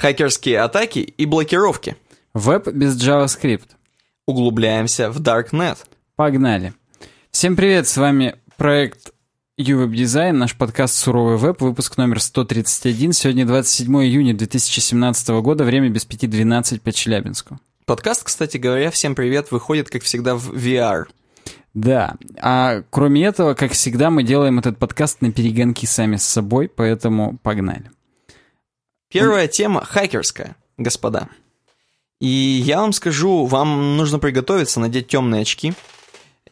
Хакерские атаки и блокировки. Веб без JavaScript. Углубляемся в Darknet. Погнали. Всем привет, с вами проект UWeb Design, наш подкаст «Суровый веб», выпуск номер 131. Сегодня 27 июня 2017 года, время без 5.12 по Челябинску. Подкаст, кстати говоря, всем привет, выходит, как всегда, в VR. Да, а кроме этого, как всегда, мы делаем этот подкаст на перегонки сами с собой, поэтому погнали. Первая тема хакерская, господа. И я вам скажу, вам нужно приготовиться, надеть темные очки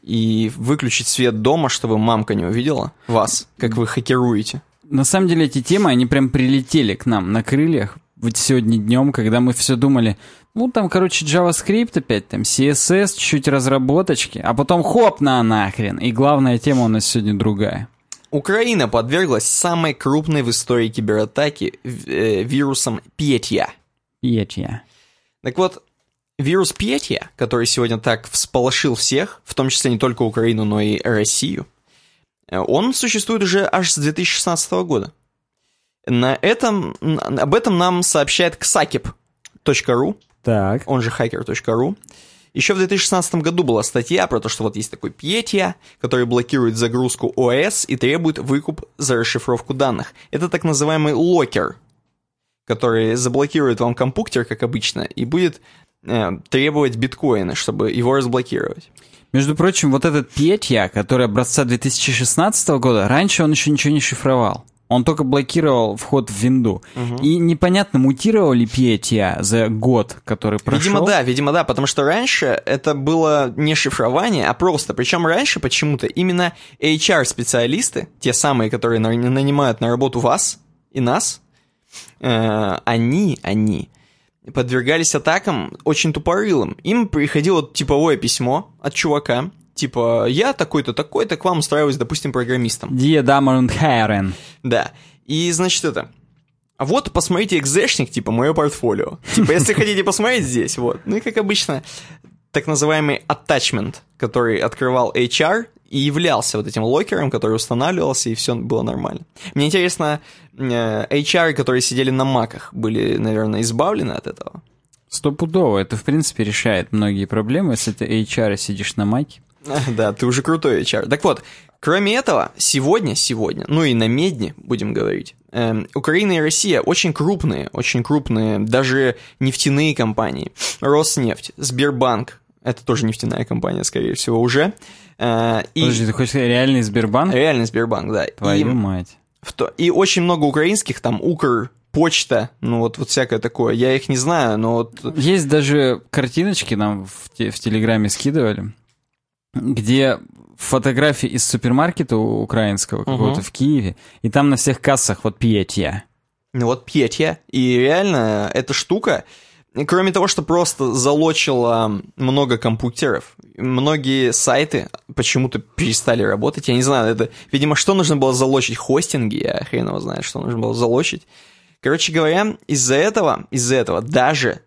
и выключить свет дома, чтобы мамка не увидела вас, как вы хакеруете. На самом деле эти темы, они прям прилетели к нам на крыльях вот сегодня днем, когда мы все думали, ну там, короче, JavaScript опять, там CSS, чуть-чуть разработочки, а потом хоп на нахрен. И главная тема у нас сегодня другая. Украина подверглась самой крупной в истории кибератаки э, вирусом Петя. Петя. Так вот, вирус Петя, который сегодня так всполошил всех, в том числе не только Украину, но и Россию, э, он существует уже аж с 2016 года. На этом, об этом нам сообщает ksakip.ru, так. он же hacker.ru. Еще в 2016 году была статья про то, что вот есть такой Петя, который блокирует загрузку ОС и требует выкуп за расшифровку данных. Это так называемый локер, который заблокирует вам компьютер, как обычно, и будет э, требовать биткоины, чтобы его разблокировать. Между прочим, вот этот Петя, который образца 2016 года, раньше он еще ничего не шифровал. Он только блокировал вход в винду. Угу. И непонятно, мутировал ли Петя за год, который прошел. Видимо, да, видимо, да, потому что раньше это было не шифрование, а просто. Причем раньше почему-то именно HR-специалисты, те самые, которые нанимают на работу вас и нас, э, они, они подвергались атакам очень тупорылым. Им приходило типовое письмо от чувака, типа, я такой-то, такой-то, к вам устраиваюсь, допустим, программистом. Die Damen Herren. Да. И, значит, это... А вот, посмотрите, экзешник, типа, мое портфолио. Типа, если хотите посмотреть здесь, вот. Ну и, как обычно, так называемый attachment, который открывал HR и являлся вот этим локером, который устанавливался, и все было нормально. Мне интересно, HR, которые сидели на маках, были, наверное, избавлены от этого? Стопудово. Это, в принципе, решает многие проблемы, если ты HR сидишь на маке. Да, ты уже крутой HR. Так вот, кроме этого, сегодня, сегодня, ну и на медне, будем говорить, э, Украина и Россия очень крупные, очень крупные, даже нефтяные компании. Роснефть, Сбербанк, это тоже нефтяная компания, скорее всего, уже. Э, и... Подожди, ты хочешь сказать реальный Сбербанк? Реальный Сбербанк, да. Твою и, мать. В то, и очень много украинских, там, Укр, почта, ну вот, вот всякое такое. Я их не знаю, но вот... Есть даже картиночки нам в, те, в Телеграме скидывали где фотографии из супермаркета украинского какого-то угу. в Киеве, и там на всех кассах вот Пьетья. Ну вот Пьетья. И реально эта штука, кроме того, что просто залочила много компьютеров, многие сайты почему-то перестали работать. Я не знаю, это, видимо, что нужно было залочить? Хостинги, я хрен его знает, что нужно было залочить. Короче говоря, из-за этого, из-за этого даже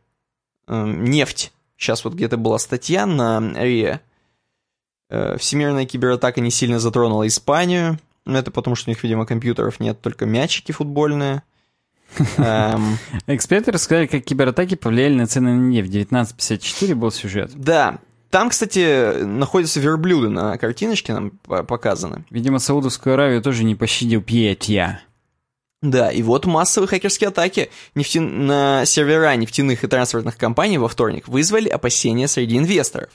э, нефть, сейчас вот где-то была статья на РИА, всемирная кибератака не сильно затронула Испанию. Но это потому, что у них, видимо, компьютеров нет, только мячики футбольные. Эм. Эксперты рассказали, как кибератаки повлияли на цены на нефть. В 1954 был сюжет. Да. Там, кстати, находятся верблюды на картиночке нам показаны. Видимо, Саудовскую Аравию тоже не пощадил Пьетья. Да, и вот массовые хакерские атаки нефти... на сервера нефтяных и транспортных компаний во вторник вызвали опасения среди инвесторов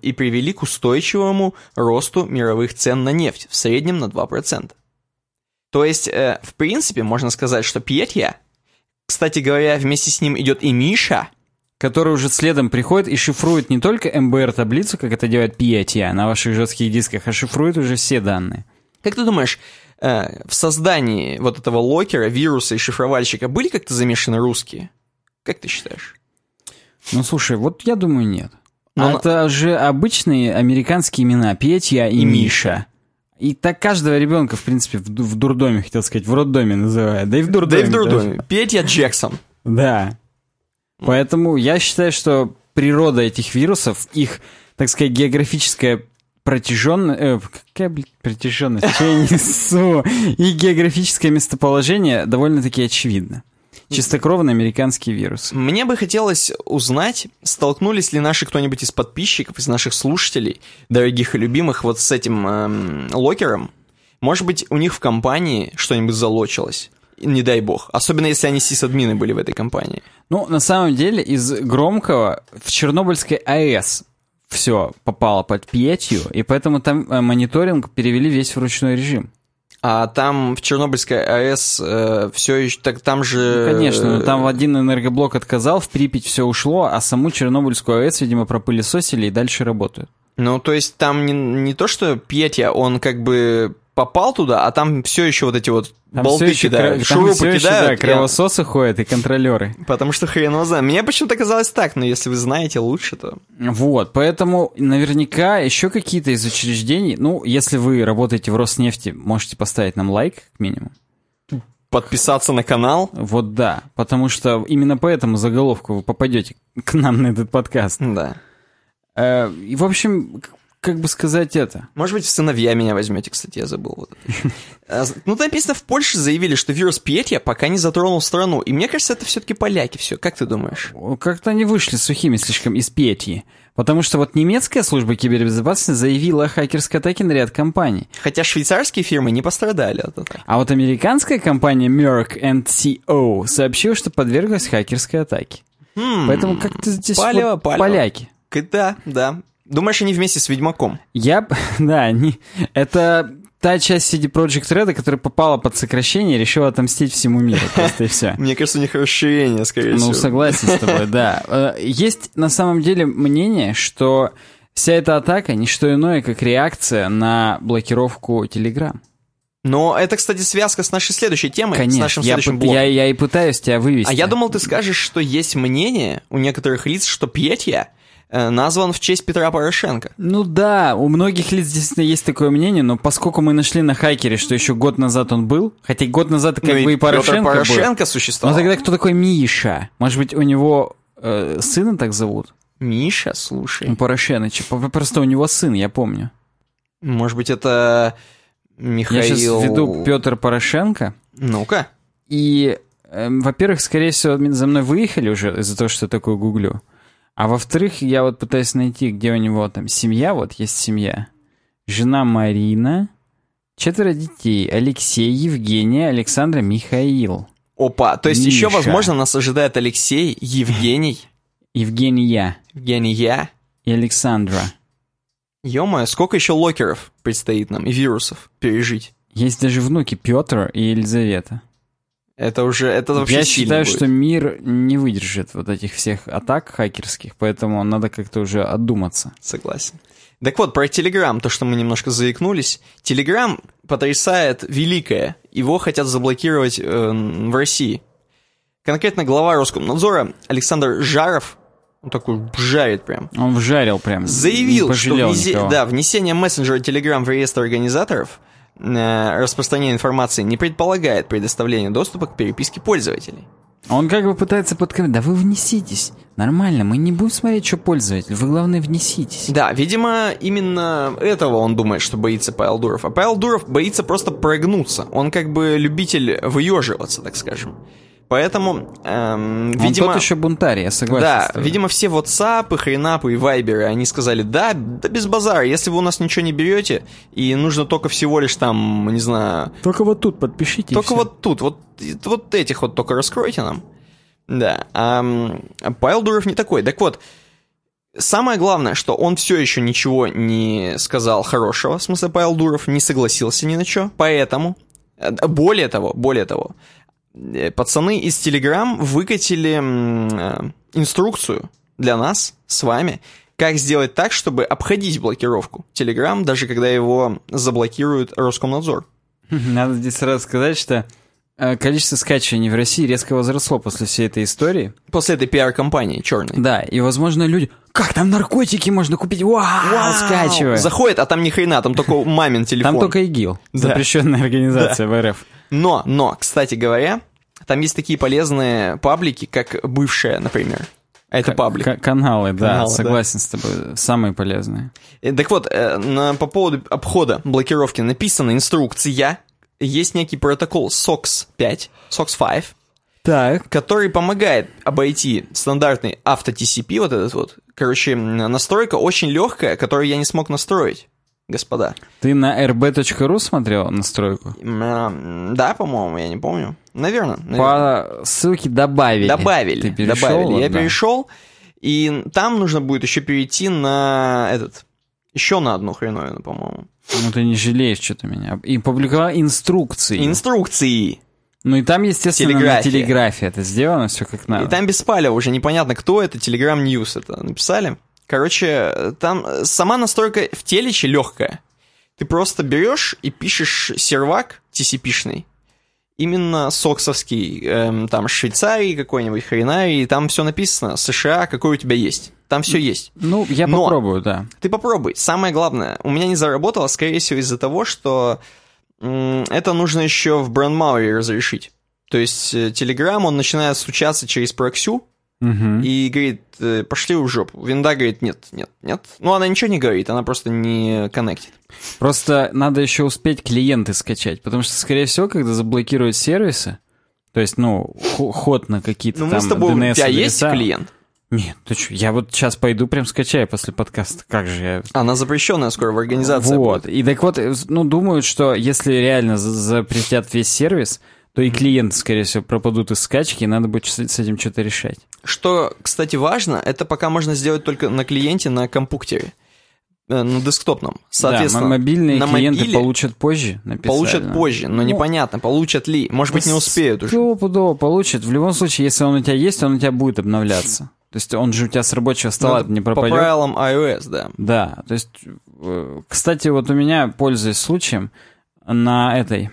и привели к устойчивому росту мировых цен на нефть, в среднем на 2%. То есть, э, в принципе, можно сказать, что Пьетья, кстати говоря, вместе с ним идет и Миша, который уже следом приходит и шифрует не только МБР-таблицу, как это делает Пьетья на ваших жестких дисках, а шифрует уже все данные. Как ты думаешь, э, в создании вот этого локера, вируса и шифровальщика были как-то замешаны русские? Как ты считаешь? Ну, слушай, вот я думаю, нет. Но... Это же обычные американские имена. Петя и, и Миша. И так каждого ребенка, в принципе, в, в дурдоме, хотел сказать, в роддоме называют. Да и в дурдоме. Да и в дурдоме. Тоже. Петя Джексон. Да. Поэтому я считаю, что природа этих вирусов, их, так сказать, географическая протяженность... Э, какая, блядь, протяженность? Что я несу? И географическое местоположение довольно-таки очевидно. Чистокровный американский вирус. Мне бы хотелось узнать, столкнулись ли наши кто-нибудь из подписчиков, из наших слушателей, дорогих и любимых, вот с этим эм, локером. Может быть, у них в компании что-нибудь залочилось. Не дай бог. Особенно, если они сисадмины были в этой компании. Ну, на самом деле, из громкого в Чернобыльской АЭС все попало под пятью, и поэтому там э, мониторинг перевели весь в ручной режим. А там в Чернобыльской АЭС э, все еще, так там же... Ну, конечно, но там один энергоблок отказал, в Припять все ушло, а саму Чернобыльскую АЭС, видимо, пропылесосили и дальше работают. Ну, то есть там не, не то, что Петя, он как бы попал туда, а там все еще вот эти вот Там болты все еще, кидают, кра- шурупы все еще, да, кидают. кровососы ходят и контролеры. Я- Потому что хрен его знает. Мне почему-то казалось так, но если вы знаете лучше, то... Вот, поэтому наверняка еще какие-то из учреждений, ну, если вы работаете в Роснефти, можете поставить нам лайк, как минимум. Подписаться на канал. Вот да, потому что именно по этому заголовку вы попадете к нам на этот подкаст. Да. Э, и, в общем, к- как бы сказать это. Может быть, в сыновья меня возьмете, кстати, я забыл. Вот. А, Ну, там написано, в Польше заявили, что вирус Петя пока не затронул страну. И мне кажется, это все-таки поляки все. Как ты думаешь? Как-то они вышли сухими слишком из Петьи. Потому что вот немецкая служба кибербезопасности заявила о хакерской атаке на ряд компаний. Хотя швейцарские фирмы не пострадали от этого. А вот американская компания Merck Co. сообщила, что подверглась хакерской атаке. Поэтому как-то здесь палево, вот палево. поляки. Да, да. Думаешь, они вместе с Ведьмаком? Я, да, они, это та часть CD Projekt Red, которая попала под сокращение решила отомстить всему миру, просто и все. Мне кажется, у них расширение, скорее всего. Ну, согласен с тобой, да. Э, Есть на самом деле мнение, что вся эта атака не что иное, как реакция на блокировку Telegram. Но это, кстати, связка с нашей следующей темой, с Конечно, нашим я, следующим блоком. я, я и пытаюсь тебя вывести. А я думал, ты скажешь, что есть мнение у некоторых лиц, что Петя э, назван в честь Петра Порошенко. Ну да, у многих лиц действительно есть такое мнение, но поскольку мы нашли на хакере, что еще год назад он был, хотя год назад как Ну бы и Петр Порошенко был. Порошенко Ну существовал. тогда кто такой Миша? Может быть, у него э, сына так зовут? Миша, У слушай. Порошеныча. Просто у него сын, я помню. Может быть, это Михаил... Я сейчас веду Петр Порошенко. Ну-ка. И, эм, во-первых, скорее всего, за мной выехали уже из-за того, что я такое гуглю. А во-вторых, я вот пытаюсь найти, где у него там семья, вот есть семья. Жена Марина, четверо детей. Алексей, Евгения, Александра, Михаил. Опа, то есть еще, Миша. возможно, нас ожидает Алексей, Евгений, Евгения Евгения. и Александра. Ё-моё, сколько еще локеров предстоит нам и вирусов пережить? Есть даже внуки Петр и Елизавета. Это уже, это вообще Я считаю, будет. что мир не выдержит вот этих всех атак хакерских, поэтому надо как-то уже отдуматься. Согласен. Так вот, про Telegram, то, что мы немножко заикнулись. Telegram потрясает великое. Его хотят заблокировать э, в России. Конкретно глава Роскомнадзора Александр Жаров, он такой жарит прям, Он вжарил прям. заявил, что никого. да, внесение мессенджера Telegram в реестр организаторов э, распространения информации не предполагает предоставление доступа к переписке пользователей. Он как бы пытается подкрыть. Да вы внеситесь. Нормально, мы не будем смотреть, что пользователь. Вы, главное, внеситесь. Да, видимо, именно этого он думает, что боится Павел Дуров. А Павел Дуров боится просто прогнуться. Он как бы любитель выеживаться, так скажем. Поэтому, эм, Он видимо... тот еще бунтарь, я согласен. Да, с тобой. видимо, все WhatsApp, хренапы и вайберы, они сказали, да, да без базара, если вы у нас ничего не берете, и нужно только всего лишь там, не знаю, Только вот тут подпишите. и только вот тут, вот, вот этих вот только раскройте нам. Да, а, а Павел Дуров не такой. Так вот, самое главное, что он все еще ничего не сказал хорошего, в смысле Павел Дуров не согласился ни на что, поэтому, э, более того, более того, пацаны из Telegram выкатили э, инструкцию для нас с вами, как сделать так, чтобы обходить блокировку Telegram, даже когда его заблокирует Роскомнадзор. Надо здесь сразу сказать, что э, количество скачиваний в России резко возросло после всей этой истории. После этой пиар-компании черной. Да, и, возможно, люди... Как там наркотики можно купить? Вау, скачиваю. Заходит, а там ни хрена, там только мамин телефон. Там только ИГИЛ, запрещенная организация в РФ. Но, но, кстати говоря, там есть такие полезные паблики, как бывшая, например. А это паблик. К- каналы, да, Каналы, да. согласен с тобой. Самые полезные. Э, Так вот, э, на, по поводу обхода блокировки написана инструкция. Есть некий протокол SOX 5, SOX 5, Так. который помогает обойти стандартный авто TCP, вот этот вот. Короче, настройка очень легкая, которую я не смог настроить, господа. Ты на rb.ru смотрел настройку? А, Да, по-моему, я не помню. Наверное. По ссылке добавили. Добавили. Ты перешел? добавили. Я да. перешел, и там нужно будет еще перейти на этот. Еще на одну хреновину, по-моему. Ну ты не жалеешь что-то меня. И публиковал инструкции. Инструкции. Ну и там, естественно, на Телеграфия. телеграфии это сделано, все как надо. И там без палева уже непонятно, кто это, Telegram News это написали. Короче, там э, сама настройка в телече легкая. Ты просто берешь и пишешь сервак TCP-шный, именно соксовский, эм, там Швейцарии какой-нибудь, хренарии, там все написано, США, какой у тебя есть. Там все есть. Ну, я Но- попробую, да. Ты попробуй. Самое главное, у меня не заработало, скорее всего, из-за того, что м, это нужно еще в брандмауэре разрешить. То есть э, Telegram, он начинает стучаться через проксю И говорит, э, пошли в жопу. Винда говорит, нет, нет, нет. Ну, она ничего не говорит, она просто не коннектит. Просто надо еще успеть клиенты скачать, потому что, скорее всего, когда заблокируют сервисы, то есть, ну, хо- ход на какие-то Ну, там мы с тобой, у DNS тебя есть клиент? Нет, ты что, я вот сейчас пойду прям скачаю после подкаста. Как же я... Она запрещенная скоро в организации Вот. будет. И так вот, э, ну, думают, что если реально за- запретят весь сервис, то и клиенты, скорее всего, пропадут из скачки, и надо будет с этим что-то решать. Что, кстати, важно, это пока можно сделать только на клиенте на компьютере, э, на десктопном. Соответственно, да, мобильные на клиенты получат получат позже, написали. получат да. позже, но Ну, непонятно, получат ли. Может быть, не успеют уже. Стопудово получат. В любом случае, если он у тебя есть, он у тебя будет обновляться. То есть он же у тебя с рабочего стола Ну, не По пропадет. правилам iOS, да. Да, то есть, э, кстати, вот у меня, пользуясь случаем, на этой,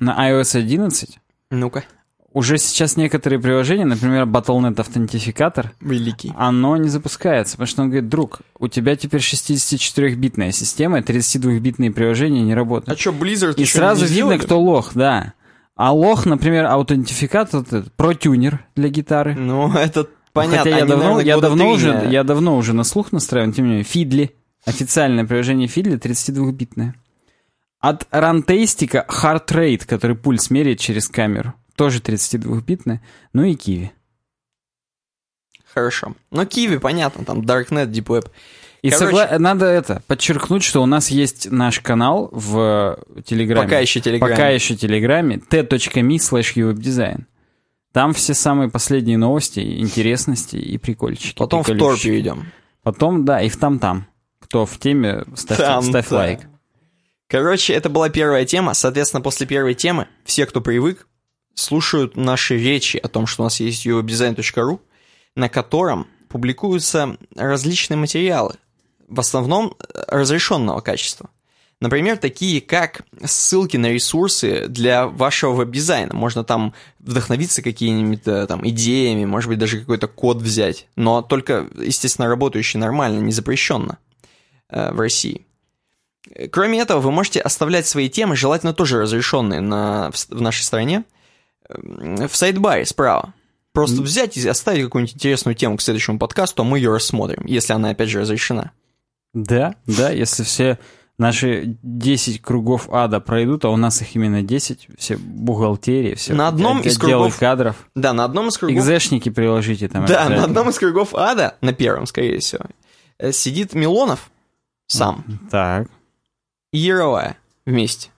на iOS 11 Ну-ка. уже сейчас некоторые приложения, например, Battle.net автентификатор, Великий. оно не запускается, потому что он говорит, друг, у тебя теперь 64-битная система, и 32-битные приложения не А работают. что, Blizzard и сразу видно, сделали? кто лох, да. А лох, например, аутентификатор, протюнер для гитары. Ну, это понятно. Хотя я Они, давно, наверное, я давно уже, я давно уже на слух настраиваю, тем не менее, Фидли. Официальное приложение Фидли 32-битное. От Рантейстика Heart Rate, который пульс меряет через камеру. Тоже 32-битное. Ну и Киви. Хорошо. Ну, Киви, понятно, там Darknet, Deep Web. И Короче. согла- надо это подчеркнуть, что у нас есть наш канал в Телеграме. Пока еще Telegram. Пока еще Телеграме. t.me slash uwebdesign. Там все самые последние новости, интересности и прикольчики. Потом в Тор приколюшечки. перейдем. Потом, да, и в там-там. Кто в теме, ставь, Там, ставь да. лайк. Короче, это была первая тема. Соответственно, после первой темы все, кто привык, слушают наши речи о том, что у нас есть uwebdesign.ru, на котором публикуются различные материалы, в основном э, разрешенного качества. Например, такие как ссылки на ресурсы для вашего веб-дизайна. Можно там вдохновиться э, там идеями, может быть, даже какой-то код взять. Но только, естественно, работающий нормально, не запрещенно э, в России. Кроме этого, вы можете оставлять свои темы, желательно тоже разрешенные на, в, в нашей стране, э, в сайдбаре справа. Просто взять и оставить какую-нибудь интересную тему к следующему подкасту, а мы ее рассмотрим, если она, опять же, разрешена. Да, да, если все наши 10 кругов ада пройдут, а у нас их именно 10, все бухгалтерии, все На одном из кругов- кадров. Да, на одном из кругов... Экзешники приложите там. Да, на одном из кругов ада, на первом, скорее всего, э, сидит Милонов сам Так. И Яровая вместе.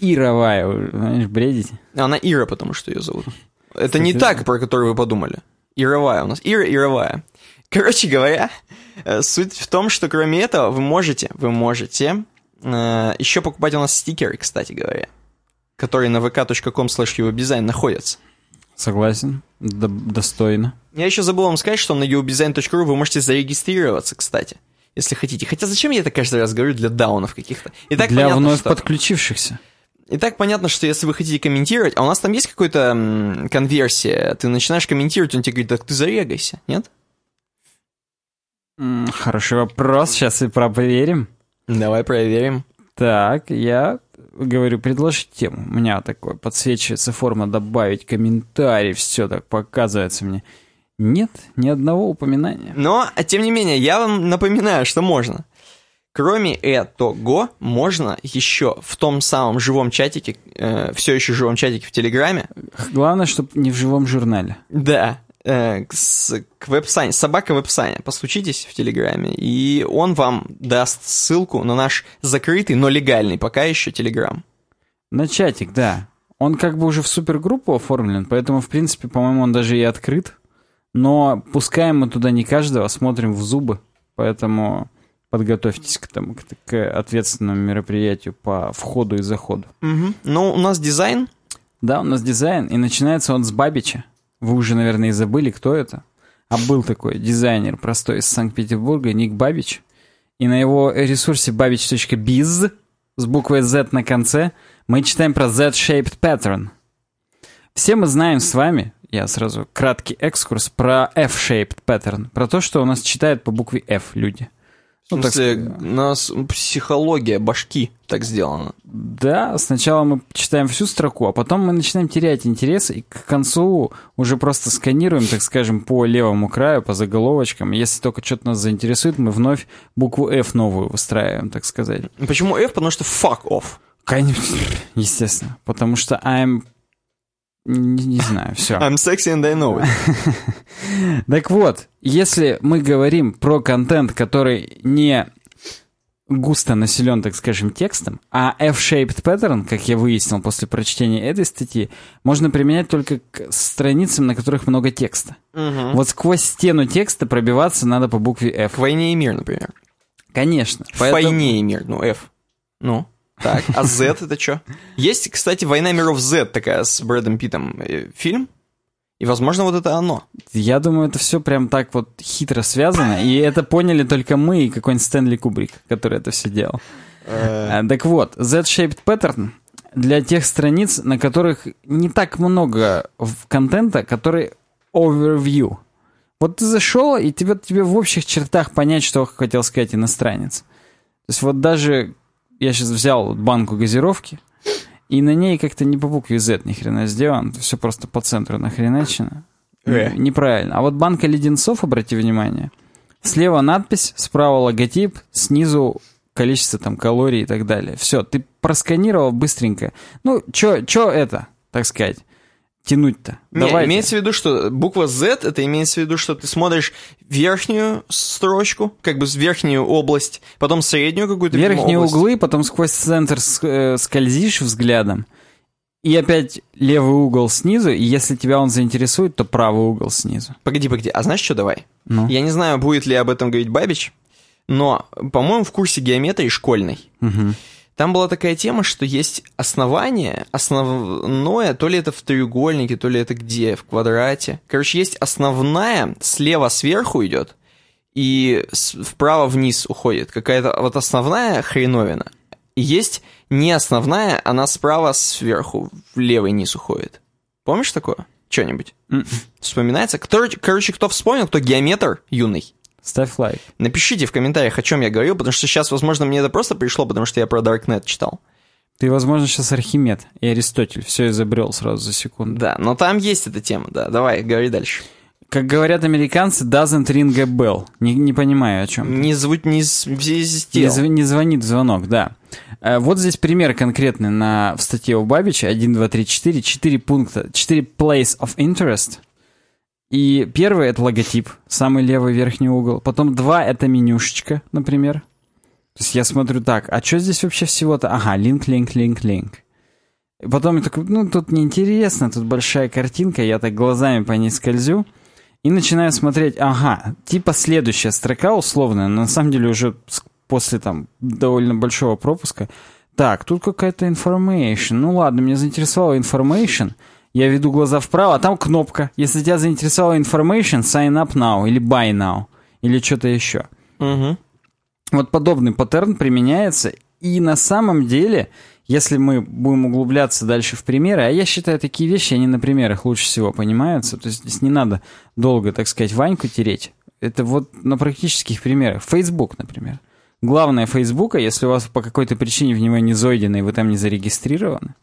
Ировая, вы, знаешь, бредите. Она Ира, потому что ее зовут. Это не так, про которую вы подумали. Яровая у нас. Ира Яровая. Короче говоря, э, суть в том, что кроме этого вы можете, вы можете э, еще покупать у нас стикеры, кстати говоря, которые на vk.com slash находятся. Согласен. Д- достойно. Я еще забыл вам сказать, что на uwebdesign.ru вы можете зарегистрироваться, кстати, если хотите. Хотя зачем я это каждый раз говорю для даунов каких-то? И так Для понятно, вновь что... подключившихся. И так понятно, что если вы хотите комментировать, а у нас там есть какая-то конверсия, ты начинаешь комментировать, он тебе говорит, так ты зарегайся, нет? Хороший вопрос, сейчас и проверим. Давай проверим. Так, я говорю, предложить тему. У меня такое подсвечивается форма добавить комментарий, все так показывается мне. Нет, ни одного упоминания. Но, а тем не менее, я вам напоминаю, что можно. Кроме этого, можно еще в том самом живом чатике, э, все еще живом чатике в Телеграме, Главное, чтобы не в живом журнале. да, э, с- к веб-сане, собака веб-сане, постучитесь в Телеграме, и он вам даст ссылку на наш закрытый, но легальный пока еще Телеграм. На чатик, да. Он как бы уже в супергруппу оформлен, поэтому, в принципе, по-моему, он даже и открыт. Но пускаем мы туда не каждого, смотрим в зубы. Поэтому подготовьтесь к, тому, к, к ответственному мероприятию по входу и заходу. Но у нас дизайн, Да, у нас дизайн, и начинается он с Бабича. Вы уже, наверное, и забыли, кто это. А был такой дизайнер простой из Санкт-Петербурга, Ник Бабич. И на его ресурсе babich.biz с буквой Z на конце мы читаем про Z-shaped pattern. Все мы знаем с вами, я сразу краткий экскурс, про F-shaped pattern, про то, что у нас читают по букве F люди. в Ну, так смысле, у нас психология башки так сделана. Да, сначала мы читаем всю строку, а потом мы начинаем терять интерес, и к концу уже просто сканируем, так скажем, по левому краю, по заголовочкам. Если только что-то нас заинтересует, мы вновь букву F новую выстраиваем, так сказать. Почему F? Потому что fuck off. Конечно, естественно. Потому что I'm... Не, не знаю, все. I'm sexy and I know it. Так вот, если мы говорим про контент, который не густо населен, так скажем, текстом, а F-shaped pattern, как я выяснил после прочтения этой статьи, можно применять только к страницам, на которых много текста. Вот сквозь стену текста пробиваться надо по букве К F. войне и мир, например. Конечно. В Поэтому- войне и мир, ну, F. Ну, так. А Z это что? Есть, кстати, «Война миров Z» такая с Брэдом Питтом э, фильм. И, возможно, вот это оно. Я думаю, это все прям так вот хитро связано, и это поняли только мы и какой-нибудь Стэнли Кубрик, который это все делал. А, Так вот, Z-shaped pattern для тех страниц, на которых не так много контента, который overview. Вот ты зашел, и тебе, тебе в общих чертах понять, что хотел сказать иностранец. То есть вот даже я сейчас взял банку газировки, и на ней как-то не по букве Z ни хрена сделано, все просто по центру нахреначено. Э. Неправильно. А вот банка леденцов, обрати внимание, слева надпись, справа логотип, снизу количество там калорий и так далее. Все, ты просканировал быстренько. Ну, чё, чё это, так сказать, тянуть-то? Не, Давайте. имеется в виду, что буква Z, это имеется в виду, что ты смотришь верхнюю строчку, как бы верхнюю область, потом среднюю какую-то Верхние область. углы, потом сквозь центр э, скользишь взглядом, и опять левый угол снизу, и если тебя он заинтересует, то правый угол снизу. Погоди, погоди, а знаешь что, давай? Ну. Я не знаю, будет ли об этом говорить Бабич, но, по-моему, в курсе геометрии школьной Мгм. Там была такая тема, что есть основание, основное, то ли это в треугольнике, то ли это где, в квадрате. Короче, есть основная, слева сверху идет, и вправо вниз уходит. Какая-то вот основная хреновина. И есть не основная, она справа сверху, в левый низ уходит. Помнишь такое? Что-нибудь? М. Вспоминается? Кто, короче, кто вспомнил, кто геометр юный? Ставь лайк. Напишите в комментариях, о чем я говорил, потому что сейчас, возможно, мне это просто пришло, потому что я про Darknet читал. Ты, возможно, сейчас Архимед и Аристотель все изобрел сразу за секунду. Да, но там есть эта тема, да. Давай, говори дальше. Как говорят американцы, doesn't ring a bell. Не, не понимаю, о чем. Не звуть, не Не, зв- не звонит звонок, да. Э, Вот здесь пример конкретный на, в статье у Бабича. 1, 2, 3, 4. 4 пункта. 4 place of interest. И первый — это логотип, самый левый верхний угол. Потом два — это менюшечка, например. То есть я смотрю так, а что здесь вообще всего-то? Ага, линк, линк, линк, линк. Потом я такой, ну, тут неинтересно, тут большая картинка, я так глазами по ней скользю. И начинаю смотреть, ага, типа следующая строка условная, но на самом деле уже после там довольно большого пропуска. Так, тут какая-то information. Ну ладно, меня заинтересовала information. Я веду глаза вправо, а там кнопка. Если тебя заинтересовала information, sign up now или buy now или что-то еще. Мгм. Вот подобный паттерн применяется, и на самом деле, если мы будем углубляться дальше в примеры, а я считаю, такие вещи, они на примерах лучше всего понимаются, то есть здесь не надо долго, так сказать, Ваньку тереть. Это вот на практических примерах. Facebook, например. Главное Фейсбука, если у вас по какой-то причине в него не зайдено, и вы там не зарегистрированы,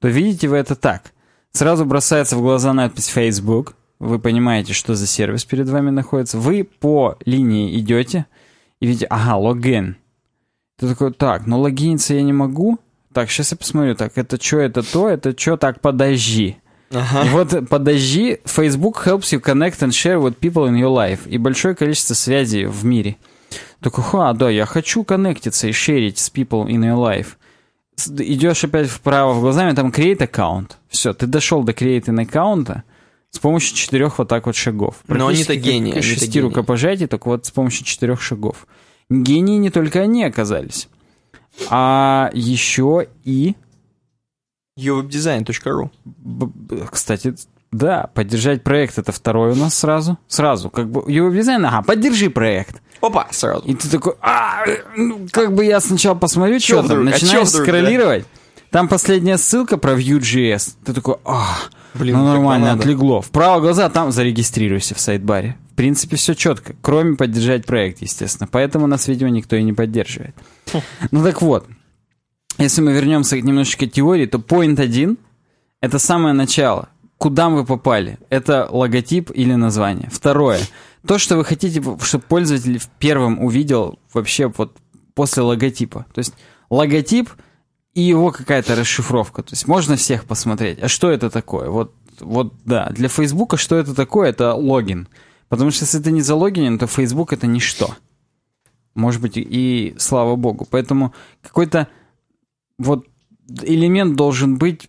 то видите вы это так. Сразу бросается в глаза надпись Facebook, вы понимаете, что за сервис перед вами находится, вы по линии идете, и видите, ага, логин. Ты такой, так, ну логиниться я не могу. Так, сейчас я посмотрю, так, это что, это то, это что, так, подожди. Ага. Вот подожди, Facebook helps you connect and share with people in your life. И большое количество связей в мире. Такой, ха, да, я хочу коннектиться и шерить с people in your life. Идешь опять вправо в глазами, там create аккаунт. Все, ты дошел до create аккаунта с помощью четырех вот так вот шагов. Но они-то гении, они-то шести гении. рукопожатий, только вот с помощью четырех шагов. Гении не только они оказались, а еще и uwebdesign.ru Кстати, да, поддержать проект это второй у нас сразу. Сразу, как бы, дизайн, ага, поддержи проект. Опа, сразу. И ты такой, а, ну, как бы я сначала посмотрю, что там, вдруг? А начинаешь вдруг, скроллировать. Там последняя ссылка про Vue.js. Ты такой, а, Блин, ну как нормально, отлегло. Вправо глаза, там зарегистрируйся в сайт-баре. В принципе, все четко, кроме поддержать проект, естественно. Поэтому нас, видимо, никто и не поддерживает. Ну так вот, если мы вернемся немножечко к теории, то point 1 — это самое начало. Куда вы попали? Это логотип или название. Второе. То, что вы хотите, чтобы пользователь в первом увидел вообще вот после логотипа. То есть логотип и его какая-то расшифровка. То есть можно всех посмотреть. А что это такое? Вот, вот да. Для Фейсбука что это такое? Это логин. Потому что если ты не залогинен, то Facebook это ничто. Может быть, и слава богу. Поэтому какой-то вот элемент должен быть,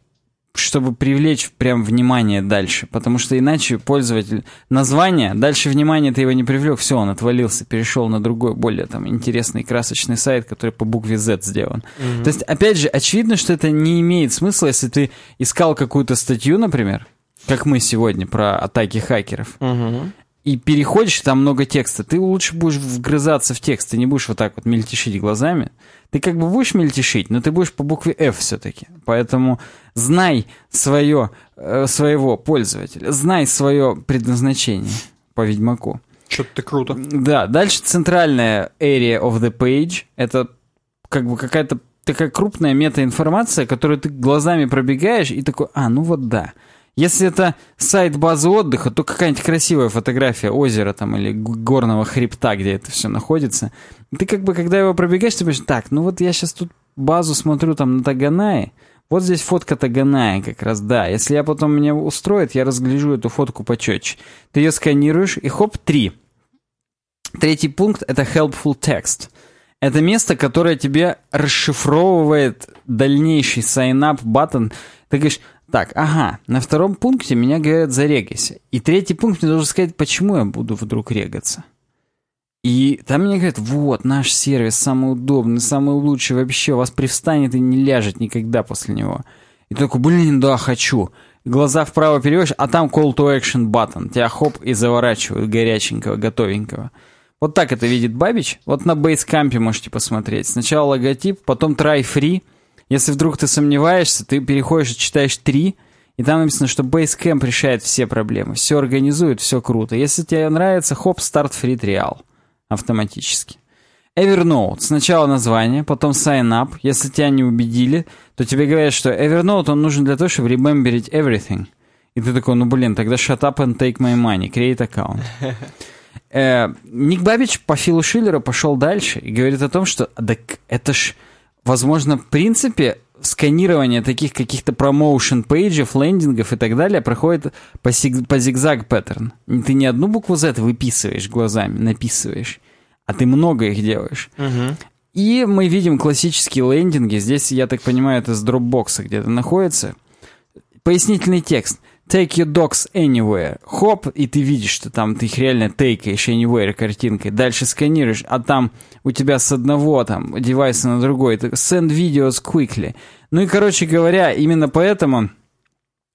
чтобы привлечь прям внимание дальше. Потому что иначе пользователь... Название, дальше внимание ты его не привлек, все, он отвалился, перешел на другой, более там интересный, красочный сайт, который по букве Z сделан. То есть, опять же, очевидно, что это не имеет смысла, если ты искал какую-то статью, например, как мы сегодня про атаки хакеров, Мгм. И переходишь, там много текста, ты лучше будешь вгрызаться в текст, ты не будешь вот так вот мельтешить глазами. Ты как бы будешь мельтешить, но ты будешь по букве F все-таки. Поэтому знай свое, э, своего пользователя, знай свое предназначение по Ведьмаку. Чё-то ты круто. Да, дальше центральная area of the page. Это как бы какая-то такая крупная метаинформация, которую ты глазами пробегаешь и такой, а, ну вот да. Если это сайт базы отдыха, то какая-нибудь красивая фотография озера там или горного хребта, где это все находится. Ты как бы, когда его пробегаешь, ты думаешь, так, ну вот я сейчас тут базу смотрю там на Таганае, вот здесь фотка Таганая как раз, да. Если я потом меня устроит, я разгляжу эту фотку почетче. Ты ее сканируешь, и хоп, три. Третий пункт — это helpful text. Это место, которое тебе расшифровывает дальнейший sign-up button. Ты говоришь, так, ага, на втором пункте меня говорят зарегайся. И третий пункт мне должен сказать, почему я буду вдруг регаться. И там мне говорят, вот, наш сервис самый удобный, самый лучший вообще, вас привстанет и не ляжет никогда после него. И такой, блин, да, хочу. Глаза вправо переводишь, а там call to action button. Тебя хоп и заворачивают горяченького, готовенького. Вот так это видит Бабич. Вот на Basecamp можете посмотреть. Сначала логотип, потом try free. Если вдруг ты сомневаешься, ты переходишь и читаешь 3, и там написано, что Basecamp решает все проблемы, все организует, все круто. Если тебе нравится, хоп, старт free trial автоматически. Evernote. Сначала название, потом sign up. Если тебя не убедили, то тебе говорят, что Evernote, он нужен для того, чтобы rememberить everything. И ты такой, ну блин, тогда shut up and take my money, create account. Э, Ник Бабич по Филу Шиллеру пошел дальше и говорит о том, что так это ж, возможно, в принципе, сканирование таких каких-то промоушен пейджев, лендингов и так далее проходит по, сиг- по зигзаг паттерн. Ты не одну букву Z выписываешь глазами, написываешь, а ты много их делаешь. Мгм. И мы видим классические лендинги. Здесь, я так понимаю, это с дропбокса где-то находится. Пояснительный текст. Take your dogs anywhere. Хоп, и ты видишь, что там ты их реально тейкаешь anywhere картинкой. Дальше сканируешь, а там у тебя с одного там девайса на другой. Send videos quickly. Ну и, короче говоря, именно поэтому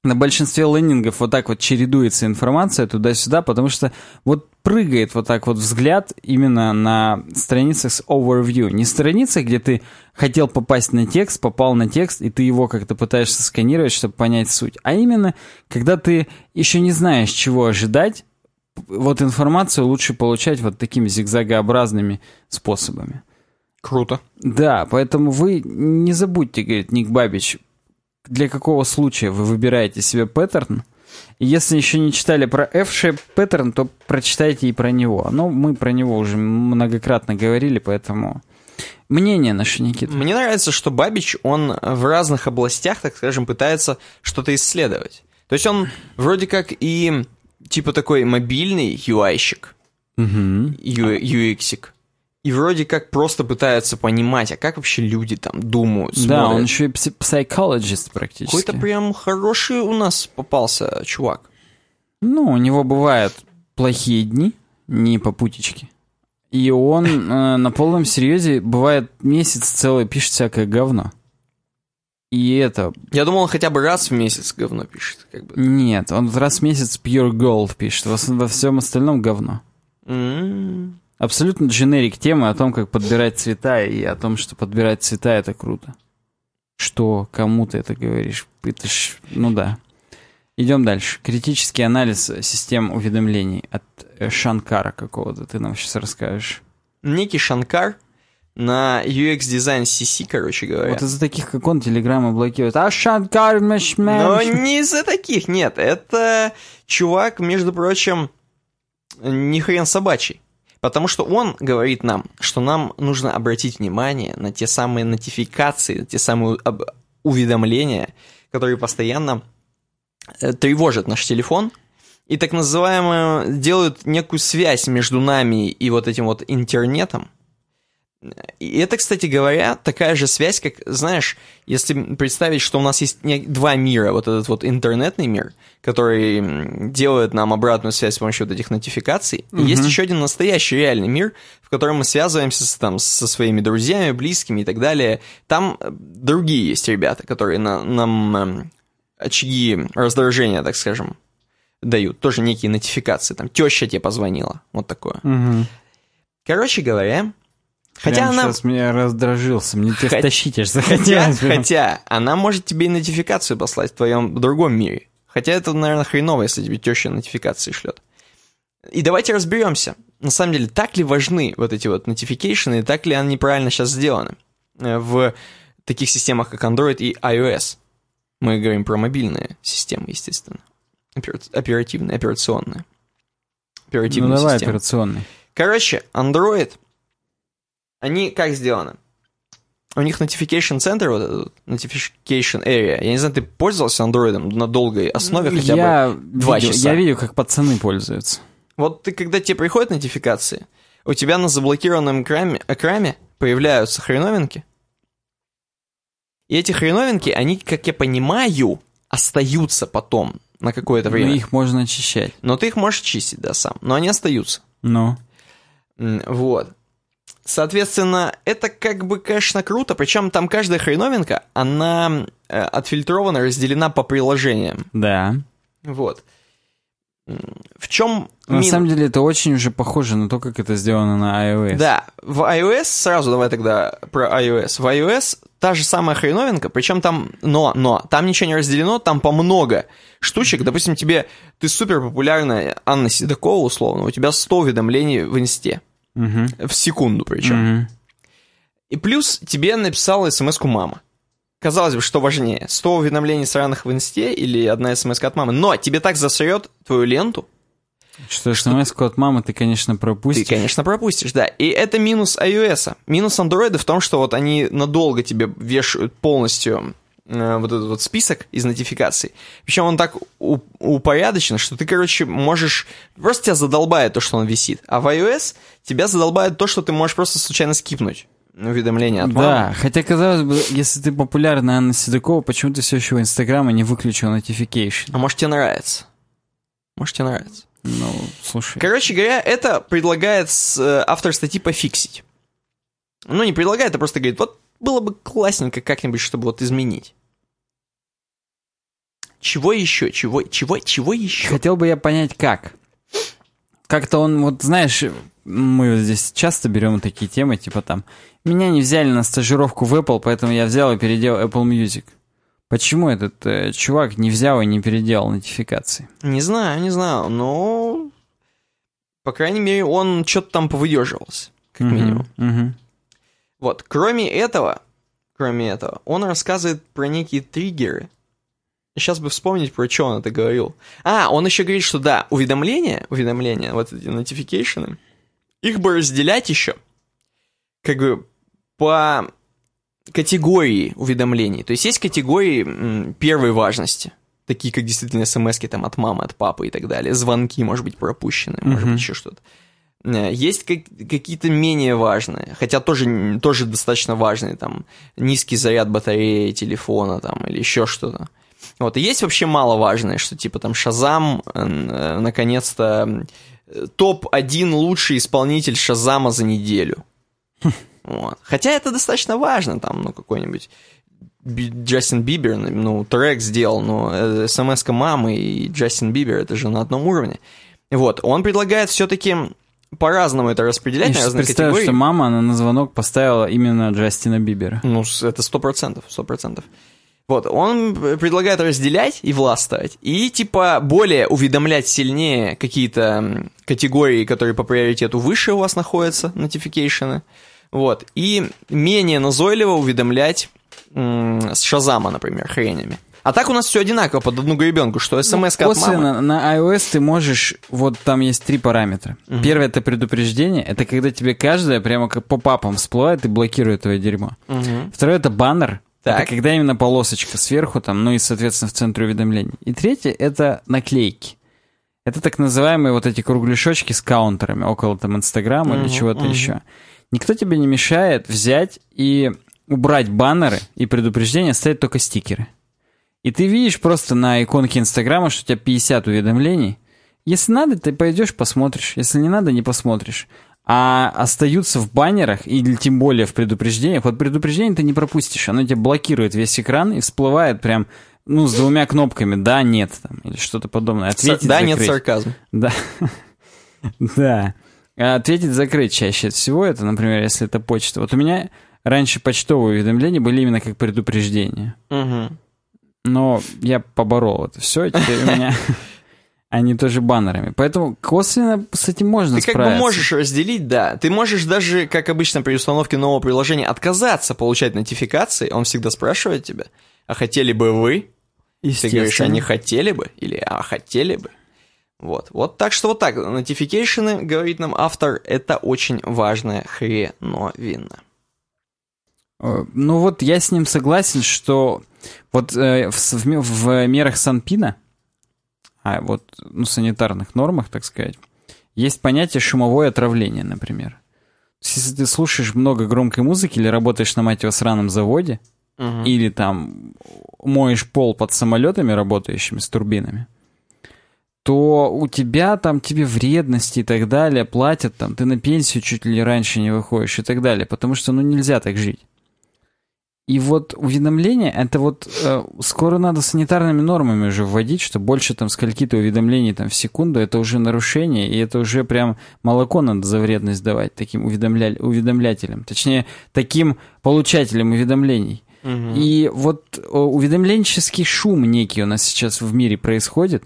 на большинстве лендингов вот так вот чередуется информация туда-сюда, потому что вот прыгает вот так вот взгляд именно на страницах с overview. Не страница, где ты хотел попасть на текст, попал на текст, и ты его как-то пытаешься сканировать, чтобы понять суть. А именно, когда ты еще не знаешь, чего ожидать, вот информацию лучше получать вот такими зигзагообразными способами. Круто. Да, поэтому вы не забудьте, говорит Ник Бабич, для какого случая вы выбираете себе паттерн. И если еще не читали про F-shape паттерн, то прочитайте и про него. Ну, мы про него уже многократно говорили, поэтому... Мнение наше, Никита. Мне нравится, что Бабич, он в разных областях, так скажем, пытается что-то исследовать. То есть он вроде как и типа такой мобильный UI-щик, Угу. UX-ик, и вроде как просто пытается понимать, а как вообще люди там думают, Да, смотрят. он еще и пси- psychologist практически. Какой-то прям хороший у нас попался чувак. Ну, у него бывают плохие дни, не попутички. И он э, на полном серьезе бывает месяц целый пишет всякое говно. И это... Я думал, он хотя бы раз в месяц говно пишет. Как бы. Нет, он раз в месяц pure gold пишет, во, во всем остальном говно. М. Абсолютно дженерик темы о том, как подбирать цвета, и о том, что подбирать цвета это круто. Что, кому ты это говоришь? Это ж, ну да. Идем дальше. Критический анализ систем уведомлений от э, Шанкара какого-то. Ты нам сейчас расскажешь. Некий Шанкар на UX дизайн CC, короче говоря. Вот из-за таких, как он, телеграммы блокируют. А Шанкар мэш Но не из-за таких, нет. Это чувак, между прочим, не хрен собачий. Потому что он говорит нам, что нам нужно обратить внимание на те самые нотификации, те самые уведомления, которые постоянно э, тревожат наш телефон и так называемо делают некую связь между нами и вот этим вот интернетом. И это, кстати говоря, такая же связь, как, знаешь, если представить, что у нас есть два мира, вот этот вот интернетный мир, который делает нам обратную связь с помощью вот этих нотификаций, и есть еще один настоящий реальный мир, в котором мы связываемся с, там, со своими друзьями, близкими и так далее. Там э, другие есть ребята, которые на- нам эм, очаги раздражения, так скажем, дают. Тоже некие нотификации. Там теща тебе позвонила. Вот такое. Мгм. Короче говоря, хотя Прям она... сейчас меня раздражился. Мне тебя Хот- тащить аж Хотя, захотелось. прям. хотя, она может тебе и нотификацию послать в твоем другом мире. Хотя это, наверное, хреново, если тебе теща нотификации шлет. И давайте разберемся. На самом деле, так ли важны вот эти вот нотификейшены, и так ли они правильно сейчас сделаны э, в таких системах, как Android и iOS? Мы говорим про мобильные системы, естественно. Опера- Оперативные, операционные. Ну Оперативные давай системы. операционный. Короче, Android, они как сделаны? У них notification center, вот этот notification area. Я не знаю, ты пользовался Android на долгой основе хотя бы? я два видел, часа. Я видел, как пацаны пользуются. Вот ты, когда тебе приходят нотификации, у тебя на заблокированном экране, экране появляются хреновинки. И эти хреновинки, они, как я понимаю, остаются потом на какое-то Но время. их можно очищать. Но ты их можешь чистить, да, сам. Но они остаются. Ну. Вот. Соответственно, это как бы, конечно, круто, причем там каждая хреновинка, она э, отфильтрована, разделена по приложениям. Да. Вот. В чем На самом деле это очень уже похоже на то, как это сделано на iOS. Да, в iOS, сразу давай тогда про iOS. В iOS та же самая хреновинка, причем там, но, но, там ничего не разделено, там по много штучек. Допустим, тебе, ты супер популярная Анна Седокова, условно, у тебя 100 уведомлений в инсте. Мгм. В секунду причем. Мгм. И плюс тебе написала смс-ку мама. Казалось бы, что важнее, 100 уведомлений сраных в инсте или одна смс от мамы, но тебе так засрет твою ленту, Что смс от мамы ты, конечно, ты, пропустишь. конечно, пропустишь, да. И это минус iOS. Минус Android в том, что вот они надолго тебе вешают полностью вот этот вот список из нотификаций. Причем он так упорядочен, что ты, короче, можешь... Просто тебя задолбает то, что он висит. А в iOS тебя задолбает то, что ты можешь просто случайно скипнуть уведомление от мамы. Да, хотя, казалось бы, если ты популярная Анна Седокова, почему ты все еще у Инстаграма не выключил notification? А может, тебе нравится? Может, тебе нравится? Ну, слушай. Короче говоря, это предлагает э, автор статьи пофиксить. Ну, не предлагает, а просто говорит, вот было бы классненько как-нибудь, чтобы вот изменить. Чего еще? Чего, чего, чего еще? Хотел бы я понять, как. Как-то он, вот знаешь, мы вот здесь часто берем такие темы, типа там, меня не взяли на стажировку в Apple, поэтому я взял и переделал Apple Music. Почему этот э, чувак не взял и не переделал нотификации? Не знаю, не знаю, но... По крайней мере, он что-то там повыдерживался, как Мгм, минимум. мгм. Вот, кроме этого, кроме этого, он рассказывает про некие триггеры. Сейчас бы вспомнить, про что он это говорил. А, он еще говорит, что да, уведомления, уведомления, вот эти notification, их бы разделять еще, как бы по категории уведомлений. То есть есть категории м, первой важности, такие как действительно смс там от мамы, от папы и так далее, звонки, может быть, пропущены, может Мгм. быть, еще что-то. Э, Есть как- какие-то менее важные, хотя тоже, тоже достаточно важные, там, низкий заряд батареи телефона, там, или еще что-то. Вот, и есть вообще маловажные, что типа там Шазам, э, э, наконец-то, э, топ-1 лучший исполнитель Шазама за неделю. Вот. Хотя это достаточно важно, там, ну, какой-нибудь Джастин Бибер, ну, трек сделал, но смс мамы и Джастин Бибер, это же на одном уровне. Вот, он предлагает все-таки по-разному это распределять Я на разные представил, категории. что мама, она на звонок поставила именно Джастина Бибера. Ну, это сто процентов, сто процентов. Вот, он предлагает разделять и властвовать, и, типа, более уведомлять сильнее какие-то категории, которые по приоритету выше у вас находятся, notification, вот, и менее назойливо уведомлять с Шазама, например, хренями. А так у нас все одинаково под одну гребенку, что смс от мамы... На iOS ты можешь, вот там есть три параметра. Мгм. Первое это предупреждение, это когда тебе каждое прямо как по папам всплывает и блокирует твое дерьмо. Мгм. Второе это баннер, Так. это когда именно полосочка сверху там, ну и соответственно в центре уведомлений. И третье это наклейки. Это так называемые вот эти кругляшочки с каунтерами около там Инстаграма или Мгм, чего-то мгм. еще. Никто тебе не мешает взять и убрать баннеры и предупреждения, оставить только стикеры. И ты видишь просто на иконке Инстаграма, что у тебя 50 уведомлений. Если надо, ты пойдешь посмотришь. Если не надо, не посмотришь. А остаются в баннерах или тем более в предупреждениях. Вот предупреждение ты не пропустишь. Оно тебе блокирует весь экран и всплывает прям, ну, с двумя кнопками «да», «нет» там, или что-то подобное. Ответить, Да, нет, закрыть. сарказм. Да. Да. А Ответить закрыть чаще всего это, например, если это почта. Вот у меня раньше почтовые уведомления были именно как предупреждение. Мгм. Но я поборол это все, теперь у меня они тоже баннерами. Поэтому косвенно с этим можно Ты как бы справиться. можешь разделить, да. Ты можешь даже, как обычно при установке нового приложения, отказаться получать нотификации. Он всегда спрашивает тебя, а хотели бы вы? Ты говоришь, а не хотели бы? Или а хотели бы? Вот. Вот так что вот так. Нотификейшены, говорит нам автор, это очень важная хреновина. Э, Ну вот я с ним согласен, что вот э, в, в в мерах Санпина, а вот ну, санитарных нормах, так сказать, есть понятие шумовое отравление, например. Если ты слушаешь много громкой музыки или работаешь на мать его сраном заводе, Мгм. или там моешь пол под самолетами, работающими с турбинами, то у тебя там тебе вредности и так далее платят, там ты на пенсию чуть ли раньше не выходишь и так далее, потому что ну нельзя так жить. И вот уведомления, это вот э, скоро надо санитарными нормами уже вводить, что больше там скольки-то уведомлений там в секунду, это уже нарушение, и это уже прям молоко надо за вредность давать таким уведомля... уведомлятелям, точнее, таким получателям уведомлений. Мгм. И вот э, уведомленческий шум некий у нас сейчас в мире происходит.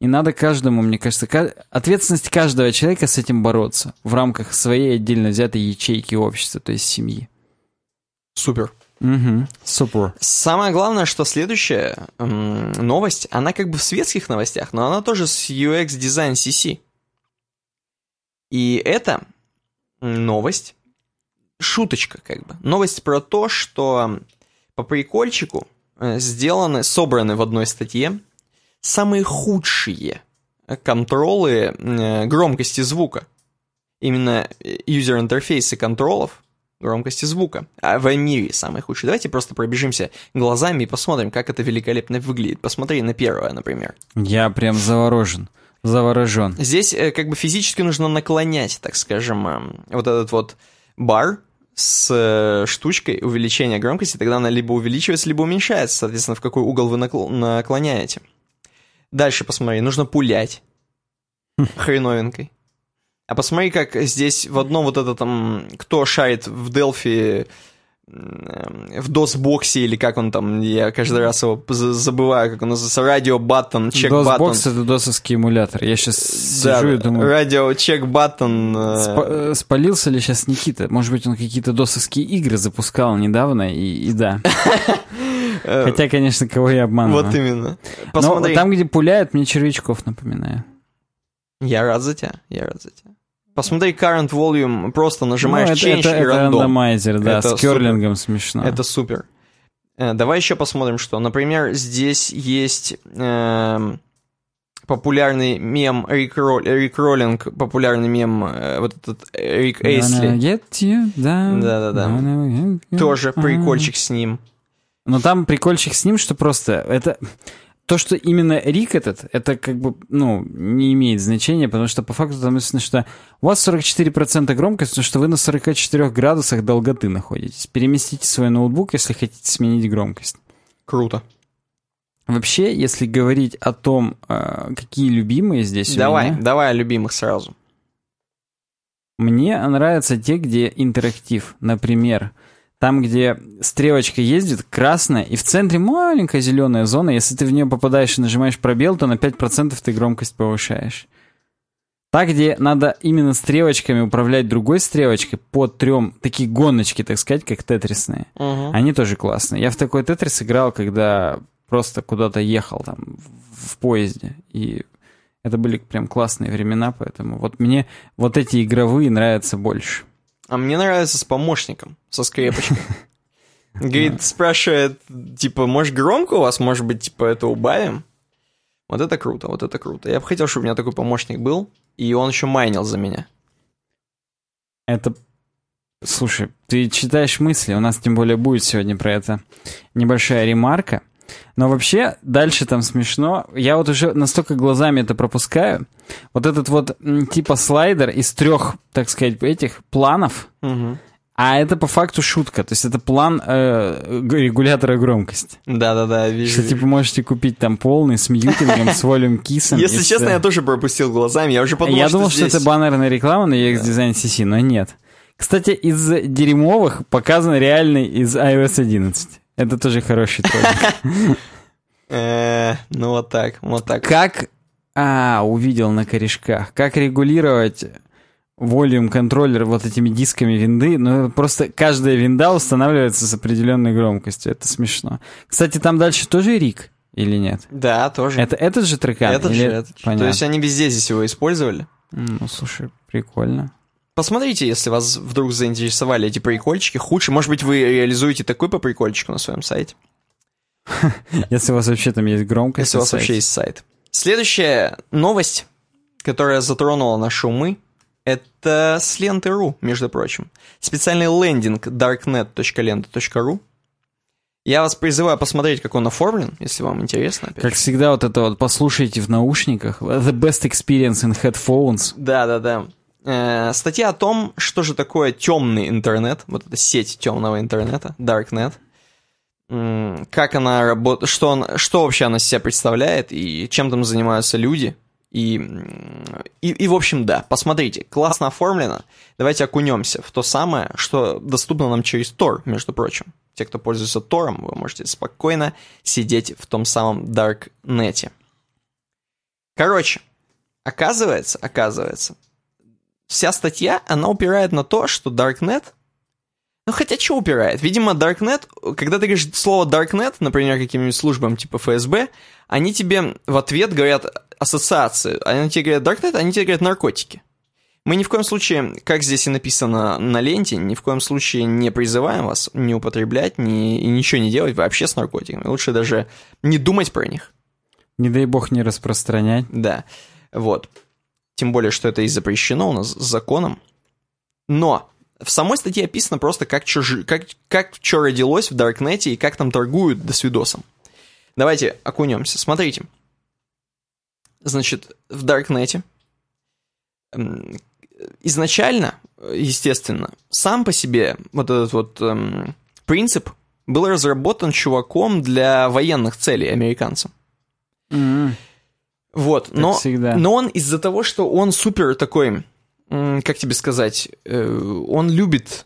И надо каждому, мне кажется, ка- ответственность каждого человека с этим бороться в рамках своей отдельно взятой ячейки общества, то есть семьи. Супер. Угу. Супер. Самое главное, что следующая новость, она как бы в светских новостях, но она тоже с UX Design CC. И это новость, шуточка как бы. Новость про то, что по прикольчику э, сделаны, собраны в одной статье самые худшие контролы э, громкости звука. Именно юзер-интерфейсы контролов громкости звука. А в мире самый худший. Давайте просто пробежимся глазами и посмотрим, как это великолепно выглядит. Посмотри на первое, например. Я прям заворожен. Заворожен. Здесь э, как бы физически нужно наклонять, так скажем, э, вот этот вот бар с э, штучкой увеличения громкости, тогда она либо увеличивается, либо уменьшается, соответственно, в какой угол вы накл- наклоняете. Дальше посмотри, нужно пулять хреновинкой. А посмотри, как здесь в одном вот это там, кто шарит в Delphi, м, в DOS-боксе, или как он там, я каждый раз его за- забываю, как он называется, radio button, check button. DOS-бокс — это досовский эмулятор. Я сейчас Да, сижу и думаю, радио чек-баттон. э, спа- э, спалился ли сейчас Никита? Может быть, он какие-то досовские игры запускал недавно, и, и да. э, Хотя, конечно, кого я обманываю. Вот именно. Но Посмотри. там, где пуляют, мне червячков напоминаю. Я рад за тебя, я рад за тебя. Посмотри current volume, просто нажимаешь Ну, это, change это, и это рандом. рандомайзер, да, Это с керлингом смешно. Это супер. Э, Давай еще посмотрим, что. Например, здесь есть эм, популярный мем Рик, Рол- Рик Роллинг, популярный мем, э, вот этот Рик Gonna Эйсли. Да-да-да. Тоже прикольчик с ним. Но там прикольчик с ним, что просто это... То, что именно Рик этот, это как бы, ну, не имеет значения, потому что по факту там написано, что у вас 44% громкость, потому что вы на 44 градусах долготы находитесь. Переместите свой ноутбук, если хотите сменить громкость. Круто. Вообще, если говорить о том, э, какие любимые здесь у Давай, меня, давай о любимых сразу. мне нравятся те, где интерактив. Например, там, где стрелочка ездит, красная, и в центре маленькая зеленая зона. Если ты в нее попадаешь и нажимаешь пробел, то на 5% ты громкость повышаешь. Так, где надо именно стрелочками управлять другой стрелочкой по трем, такие гоночки, так сказать, как тетрисные. Мгм. Они тоже классные. Я в такой тетрис играл, когда просто куда-то ехал там в поезде. И это были прям классные времена, поэтому вот мне вот эти игровые нравятся больше. А мне нравится с помощником, со скрепочкой. Говорит, спрашивает, типа, может громко у вас, может быть, типа, это убавим? Вот это круто, вот это круто. Я бы хотел, чтобы у меня такой помощник был, и он еще майнил за меня. Это... Слушай, ты читаешь мысли, у нас тем более будет сегодня про это небольшая ремарка. Но вообще, дальше там смешно. Я вот уже настолько глазами это пропускаю. Вот этот вот типа слайдер из трех, так сказать, этих планов, а это по факту шутка. То есть это план э, регулятора громкости. Да-да-да, вижу. Что типа можете купить там полный с мьютингом, с волюм кисом. Если честно, я тоже пропустил глазами, я уже подумал, я думал, что, это баннерная реклама на UX Design CC, но нет. Кстати, из дерьмовых показан реальный из iOS 11. Это тоже хороший троллинг. Э, Ну вот так, вот так. Как... А, увидел на корешках. Как регулировать волюм контроллер вот этими дисками винды. Ну, просто каждая винда устанавливается с определенной громкостью. Это смешно. Кстати, там дальше тоже Рик или нет? Да, тоже. Это этот же трекан? Этот или- же, этот. Понятно. То есть они везде здесь его использовали. Ну, слушай, прикольно. Посмотрите, если вас вдруг заинтересовали эти прикольчики. Худшие, может быть, вы реализуете такой по прикольчику на своем сайте. Если у вас вообще там есть громкость. Если у вас вообще есть сайт. Следующая новость, которая затронула наши умы, это с ленты.ру, между прочим. Специальный лендинг darknet.lenta.ru. Я вас призываю посмотреть, как он оформлен, если вам интересно. Опять Как же. всегда, вот это вот послушайте в наушниках. The best experience in headphones. Да, да, да. Э, статья о том, что же такое темный интернет, вот эта сеть темного интернета, Darknet. М, Как она работает, что, он, что вообще она себя представляет и чем там занимаются люди. И, и, и, в общем, да, посмотрите, классно оформлено. Давайте окунемся в то самое, что доступно нам через Tor, между прочим. Те, кто пользуется Тором, вы можете спокойно сидеть в том самом Darknet. Короче, оказывается, оказывается, вся статья, она упирает на то, что Darknet... Ну, хотя что упирает? Видимо, Darknet, когда ты говоришь слово Darknet, например, каким-нибудь службам типа ФСБ, они тебе в ответ говорят ассоциации. Они тебе говорят Darknet, они тебе говорят наркотики. Мы ни в коем случае, как здесь и написано на ленте, ни в коем случае не призываем вас не употреблять ни, и ничего не делать вообще с наркотиками. Лучше даже не думать про них. Не дай бог не распространять. Да, вот. Тем более, что это и запрещено у нас законом. Но в самой статье описано просто, как что как, как чё родилось в Даркнете и как там торгуют до свидосом. Давайте окунемся. Смотрите. Значит, в Даркнете изначально, естественно, сам по себе вот этот вот эм, принцип был разработан чуваком для военных целей американцам. М, Вот, но, всегда. но он из-за того, что он супер такой, как тебе сказать, э, он любит,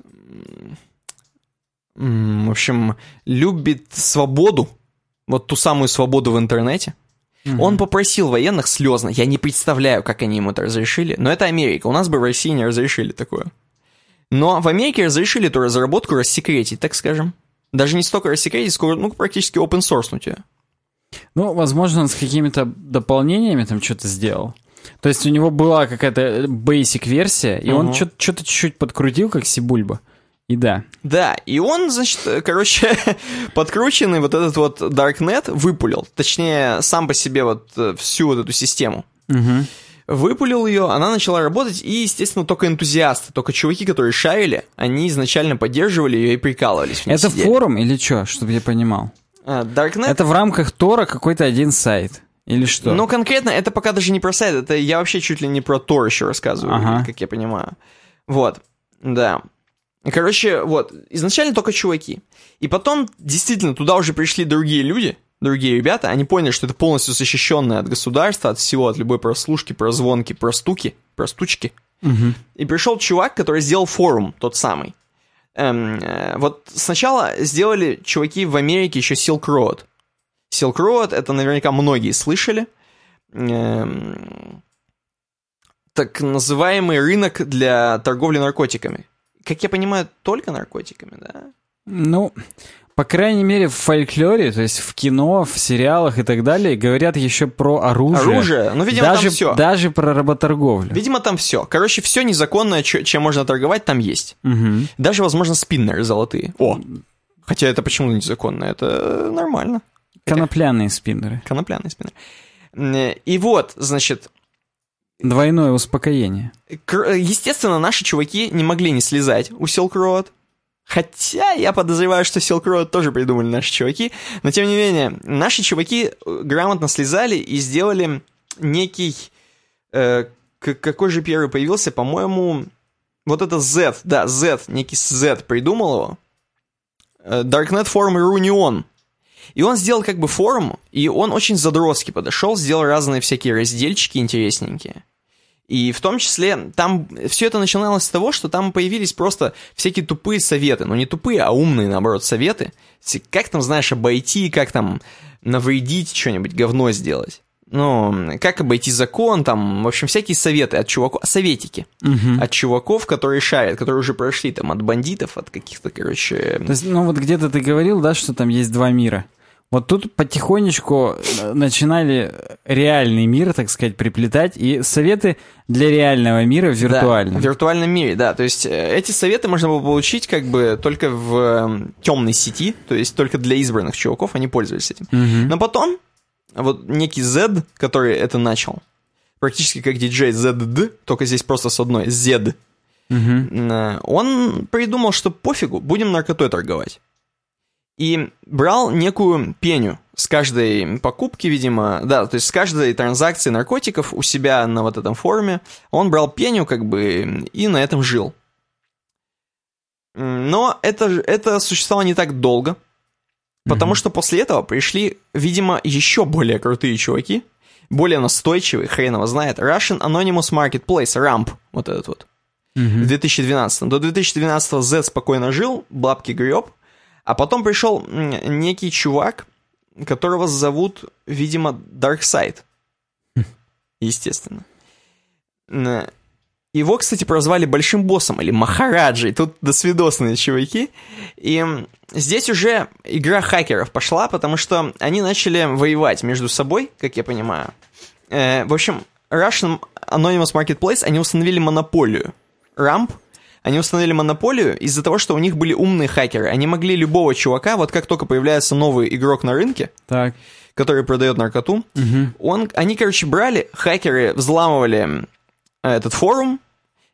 в общем, любит свободу, вот ту самую свободу в интернете. Он попросил военных слезно, я не представляю, как они ему это разрешили, но это Америка, у нас бы в России не разрешили такое. Но в Америке разрешили эту разработку рассекретить, так скажем. Даже не столько рассекретить, сколько, ну, практически open source ее. Ну, возможно, он с какими-то дополнениями там что-то сделал. То есть у него была какая-то basic версия, и он Мгм. что-то чуть-чуть подкрутил, как Сибульба. И да. Да, и он, значит, короче, подкрученный вот этот вот Darknet выпулил. Точнее, сам по себе вот э, всю вот эту систему. Мгм. Выпулил ее, она начала работать, и, естественно, только энтузиасты, только чуваки, которые шарили, они изначально поддерживали ее и прикалывались. Это сидели. форум или что, чтобы я понимал? А, Darknet Это в рамках Тора какой-то один сайт. Или что? Ну, конкретно, это пока даже не про сайт, это я вообще чуть ли не про Тор еще рассказываю, Ага. как я понимаю. Вот, да. Короче, вот, изначально только чуваки. И потом, действительно, туда уже пришли другие люди, другие ребята, они поняли, что это полностью защищенное от государства, от всего, от любой прослушки, прозвонки, простуки, простучки. Мгм. И пришел чувак, который сделал форум, тот самый. Эм, э, вот сначала сделали чуваки в Америке еще Silk Road. Silk Road, это наверняка многие слышали. Эм, так называемый рынок для торговли наркотиками. Как я понимаю, только наркотиками, да? Ну, по крайней мере, в фольклоре, то есть в кино, в сериалах и так далее, говорят еще про оружие. Оружие? Ну, видимо, даже, там все. Даже про работорговлю. Видимо, там все. Короче, все незаконное, чем можно торговать, там есть. Мгм. Даже, возможно, спиннеры золотые. О! Хотя это почему незаконно? Это нормально. Конопляные спиннеры. Конопляный спиннер. М, И вот, значит, Двойное успокоение. естественно, наши чуваки не могли не слезать у Silk Road. Хотя я подозреваю, что Silk Road тоже придумали наши чуваки. Но тем не менее, наши чуваки э, грамотно слезали и сделали некий... э, какой же первый появился? По-моему, вот это Z. Да, Z. Некий Z придумал его. Э, Darknet Forum Reunion. И он сделал как бы форум, и он очень задротски подошел, сделал разные всякие разделчики интересненькие. И в том числе там все это начиналось с того, что там появились просто всякие тупые советы. Ну не тупые, а умные, наоборот, советы. Как там, знаешь, обойти, как там навредить, что-нибудь говно сделать. Ну, как обойти закон, там, в общем, всякие советы от чуваков, советики Мгм. от чуваков, которые шарят, которые уже прошли там от бандитов, от каких-то, короче... То есть, ну вот где-то ты говорил, да, что там есть два мира. Вот тут потихонечку э, начинали реальный мир, так сказать, приплетать, и советы для реального мира в Да, виртуальном. в виртуальном мире, да. То есть э, эти советы можно было получить как бы только в темной сети, то есть только для избранных чуваков, они пользовались этим. Мгм. Но потом вот некий Z, который это начал, практически как диджей ZD, только здесь просто с одной, Z, Мгм. э, он придумал, что пофигу, будем наркотой торговать. И брал некую пеню с каждой покупки, видимо, да, то есть с каждой транзакции наркотиков у себя на вот этом форуме, он брал пеню как бы и на этом жил. Но это, это существовало не так долго, потому что после этого пришли, видимо, еще более крутые чуваки, более настойчивые, хрен его знает, Russian Anonymous Marketplace, RAMP, вот этот вот в Мгм. 2012. До 2012 Z спокойно жил, бабки греб, а потом пришел некий чувак, которого зовут, видимо, Darkseid. Естественно. Н- Его, кстати, прозвали Большим Боссом или Махараджей. Тут досвидосные чуваки. И здесь уже игра хакеров пошла, потому что они начали воевать между собой, как я понимаю. Э, в общем, Russian Anonymous Marketplace, они установили монополию. Рамп, они установили монополию из-за того, что у них были умные хакеры. Они могли любого чувака, вот как только появляется новый игрок на рынке, Так. который продает наркоту, Мгм. он, они, короче, брали, хакеры взламывали этот форум,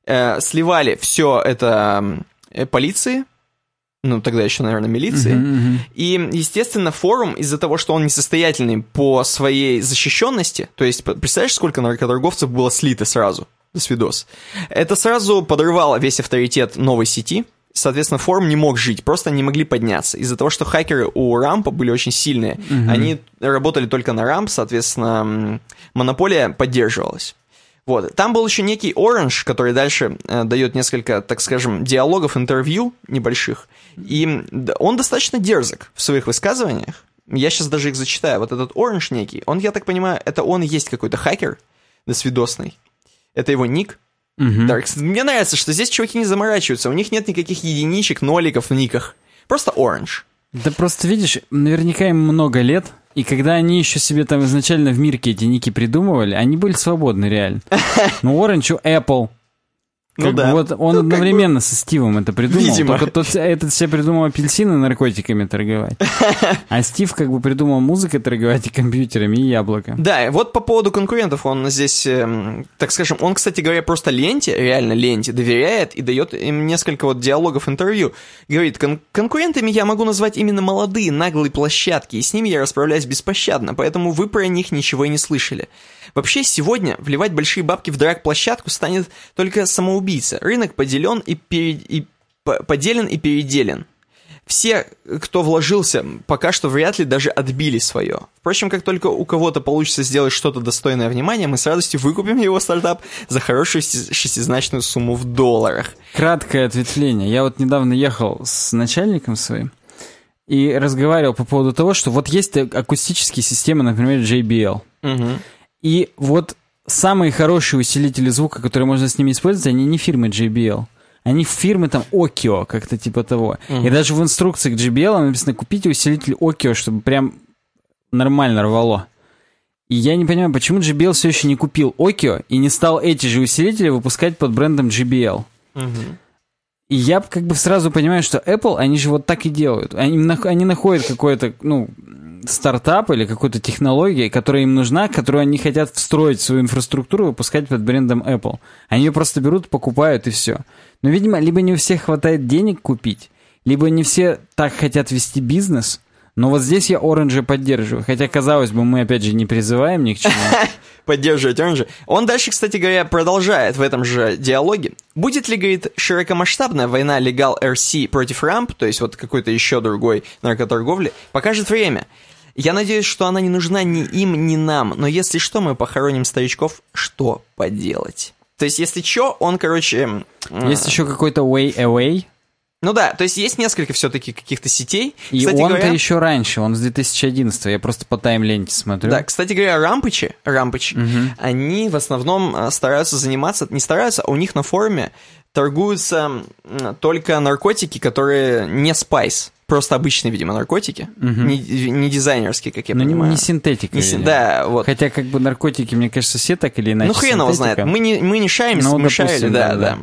э, сливали все это э, полиции, ну, тогда еще, наверное, милиции, Мгм, мгм. и, естественно, форум из-за того, что он несостоятельный по своей защищенности, то есть, представляешь, сколько наркоторговцев было слито сразу, свидос, это сразу подрывало весь авторитет новой сети, соответственно, форум не мог жить, просто не могли подняться. Из-за того, что хакеры у Рампа были очень сильные, они работали только на Рамп, соответственно, монополия поддерживалась. Вот. Там был еще некий Orange, который дальше э, дает несколько, так скажем, диалогов, интервью небольших. И он достаточно дерзок в своих высказываниях. Я сейчас даже их зачитаю. Вот этот Orange некий, он, я так понимаю, это он и есть какой-то хакер досвидосный. Это его ник. Мгм. Dark. Мне нравится, что здесь чуваки не заморачиваются. У них нет никаких единичек, ноликов в никах. Просто Orange. Да просто видишь, наверняка им много лет, и когда они еще себе там изначально в мирке эти ники придумывали, они были свободны реально. Ну, Orange у Apple, Ну бы да. вот он Ну, одновременно со Стивом это придумал. Видимо. Только тот, этот себе придумал апельсины наркотиками торговать. А Стив как бы придумал музыкой торговать и компьютерами, и яблоко. Да, вот по поводу конкурентов, он здесь, эм, так скажем, он, кстати говоря, просто ленте, реально ленте, доверяет и дает им несколько вот диалогов, интервью. Говорит, «Кон- конкурентами я могу назвать именно молодые, наглые площадки, и с ними я расправляюсь беспощадно, поэтому вы про них ничего и не слышали. Вообще, сегодня вливать большие бабки в драг-площадку станет только самоубийца. Рынок поделен и, пере- и по- поделен и переделен. Все, кто вложился, пока что вряд ли даже отбили свое. Впрочем, как только у кого-то получится сделать что-то достойное внимания, мы с радостью выкупим его стартап за хорошую шести- шестизначную сумму в долларах. Краткое ответвление. Я вот недавно ехал с начальником своим и разговаривал по поводу того, что вот есть акустические системы, например, JBL. И вот самые хорошие усилители звука, которые можно с ними использовать, они не фирмы JBL. Они фирмы там Okio, как-то типа того. И даже в инструкции к JBL написано «Купите усилитель Okio», чтобы прям нормально рвало. И я не понимаю, почему JBL все еще не купил Okio и не стал эти же усилители выпускать под брендом JBL. И я как бы сразу понимаю, что Apple, они же вот так и делают. Они, они находят какой-то, ну, стартап или какую-то технологию, которая им нужна, которую они хотят встроить в свою инфраструктуру выпускать под брендом Apple. Они ее просто берут, покупают и все. Но, видимо, либо не у всех хватает денег купить, либо не все так хотят вести бизнес. Но вот здесь я Orange поддерживаю. Хотя, казалось бы, мы, опять же, не призываем ни к чему. Поддерживать же. Он дальше, кстати говоря, продолжает в этом же диалоге. Будет ли, говорит, широкомасштабная война Legal RC против Рамп, то есть вот какой-то еще другой наркоторговли, покажет время. Я надеюсь, что она не нужна ни им, ни нам, но если что, мы похороним старичков, что поделать? То есть, если что, он, короче... Есть еще какой-то Way Away. Ну да, то есть есть несколько все-таки каких-то сетей. И он-то говоря- еще раньше, он с 2011 я просто по тайм-ленте смотрю. Да, кстати говоря, рампычи, рампычи, они в основном э, стараются заниматься, не стараются, а у них на форуме торгуются только наркотики, которые не спайс, просто обычные, видимо, наркотики, не, не дизайнерские, как я Но не, понимаю. не синтетика. Не или- да, вот. Хотя, как бы наркотики, мне кажется, все так или иначе. Ну, хрен его знает. Мы не, мы не шарим, Ну, мы допустим, шарили, да, да, да.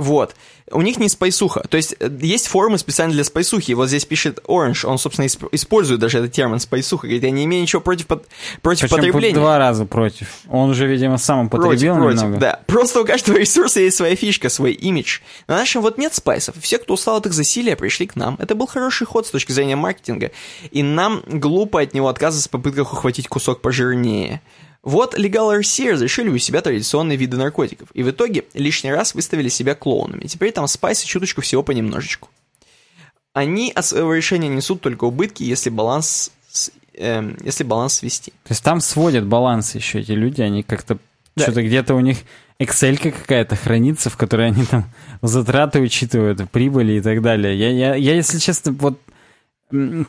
Вот. У них не спайсуха. То есть э, есть форумы специально для спайсухи. Вот здесь пишет Orange, он, собственно, исп- использует даже этот термин спайсуха. Говорит, я не имею ничего против, под- против Причем потребления. два раза против. Он уже, видимо, сам Против, употребил против, немного. да. Просто у каждого ресурса есть своя фишка, свой имидж. На нашем вот нет спайсов. Все, кто устал от их засилия, пришли к нам. Это был хороший ход с точки зрения маркетинга. И нам глупо от него отказываться в попытках ухватить кусок пожирнее. Вот Legal RC разрешили у себя традиционные виды наркотиков. И в итоге лишний раз выставили себя клоунами. Теперь там спайсы чуточку всего понемножечку. Они от своего решения несут только убытки, если баланс, эм, если баланс свести. То есть там сводят баланс еще эти люди, они как-то... Да. Что-то где-то у них excel какая-то хранится, в которой они там затраты учитывают, прибыли и так далее. Я, я, я если честно, вот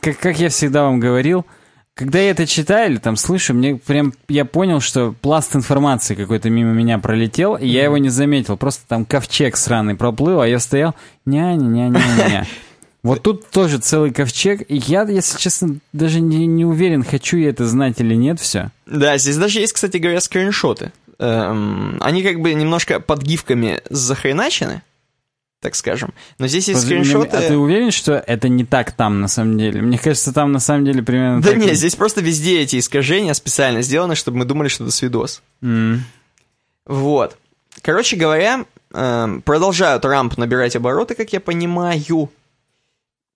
как, как я всегда вам говорил, когда я это читаю или там слышу, мне прям я понял, что пласт информации какой-то мимо меня пролетел, и я его не заметил. Просто там ковчег сраный проплыл, а я стоял ня-ня-ня-ня-ня. Вот тут тоже целый ковчег, и я, если честно, даже не, не уверен, хочу я это знать или нет все. Да, здесь даже есть, кстати говоря, скриншоты. Эм, они как бы немножко под гифками захреначены, так скажем. Но здесь есть Подожди, скриншоты... А ты уверен, что это не так там на самом деле? Мне кажется, там на самом деле примерно Да так. нет, здесь просто везде эти искажения специально сделаны, чтобы мы думали, что это свидос. М. Вот. Короче говоря, эм, продолжают рамп набирать обороты, как я понимаю.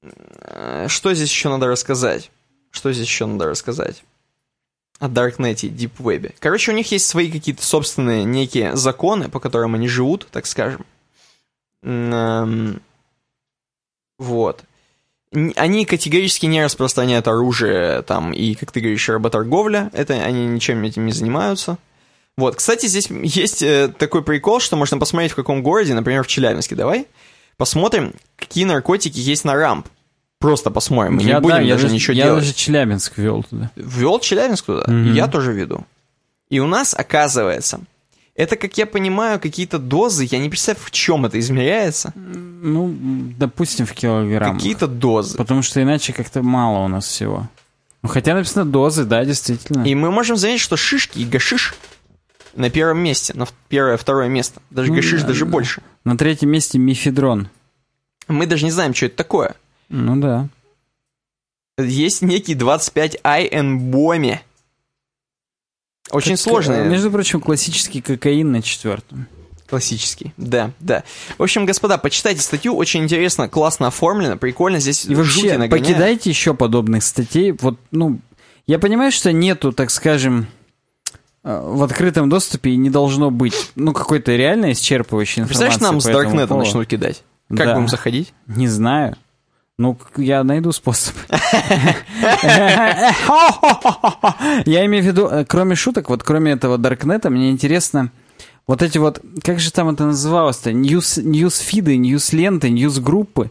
Э, Что здесь еще надо рассказать? Что здесь еще надо рассказать? О Даркнете и Deep Web. Короче, у них есть свои какие-то собственные некие законы, по которым они живут, так скажем. Эм, Вот. Они категорически не распространяют оружие там и, как ты говоришь, работорговля. Это они ничем этим не занимаются. Вот, кстати, здесь есть э, такой прикол, что можно посмотреть, в каком городе, например, в Челябинске. Давай посмотрим, какие наркотики есть на рамп. Просто посмотрим, мы Я, не будем да, я даже даже, ничего я делать. даже Челябинск вел туда. Ввел Челябинск туда, и я тоже веду. И у нас, оказывается, Это, как я понимаю, какие-то дозы. Я не представляю, в чем это измеряется. Ну, допустим, в килограммах. Какие-то дозы. Потому что иначе как-то мало у нас всего. Ну, хотя написано дозы, да, действительно. И мы можем заметить, что шишки и гашиш на первом месте, на первое, второе место. Даже Ну, гашиш да, даже да. больше. На третьем месте мифедрон. Мы даже не знаем, что это такое. Ну да. Есть некий 25i Боми. Очень Как- сложный. Между прочим, классический кокаин на четвертом. Классический, да, да. В общем, господа, почитайте статью, очень интересно, классно оформлено, прикольно, здесь И вообще, нагоняет. покидайте еще подобных статей. Вот, ну, я понимаю, что нету, так скажем, э, в открытом доступе и не должно быть, ну, какой-то реально исчерпывающей информации. Представляешь, нам с Даркнета начнут кидать? Как Да. будем заходить? Не знаю. Ну, я найду способ. Я имею в виду, э, кроме шуток, вот кроме этого Даркнета, мне интересно, вот эти вот, как же там это называлось-то, news, newsfeed ы, news-ленты, news-группы,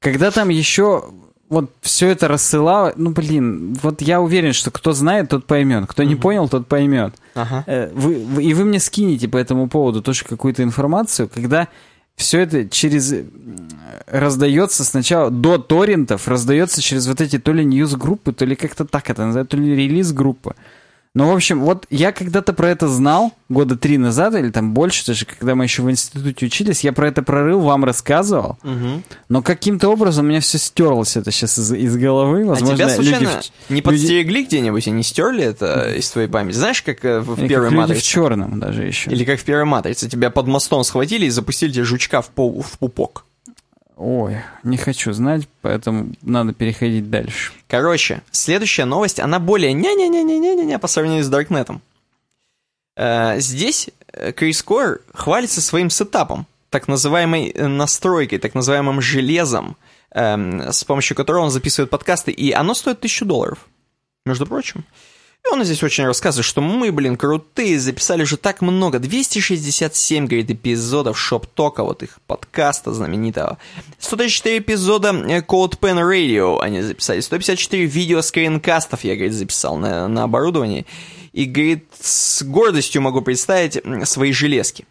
когда там еще вот все это рассылало, ну, блин, вот я уверен, что кто знает, тот поймет, кто не понял, тот поймет. Ага. Э, Вы, вы- и вы мне скинете по этому поводу тоже какую-то информацию, когда все это через м, раздается сначала до торрентов, раздается через вот эти то ли news-группы, то ли как-то так это называют, то ли релиз-группа. Ну, в общем, вот я когда-то про это знал, года три назад, или там больше даже, когда мы еще в институте учились, я про это прорыл, вам рассказывал, Мгм. но каким-то образом у меня все стерлось это сейчас из, из головы. А Возможно, тебя случайно люди в- не люди- подстерегли где-нибудь и не стерли это из твоей памяти? Знаешь, как э, в или первой как люди в матрице? черном даже еще. Или как в первой матрице, тебя под мостом схватили и запустили тебе жучка в, пол- в пупок. Ой, не хочу знать, поэтому надо переходить дальше. Короче, следующая новость, она более ня-ня-ня-ня-ня-ня по сравнению с Даркнетом. Э, Здесь э, Крис Койер хвалится своим сетапом, так называемой э, настройкой, так называемым железом, эм, с помощью которого он записывает подкасты, и оно стоит тысячу долларов, между прочим. И он здесь очень рассказывает, что мы, блин, крутые, записали уже так много. 267, говорит, эпизодов ShopTalk а, вот их подкаста знаменитого. 134 эпизода э, Code Pen Radio они записали. 154 видео скринкастов я, говорит, записал на, на оборудовании. И, говорит, с гордостью могу представить свои железки.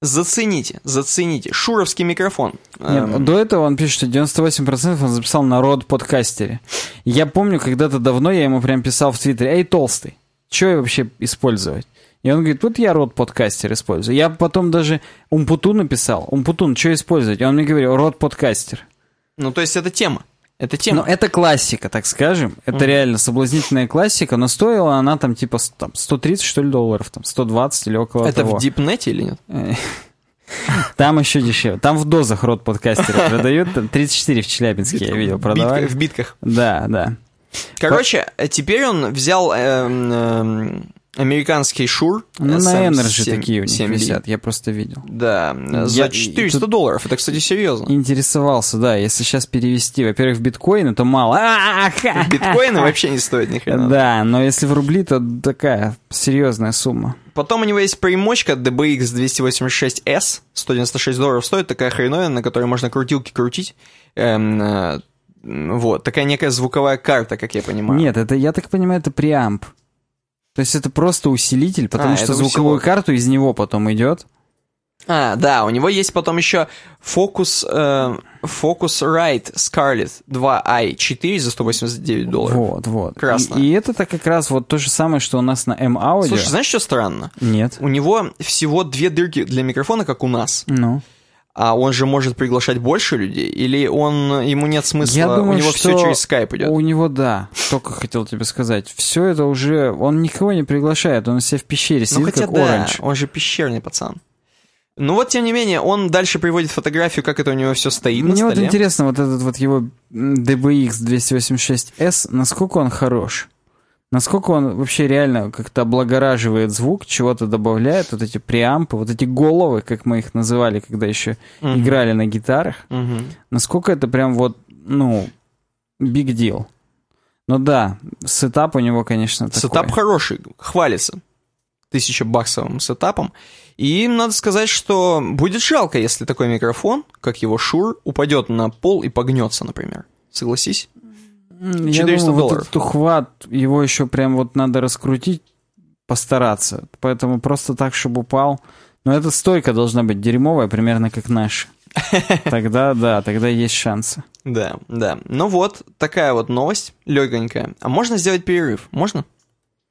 Зацените, зацените. Шуровский микрофон. Нет, Эм, до этого он пишет, что 98% он записал на род подкастере. Я помню, когда-то давно я ему прям писал в Твиттере, эй, толстый, что вообще использовать? И он говорит, вот я род подкастер использую. Я потом даже Умпуту написал, Умпутун, что использовать? И он мне говорил, род подкастер. Ну, то есть это тема. Это тема. Но это классика, так скажем. Это реально соблазнительная классика, но стоила она там типа там, 130, что ли, долларов, там 120 или около это того. в дипнете или нет? Там еще дешевле. Там в дозах род подкастера продают. Там 34 в Челябинске я видел, продавали. в битках. Да, да. Короче, э, теперь он взял эм, эм, американский Шур. Ну, на Energy 7 такие у них 7D. висят, я просто видел. Да, за Я- 400 и тут- долларов. Это, кстати, серьезно. Интересовался, да, если сейчас перевести, во-первых, в биткоины, то мало. Биткоины вообще не стоят ни хрена. Да, но если в рубли, то такая серьезная сумма. Потом у него есть примочка DBX 286S, 196 долларов стоит, такая хреновина, на которой можно крутилки крутить. Эм, э, вот, такая некая звуковая карта, как я понимаю. Нет, это, я так понимаю, это преамп. То есть это просто усилитель, потому А, что звуковую усилитель. карту из него потом идет. А, да, у него есть потом еще Focus, э, Focusrite Scarlett 2i4 за 189 долларов. Вот, вот. Красно. И, и это-то как раз вот то же самое, что у нас на M-аудио. Слушай, знаешь, что странно? Нет. У него всего две дырки для микрофона, как у нас. Ну. А он же может приглашать больше людей? Или он ему нет смысла? Я думаю, у него что все через скайп идет. У него, да. Только хотел тебе сказать. Все это уже... Он никого не приглашает. Он себя в пещере Ну сидит, хотя как да, оранж. он же пещерный пацан. Ну вот, тем не менее, он дальше приводит фотографию, как это у него все стоит на Мне вот столе. интересно, вот этот вот его DBX 286S, насколько он хорош? Насколько он вообще реально как-то облагораживает звук, чего-то добавляет, вот эти преампы, вот эти головы, как мы их называли, когда еще Мгм. играли на гитарах. Мгм. Насколько это прям вот, ну, big deal. Ну да, сетап у него, конечно, такой. Сетап хороший, хвалится. Тысяча баксовым сетапом. И надо сказать, что будет жалко, если такой микрофон, как его Шур, упадет на пол и погнется, например. Согласись? М, Я 400 думаю, вот долларов. этот ухват, его еще прям вот надо раскрутить постараться. Поэтому просто так, чтобы упал. Но эта стойка должна быть дерьмовая, примерно как наша. Тогда, да, тогда есть шансы. Да, да. Ну вот, такая вот новость, легонькая. А можно сделать перерыв? Можно?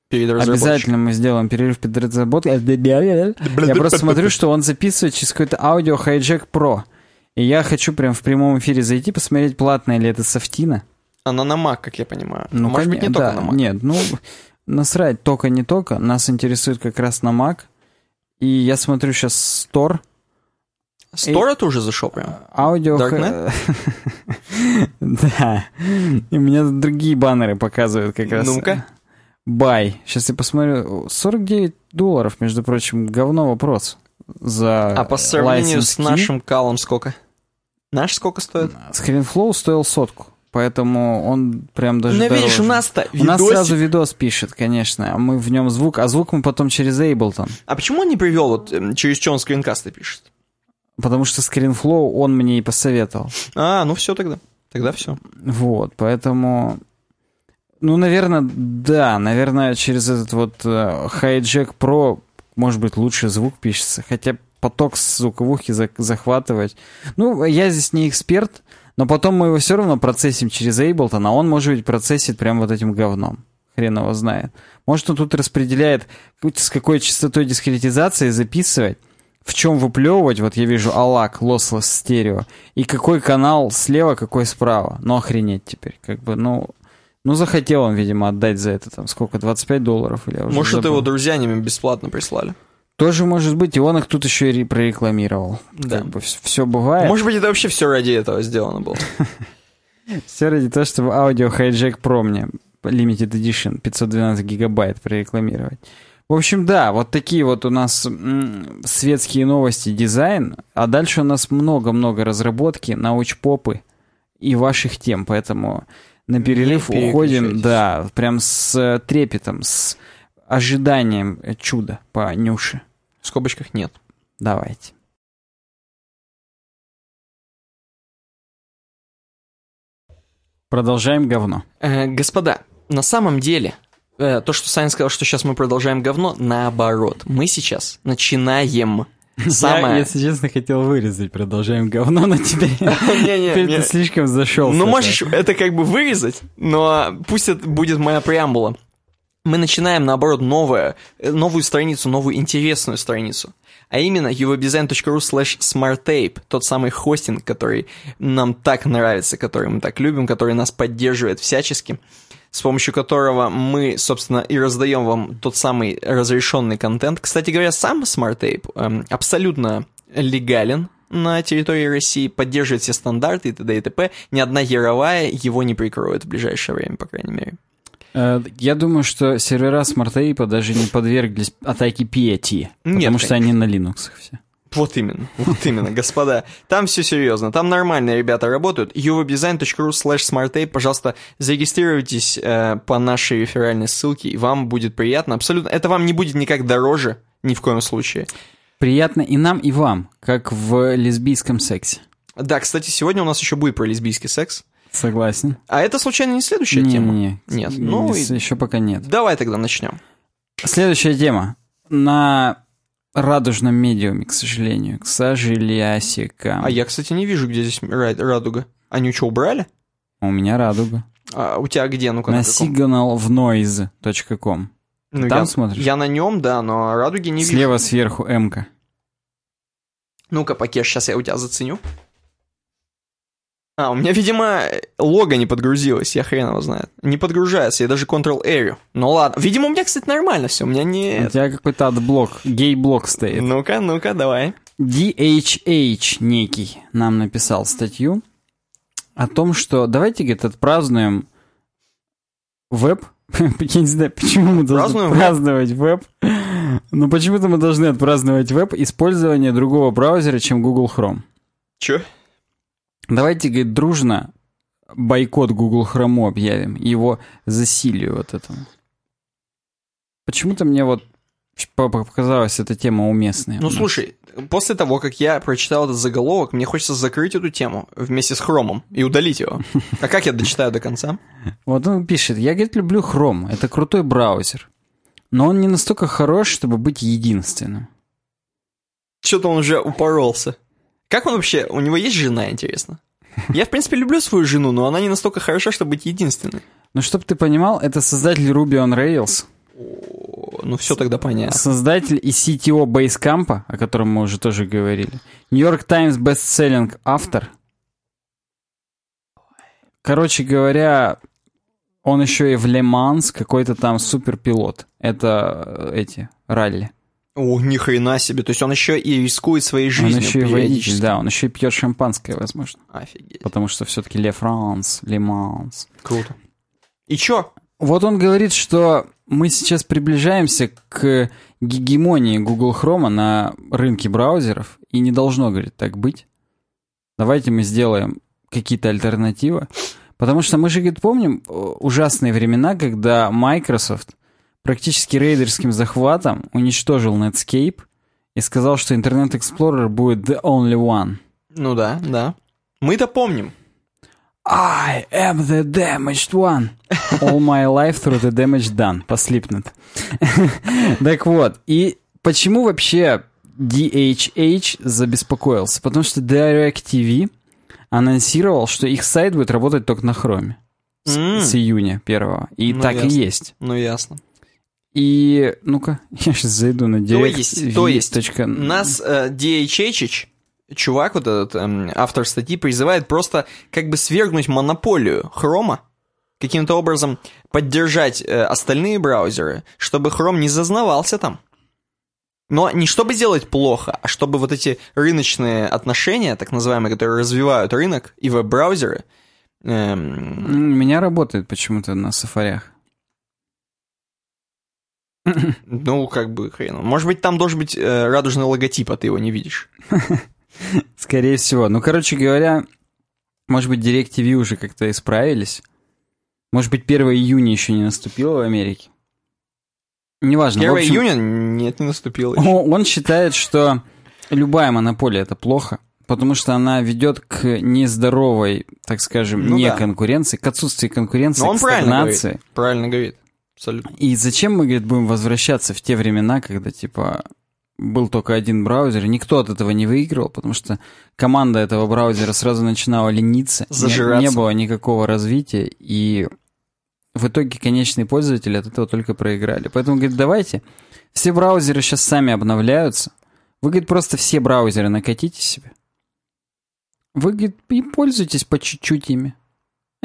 Перед Обязательно мы сделаем перерыв перед разработкой. Я просто смотрю, что он записывает через какой-то аудио Hijack Pro. И я хочу прям в прямом эфире зайти, посмотреть, платная ли это софтина. Она на Mac, как я понимаю. Ну, Может быть, не да, только на Mac. Нет, ну, насрать, только не только. Нас интересует как раз на Mac. И я смотрю сейчас Store. Store ты уже зашел прям? Аудио... Да. И у меня другие баннеры показывают как раз. Ну-ка. Бай. Сейчас я посмотрю. 49 долларов, между прочим, говно вопрос. За а по сравнению с нашим калом сколько? Наш сколько стоит? Screenflow стоил сотку. Поэтому он прям даже Ну, видишь, у нас-то У нас сразу видос пишет, конечно, а мы в нем звук, а звук мы потом через Ableton. А почему он не привел, вот эм, через что он скринкасты пишет? Потому что ScreenFlow он мне и посоветовал. А, ну все тогда. Тогда все. Вот, поэтому... Ну, наверное, да, наверное, через этот вот uh, Hijack Pro, может быть, лучше звук пишется. Хотя поток звуковухи захватывать. Ну, я здесь не эксперт, но потом мы его все равно процессим через Ableton, а он, может быть, процессит прям вот этим говном. Хрен его знает. Может, он тут распределяет, с какой частотой дискретизации записывать, в чем выплевывать, вот я вижу алак, lossless стерео, и какой канал слева, какой справа. Ну, охренеть теперь. Как бы, ну, ну, захотел он, видимо, отдать за это, там, сколько, 25 долларов или уже Может, это его друзья бесплатно прислали. Тоже может быть, и он их тут еще и прорекламировал. Да. Как бы все бывает. Может быть, это вообще все ради этого сделано было. Все ради того, чтобы аудио Hijack Pro мне Limited Edition 512 гигабайт прорекламировать. В общем, да, вот такие вот у нас светские новости, дизайн, а дальше у нас много-много разработки, научпопы и ваших тем, поэтому на перерыв уходим, да, прям с трепетом, с ожиданием чуда по Нюше. В скобочках нет. Давайте. Продолжаем говно. Э, господа, на самом деле, э, то, что Саня сказал, что сейчас мы продолжаем говно, наоборот. Мы сейчас начинаем Самое... Я, если честно, хотел вырезать, продолжаем говно на тебе. Не-не, ты слишком зашел. Ну, можешь это как бы вырезать, но пусть это будет моя преамбула мы начинаем, наоборот, новое, э, новую страницу, новую интересную страницу. А именно uwebdesign.ru slash smarttape, тот самый хостинг, который нам так нравится, который мы так любим, который нас поддерживает всячески, с помощью которого мы, собственно, и раздаем вам тот самый разрешенный контент. Кстати говоря, сам SmartTape эм, абсолютно легален, на территории России, поддерживает все стандарты и т.д. и т.п. Ни одна яровая его не прикроет в ближайшее время, по крайней мере. Э, я думаю, что сервера SmartApe даже не подверглись атаке PAT, потому Нет, что они на Linux все. Вот именно, вот именно, господа. Там все серьезно, там нормальные ребята работают. uwebdesign.ru slash smartape, пожалуйста, зарегистрируйтесь э, по нашей реферальной ссылке, и вам будет приятно. Абсолютно, это вам не будет никак дороже, ни в коем случае. Приятно и нам, и вам, как в лесбийском сексе. Да, кстати, сегодня у нас еще будет про лесбийский секс. Согласен. А это случайно не следующая не, тема? Не, нет. Ну, и... еще пока нет. Давай тогда начнем. Следующая тема. На радужном медиуме, к сожалению. К сожалению. А я, кстати, не вижу, где здесь радуга. Они что, убрали? У меня радуга. А у тебя где? Ну-ка, на, на. Ну, Там я, смотришь? Я на нем, да, но радуги не Слева вижу. Слева сверху М-ка. Ну-ка, Пакеш, сейчас я у тебя заценю. А, у меня, видимо, лого не подгрузилось, я хрен его знает. Не подгружается, я даже Ctrl-R. Ну ладно. Видимо, у меня, кстати, нормально все, у меня не... У тебя какой-то AdBlock, гей-блок стоит. Ну-ка, ну-ка, давай. DHH некий нам написал статью о том, что давайте, говорит, отпразднуем веб. Я не знаю, почему мы должны праздновать веб. Но почему-то мы должны отпраздновать веб использование другого браузера, чем Google Chrome. Чё? Давайте, говорит, дружно бойкот Google Chrome объявим, его засилию вот этому. Почему-то мне вот показалась эта тема уместной. Ну, слушай, после того, как я прочитал этот заголовок, мне хочется закрыть эту тему вместе с Хромом и удалить его. А как я дочитаю до конца? Вот он пишет, я, говорит, люблю Chrome, это крутой браузер. Но он не настолько хорош, чтобы быть единственным. Что-то он уже упоролся. Как он вообще... У него есть жена, интересно? Я, в принципе, люблю свою жену, но она не настолько хороша, чтобы быть единственной. Ну, чтобы ты понимал, это создатель Ruby on Rails. Ну, все тогда понятно. Создатель и CTO Basecamp, о котором мы уже тоже говорили. New York Times бестселлинг автор. Короче говоря, он еще и в Ле-Манс какой-то там суперпилот. Это э, эти, ралли. О, ни хрена себе. То есть он еще и рискует своей жизнью. Он еще и водитель, периодически. да, он еще и пьет шампанское, возможно. Офигеть. Потому что все-таки Ле Франс, Ле Манс. Круто. И чё? Вот он говорит, что мы сейчас приближаемся к гегемонии Google Chrome на рынке браузеров, и не должно, говорит, так быть. Давайте мы сделаем какие-то альтернативы. Потому что мы же, говорит, помним э, ужасные времена, когда Microsoft практически рейдерским захватом уничтожил Netscape и сказал, что Internet Explorer будет the only one. Ну да, да. Мы-то помним. I am the damaged one. All my life through the damage done. По Slipknot. так вот, и почему вообще DHH забеспокоился? Потому что DirecTV анонсировал, что их сайт будет работать только на хроме. С, М. с июня первого. И Ну, так и ясно. есть. Ну ясно. И, ну-ка, я сейчас зайду на То есть, то есть, direct.v. нас э, DHH, чувак, вот этот эм, автор статьи, призывает просто как бы свергнуть монополию Хрома, каким-то образом поддержать э, остальные браузеры, чтобы Chrome не зазнавался там. Но не чтобы сделать плохо, а чтобы вот эти рыночные отношения, так называемые, которые развивают рынок и веб-браузеры, эм, У меня работает почему-то на сафарях. ну, как бы хрен. Может быть, там должен быть э, радужный логотип, а ты его не видишь. Скорее всего. Ну, короче говоря, может быть, DirecTV уже как-то исправились. Может быть, 1 июня еще не наступило в Америке. Неважно. 1 в общем, июня? Нет, не наступило еще. Он считает, что любая монополия это плохо, потому что она ведет к нездоровой, так скажем, Ну не да. к отсутствию конкуренции, Но он к правильно стагнации. говорит. Правильно говорит. Абсолютно. И зачем мы, говорит, будем возвращаться в те времена, когда, типа, был только один браузер, и никто от этого не выигрывал, потому что команда этого браузера сразу начинала лениться, не- не было никакого развития, и в итоге конечные пользователи от этого только проиграли. Поэтому, говорит, давайте, все браузеры сейчас сами обновляются, вы, говорит, просто все браузеры накатите себе. Вы, говорит, и пользуйтесь по чуть-чуть ими.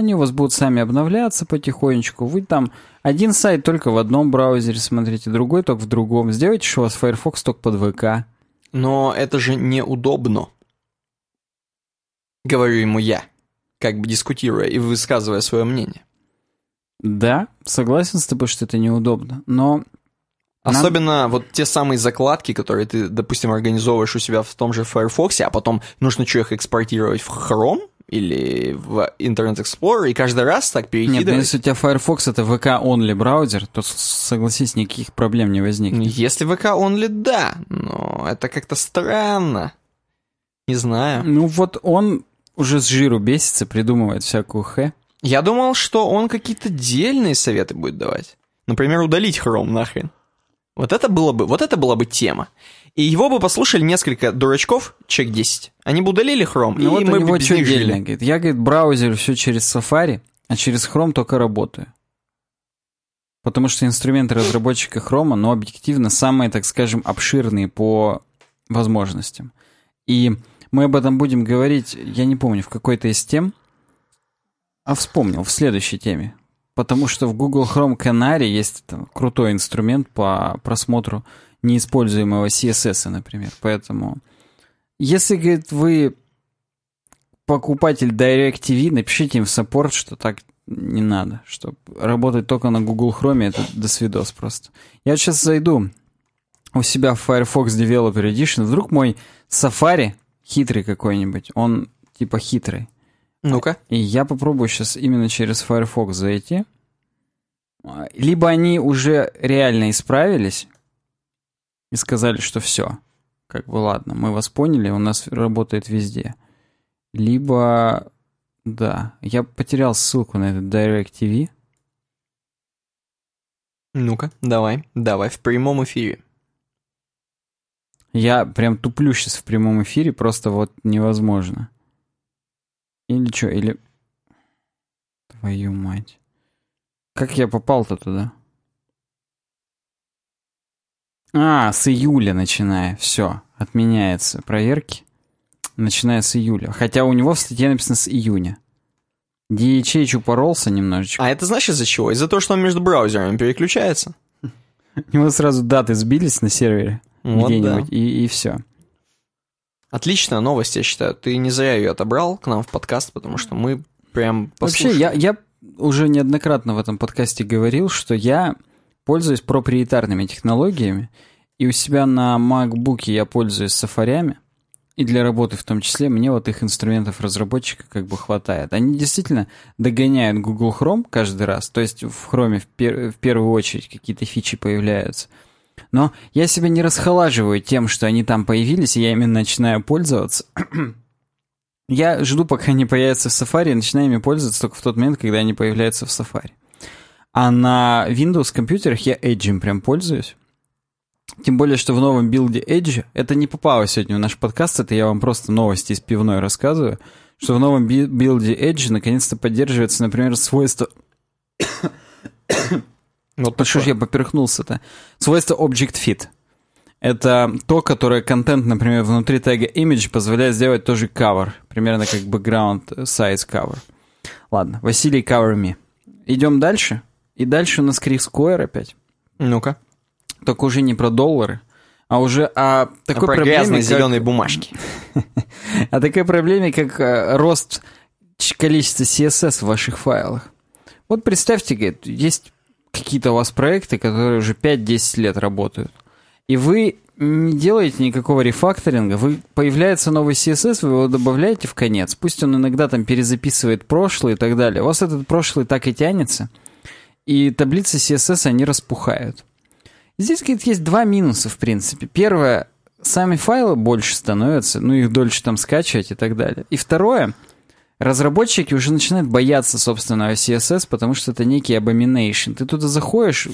Они у вас будут сами обновляться потихонечку. Вы там один сайт только в одном браузере смотрите, другой только в другом. Сделайте, что у вас Firefox только под ВК. Но это же неудобно. Говорю ему я, как бы дискутируя и высказывая свое мнение. Да, согласен с тобой, что это неудобно. Но Нам- Особенно вот те самые закладки, которые ты, допустим, организовываешь у себя в том же Firefox, а потом нужно что их экспортировать в Chrome или в Internet Explorer, и каждый раз так нет, ну перекидывать. если у тебя Firefox это VK-only браузер, то, согласись, никаких проблем не возникнет. Если VK only, да, но это как-то странно. Не знаю. Ну вот он уже с жиру бесится, придумывает всякую хэ. Я думал, что он какие-то дельные советы будет давать. Например, удалить Chrome нахрен. Вот это было бы, вот это была бы тема. И его бы послушали несколько дурачков, человек 10. Они бы удалили Chrome, Ну и вот мы бы без них жили. говорит. Я, говорит, браузер все через Safari, а через Chrome только работаю. Потому что инструменты разработчика Chrome, но объективно самые, так скажем, обширные по возможностям. И мы об этом будем говорить, я не помню, в какой-то из тем, а вспомнил, в следующей теме. Потому что в Google Chrome Canary есть там крутой инструмент по просмотру неиспользуемого CSS, например. Поэтому, если, говорит, вы покупатель DirecTV, напишите им в саппорт, что так не надо, что работать только на Google Chrome, это до свидос просто. Я сейчас зайду у себя в Firefox Developer Edition, вдруг мой Safari хитрый какой-нибудь, он типа хитрый. Ну-ка. И я попробую сейчас именно через Firefox зайти. Либо они уже реально исправились и сказали, что все. Как бы ладно, мы вас поняли, у нас работает везде. Либо, да, я потерял ссылку на этот DirecTV. Ну-ка, давай, давай, в прямом эфире. Я прям туплю сейчас в прямом эфире, просто вот невозможно. Или что, или... Твою мать. Как я попал-то туда? А, с июля начиная. Все, отменяется проверки. Начиная с июля. Хотя у него в статье написано с июня. DHH упоролся немножечко. А это знаешь из-за чего? Из-за того, что он между браузерами переключается. У него сразу даты сбились на сервере Вот где-нибудь, да. и, и все. Отличная новость, я считаю. Ты не зря ее отобрал к нам в подкаст, потому что мы прям Вообще, послушали. я, я уже неоднократно в этом подкасте говорил, что я пользуюсь проприетарными технологиями, и у себя на MacBook я пользуюсь сафарями, и для работы в том числе мне вот их инструментов разработчика как бы хватает. Они действительно догоняют Google Chrome каждый раз, то есть в Chrome в, пер- в первую очередь какие-то фичи появляются. Но я себя не расхолаживаю тем, что они там появились, и я ими начинаю пользоваться. Я жду, пока они появятся в Safari, и начинаю ими пользоваться только в тот момент, когда они появляются в Safari. А на Windows компьютерах я Edge прям пользуюсь. Тем более, что в новом билде Edge, это не попало сегодня в наш подкаст, это я вам просто новости из пивной рассказываю, что в новом би- билде Edge наконец-то поддерживается, например, свойство... Вот Ну что я поперхнулся-то? Свойство Object Fit. Это то, которое контент, например, внутри тега image позволяет сделать тоже cover. Примерно как background size cover. Ладно, Василий cover me. Идем дальше. И дальше у нас Крис Койер опять. Ну-ка. Только уже не про доллары, а уже о такой А про проблеме, грязные как- зеленые бумажки. о такой проблеме, как э, рост количества CSS в ваших файлах. Вот представьте, говорит, есть какие-то у вас проекты, которые уже 5-10 лет работают, и вы не делаете никакого рефакторинга, вы появляется новый CSS, вы его добавляете в конец, пусть он иногда там перезаписывает прошлый и так далее. У вас этот прошлый так и тянется, и таблицы CSS, они распухают. Здесь, говорит, есть два минуса, в принципе. Первое, сами файлы больше становятся, ну, их дольше там скачивать и так далее. И второе, разработчики уже начинают бояться собственного CSS, потому что это некий abomination. Ты туда заходишь,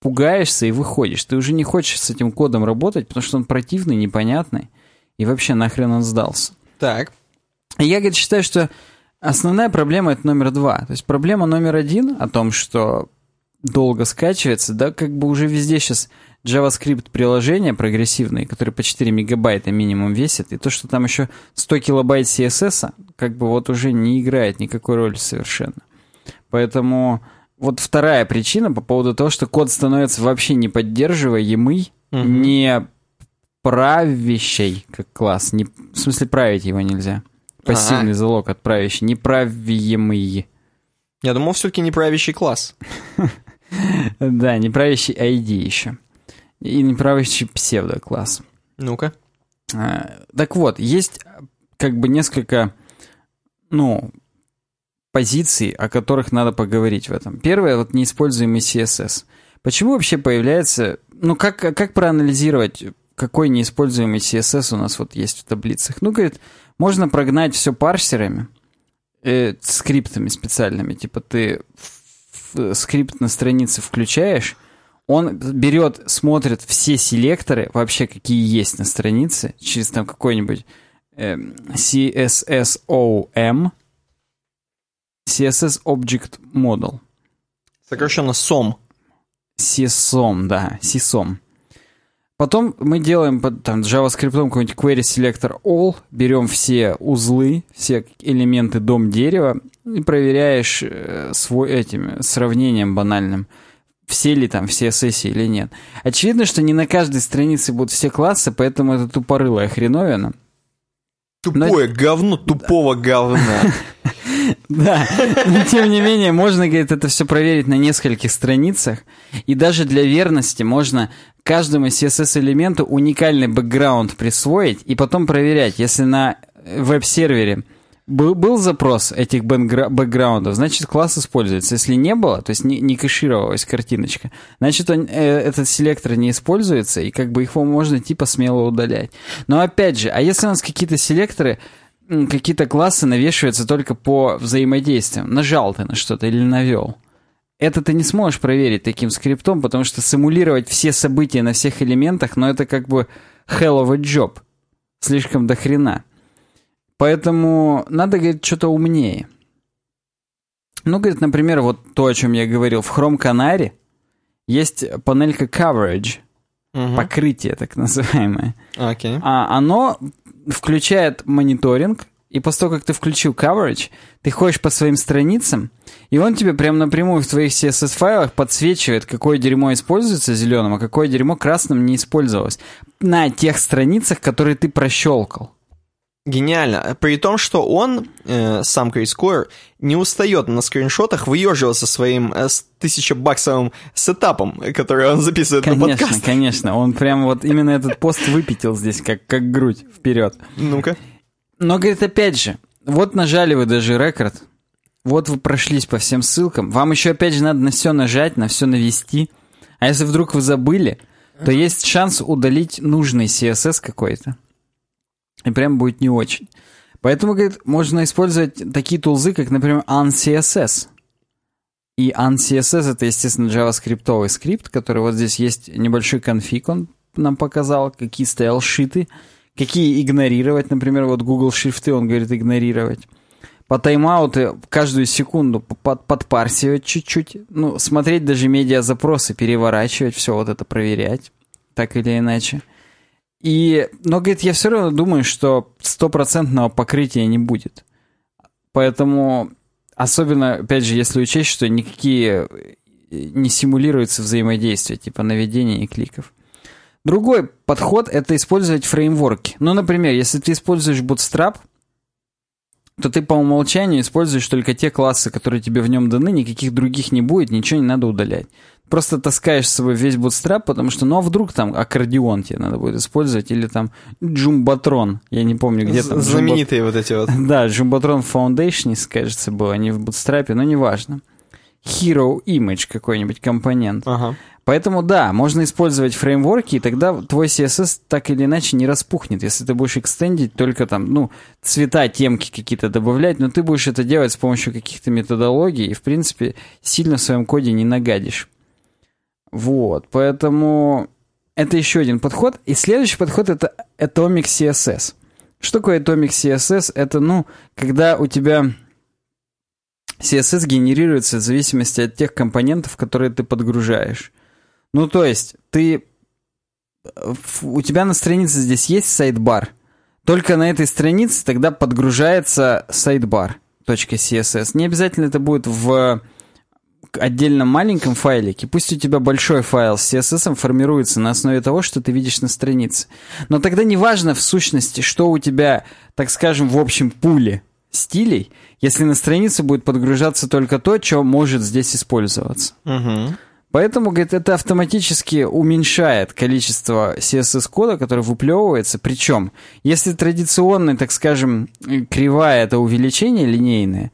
пугаешься и выходишь. Ты уже не хочешь с этим кодом работать, потому что он противный, непонятный, и вообще нахрен он сдался. Так. И я, говорит, считаю, что основная проблема это номер два. То есть проблема номер один о том, что долго скачивается, да, как бы уже везде сейчас JavaScript приложения прогрессивные, которые по 4 мегабайта минимум весят, и то, что там еще 100 килобайт CSS, как бы вот уже не играет никакой роли совершенно. Поэтому вот вторая причина по поводу того, что код становится вообще не поддерживаемый, Мгм. не правящий как класс, не, в смысле править его нельзя. Пассивный залог от правящий, неправиемый. Я думал, все-таки неправящий класс. Да, неправящий ID еще. И неправящий псевдокласс. Ну-ка. А, Так вот, есть как бы несколько, ну, позиций, о которых надо поговорить в этом. Первое, вот неиспользуемый CSS. Почему вообще появляется, ну, как, как проанализировать, какой неиспользуемый CSS у нас вот есть в таблицах? Ну, говорит, можно прогнать все парсерами, э, скриптами специальными. Типа ты скрипт на странице включаешь, он берет, смотрит все селекторы, вообще какие есть на странице, через там какой-нибудь эм, CSSOM, CSS Object Model. Сокращенно SOM. CSOM, да, CSOM. Потом мы делаем под там, JavaScript какой-нибудь query selector all, берем все узлы, все элементы дом дерева и проверяешь э, свой этим сравнением банальным, все ли там все сессии или нет. Очевидно, что не на каждой странице будут все классы, поэтому это тупорылая хреновина. Тупое говно тупого говна. Да, но тем не менее, можно, говорит, это все проверить на нескольких страницах. И даже для верности можно каждому CSS-элементу уникальный бэкграунд присвоить и потом проверять. Если на веб-сервере был, был запрос этих бэкгра- бэкграундов, значит, класс используется. Если не было, то есть не, не кэшировалась картиночка, значит, он, э, этот селектор не используется, и как бы его можно типа смело удалять. Но опять же, а если у нас какие-то селекторы какие-то классы навешиваются только по взаимодействиям. Нажал ты на что-то или навел. это ты не сможешь проверить таким скриптом, потому что симулировать все события на всех элементах, но это как бы hell of a job. Слишком до хрена. Поэтому надо, говорит, что-то умнее. Ну, говорит, например, вот то, о чем я говорил, в Chrome Canary есть панелька Coverage, Мгм. покрытие так называемое. Окей. А оно включает мониторинг, и после того, как ты включил coverage, ты ходишь по своим страницам, и он тебе прям напрямую в твоих CSS-файлах подсвечивает, какое дерьмо используется зеленым, а какое дерьмо красным не использовалось. На тех страницах, которые ты прощелкал. Гениально. При том, что он, э, сам Крис Койер, не устает на скриншотах выеживаться своим э, тысячебаксовым сетапом, который он записывает на Конечно, подкаст. конечно. Он прям вот именно этот пост выпятил здесь, как, как грудь вперед. Ну-ка. Но, говорит, опять же, вот нажали вы даже рекорд, вот вы прошлись по всем ссылкам, вам еще опять же надо на все нажать, на все навести. А если вдруг вы забыли, то есть шанс удалить нужный CSS какой-то. И прям будет не очень. Поэтому, говорит, можно использовать такие тулзы, как, например, uncss. И uncss это, естественно, JavaScript скрипт, который вот здесь есть небольшой конфиг, он нам показал, какие стайл-шиты, какие игнорировать, например, вот Google шрифты, он говорит игнорировать. По тайм-ауты каждую секунду под, подпарсивать чуть-чуть, ну, смотреть даже медиа-запросы, переворачивать, все вот это проверять, так или иначе. И, но, говорит, я все равно думаю, что стопроцентного покрытия не будет. Поэтому, особенно, опять же, если учесть, что никакие э, не симулируются взаимодействия, типа наведения и кликов. Другой подход — это использовать фреймворки. Ну, например, если ты используешь Bootstrap, то ты по умолчанию используешь только те классы, которые тебе в нем даны, никаких других не будет, ничего не надо удалять. Просто таскаешь с собой весь Bootstrap, потому что, ну а вдруг там аккордеон тебе надо будет использовать, или там Джумбатрон, я не помню, где там. Знаменитые вот эти вот. Да, Jumbotron Foundation, кажется, было, не в Bootstrap, но неважно. Hero Image какой-нибудь компонент. Ага. Поэтому да, можно использовать фреймворки, и тогда твой CSS так или иначе не распухнет, если ты будешь экстендить только там, ну, цвета, темки какие-то добавлять, но ты будешь это делать с помощью каких-то методологий, и, в принципе, сильно в своем коде не нагадишь. Вот, поэтому это еще один подход. И следующий подход — это Atomic CSS. Что такое Atomic CSS? Это, ну, когда у тебя CSS генерируется в зависимости от тех компонентов, которые ты подгружаешь. Ну, то есть, ты... У тебя на странице здесь есть сайдбар. Только на этой странице тогда подгружается sidebar.css. Не обязательно это будет в отдельном маленьком файлике. Пусть у тебя большой файл с CSS формируется на основе того, что ты видишь на странице. Но тогда не важно в сущности, что у тебя, так скажем, в общем пуле стилей, если на странице будет подгружаться только то, что может здесь использоваться. Угу. Поэтому, говорит, это автоматически уменьшает количество CSS-кода, который выплевывается. Причем, если традиционный, так скажем, кривая это увеличение линейное,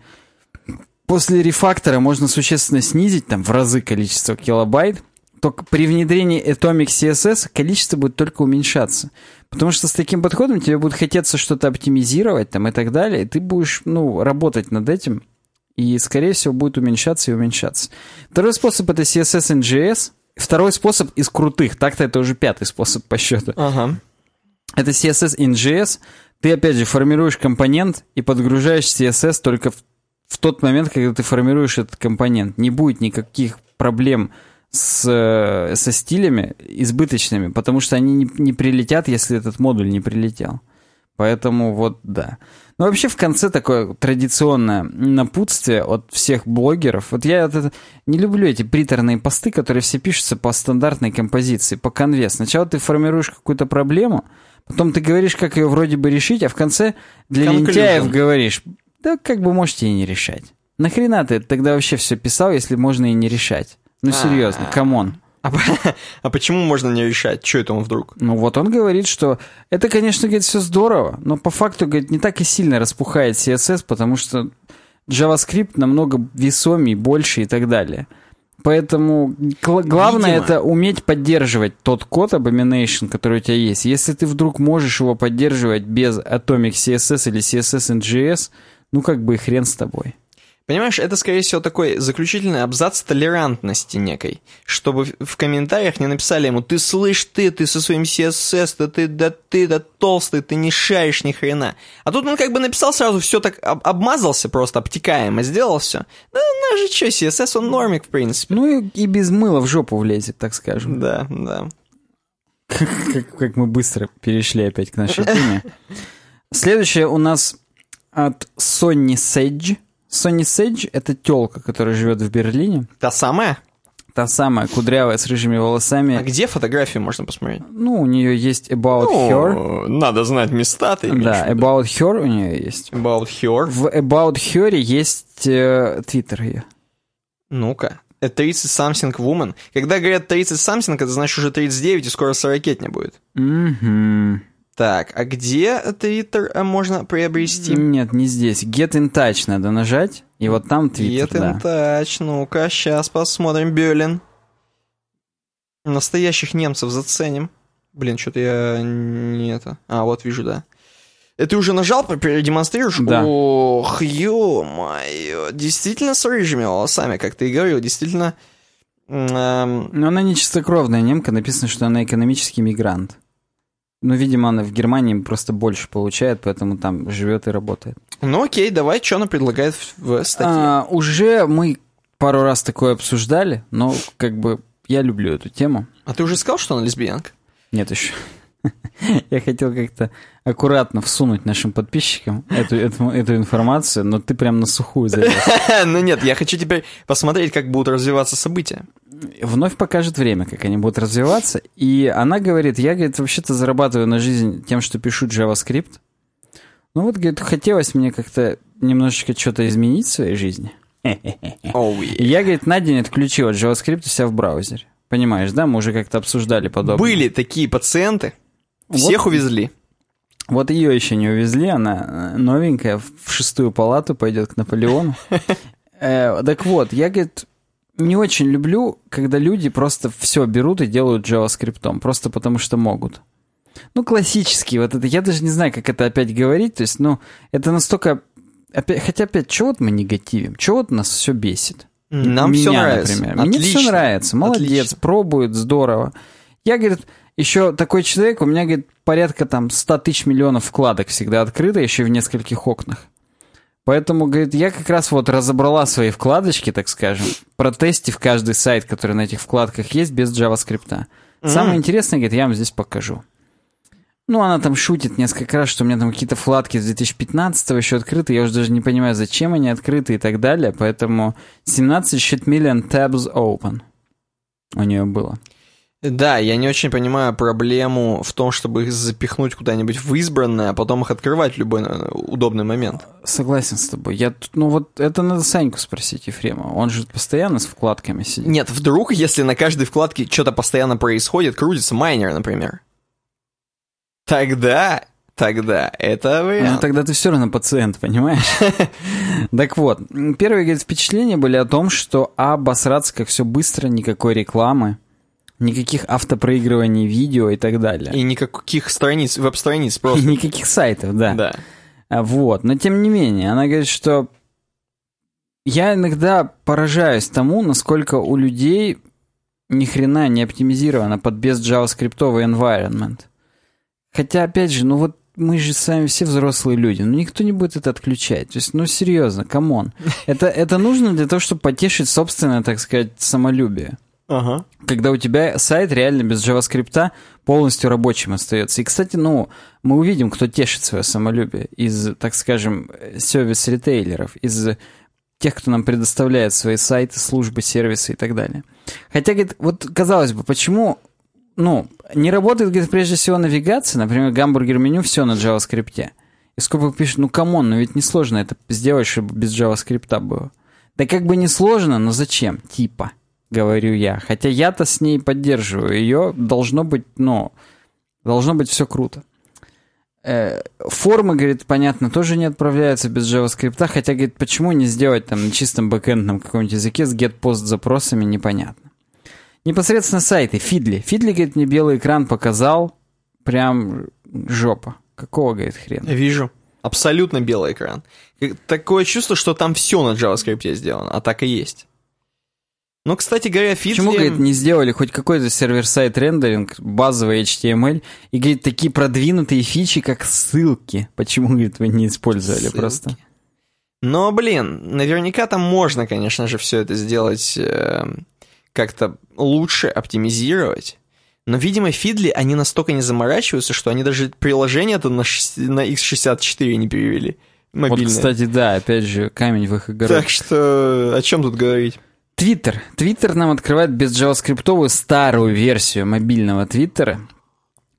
после рефактора можно существенно снизить там в разы количество килобайт, то при внедрении Atomic CSS количество будет только уменьшаться. Потому что с таким подходом тебе будет хотеться что-то оптимизировать там и так далее, и ты будешь, ну, работать над этим, и, скорее всего, будет уменьшаться и уменьшаться. Второй способ — это CSS NGS. Второй способ из крутых, так-то это уже пятый способ по счету. Ага. Это CSS NGS. Ты, опять же, формируешь компонент и подгружаешь CSS только в, в тот момент, когда ты формируешь этот компонент. Не будет никаких проблем с, э, со стилями избыточными, потому что они не, не прилетят, если этот модуль не прилетел. Поэтому вот да. Ну, вообще, в конце такое традиционное напутствие от всех блогеров. Вот я это, не люблю эти приторные посты, которые все пишутся по стандартной композиции, по конве. Сначала ты формируешь какую-то проблему, потом ты говоришь, как ее вроде бы решить, а в конце для Conclusion. лентяев говоришь, да как бы можете и не решать. Нахрена ты тогда вообще все писал, если можно и не решать? Ну, серьезно, come on. А, а почему можно не решать? Что это он вдруг? Ну вот он говорит, что это, конечно, говорит, все здорово, но по факту, говорит, не так и сильно распухает CSS, потому что JavaScript намного весомее, больше и так далее. Поэтому гла- главное Видимо. это уметь поддерживать тот код Abomination, который у тебя есть. Если ты вдруг можешь его поддерживать без Atomic CSS или CSS in JS, ну как бы и хрен с тобой. Понимаешь, это, скорее всего, такой заключительный абзац толерантности некой, чтобы в комментариях не написали ему «Ты слышь, ты, ты со своим CSS, да ты, да ты, да толстый, ты не шаришь ни хрена». А тут он как бы написал сразу все так, об, обмазался просто, обтекаемо, сделал все. Да ну же что, CSS, он нормик, в принципе. Ну и, и без мыла в жопу влезет, так скажем. Да, да. Как, как, как мы быстро перешли опять к нашей теме. Следующее у нас от Sony Sage. Sony Sage — это телка, которая живет в Берлине. Та самая? Та самая, кудрявая, с рыжими волосами. А где фотографии можно посмотреть? Ну, у нее есть About Ну, Her. Надо знать места, ты Да? About Her у нее есть. About Her. В About Her есть э, твиттер ее. Ну-ка. Это 30 something woman. Когда говорят 30 something, это значит уже 39 и скоро 40 не будет. Угу. Так, а где Твиттер э, можно приобрести? Нет, не здесь. Get in touch надо нажать, и вот там твиттер, Get да. in touch. Ну-ка, сейчас посмотрим. Берлин. Настоящих немцев заценим. Блин, что-то я не это... А, вот вижу, да. Это ты уже нажал, продемонстрируешь? Да. Ох, ё-моё. Действительно с рыжими волосами, как ты и говорил. Действительно... эм, Но она не чистокровная немка, написано, что она экономический мигрант. Ну, видимо, она в Германии просто больше получает, поэтому там живет и работает. Ну окей, давай, что она предлагает в, статье? А, уже мы пару раз такое обсуждали, но как бы я люблю эту тему. А ты уже сказал, что она лесбиянка? Нет еще. Я хотел как-то аккуратно всунуть нашим подписчикам эту, эту, эту информацию, но ты прям на сухую залез. Ну нет, я хочу теперь посмотреть, как будут развиваться события. Вновь покажет время, как они будут развиваться. И она говорит, я, говорит, вообще-то зарабатываю на жизнь тем, что пишу JavaScript. Ну вот, говорит, хотелось мне как-то немножечко что-то изменить в своей жизни. Оу, И я, говорит, на день отключил от JavaScript у себя в браузере. Понимаешь, да? Мы уже как-то обсуждали подобное. Были такие пациенты, всех Вот. увезли. Вот ее еще не увезли, она э, новенькая, в шестую палату пойдет к Наполеону. Э, Так вот, я, говорит, не очень люблю, когда люди просто все берут и делают JavaScript, просто потому что могут. Ну, классический вот это, я даже не знаю, как это опять говорить, то есть, ну, это настолько... Опять, хотя опять, чего вот мы негативим? Чего вот нас все бесит? Нам Меня, все нравится. например. Мне все нравится. Молодец, Отлично. пробует, здорово. Я, говорит, еще такой человек, у меня, говорит, порядка там 100 тысяч миллионов вкладок всегда открыто, еще в нескольких окнах. Поэтому, говорит, я как раз вот разобрала свои вкладочки, так скажем, протестив каждый сайт, который на этих вкладках есть, без JavaScript. Самое интересное, говорит, я вам здесь покажу. Ну, она там шутит несколько раз, что у меня там какие-то вкладки с 2015 еще открыты, я уже даже не понимаю, зачем они открыты и так далее, поэтому 17 shit million tabs open у нее было. Да, я не очень понимаю проблему в том, чтобы их запихнуть куда-нибудь в избранное, а потом их открывать в любой э, удобный момент. Согласен с тобой. Я тут, ну вот это надо Саньку спросить, Ефремова. Он же постоянно с вкладками сидит. Нет, вдруг, если на каждой вкладке что-то постоянно происходит, крутится майнер, например. Тогда, тогда, это Ну, вариант. тогда ты все равно пациент, понимаешь? Так вот, первые, говорит, впечатления были о том, что обосраться, как все быстро, никакой рекламы, никаких автопроигрываний видео и так далее. И никаких страниц, веб-страниц И просто. никаких сайтов, да. Да. А, Вот, но тем не менее, она говорит, что я иногда поражаюсь тому, насколько у людей ни хрена не оптимизировано под без JavaScript овый environment. Хотя, опять же, ну вот мы же с вами все взрослые люди, ну никто не будет это отключать. То есть, ну серьезно, come on. Это, это нужно для того, чтобы потешить собственное, так сказать, самолюбие Ага. когда у тебя сайт реально без JavaScript полностью рабочим остается. И, кстати, ну, мы увидим, кто тешит свое самолюбие из, так скажем, сервис-ритейлеров, из тех, кто нам предоставляет свои сайты, службы, сервисы и так далее. Хотя, говорит, вот казалось бы, почему, ну, не работает, говорит, прежде всего навигация, например, гамбургер-меню, все на JavaScript. И сколько пишет, ну, come on, ну ведь несложно это сделать, чтобы без JavaScript было. Да как бы не сложно, но зачем? Типа говорю я. Хотя я-то с ней поддерживаю ее, должно быть, ну, должно быть все круто. Э, формы, говорит, понятно, тоже не отправляются без JavaScript, хотя, говорит, почему не сделать там на чистом бэкэндном каком-нибудь языке с get-post запросами, непонятно. Непосредственно сайты, Фидли. Фидли, говорит, мне белый экран показал, прям жопа. Какого, говорит, хрена? Вижу. Абсолютно белый экран. Как- Такое чувство, что там все на JavaScript сделано, а так и есть. Ну, кстати говоря, Фидли... Почему, говорит, не сделали хоть какой-то сервер-сайт рендеринг, базовый HTML, и, говорит, такие продвинутые фичи, как ссылки? Почему, говорит, вы не использовали Ссылки. просто? Но, блин, наверняка там можно, конечно же, все это сделать э, как-то лучше, оптимизировать. Но, видимо, Фидли, они настолько не заморачиваются, что они даже приложение-то на, на x64 не перевели. Мобильное. Вот, кстати, да, опять же, камень в их огород. Так что, о чем тут говорить? Твиттер. Твиттер нам открывает без джаваскриптовую старую версию мобильного Твиттера,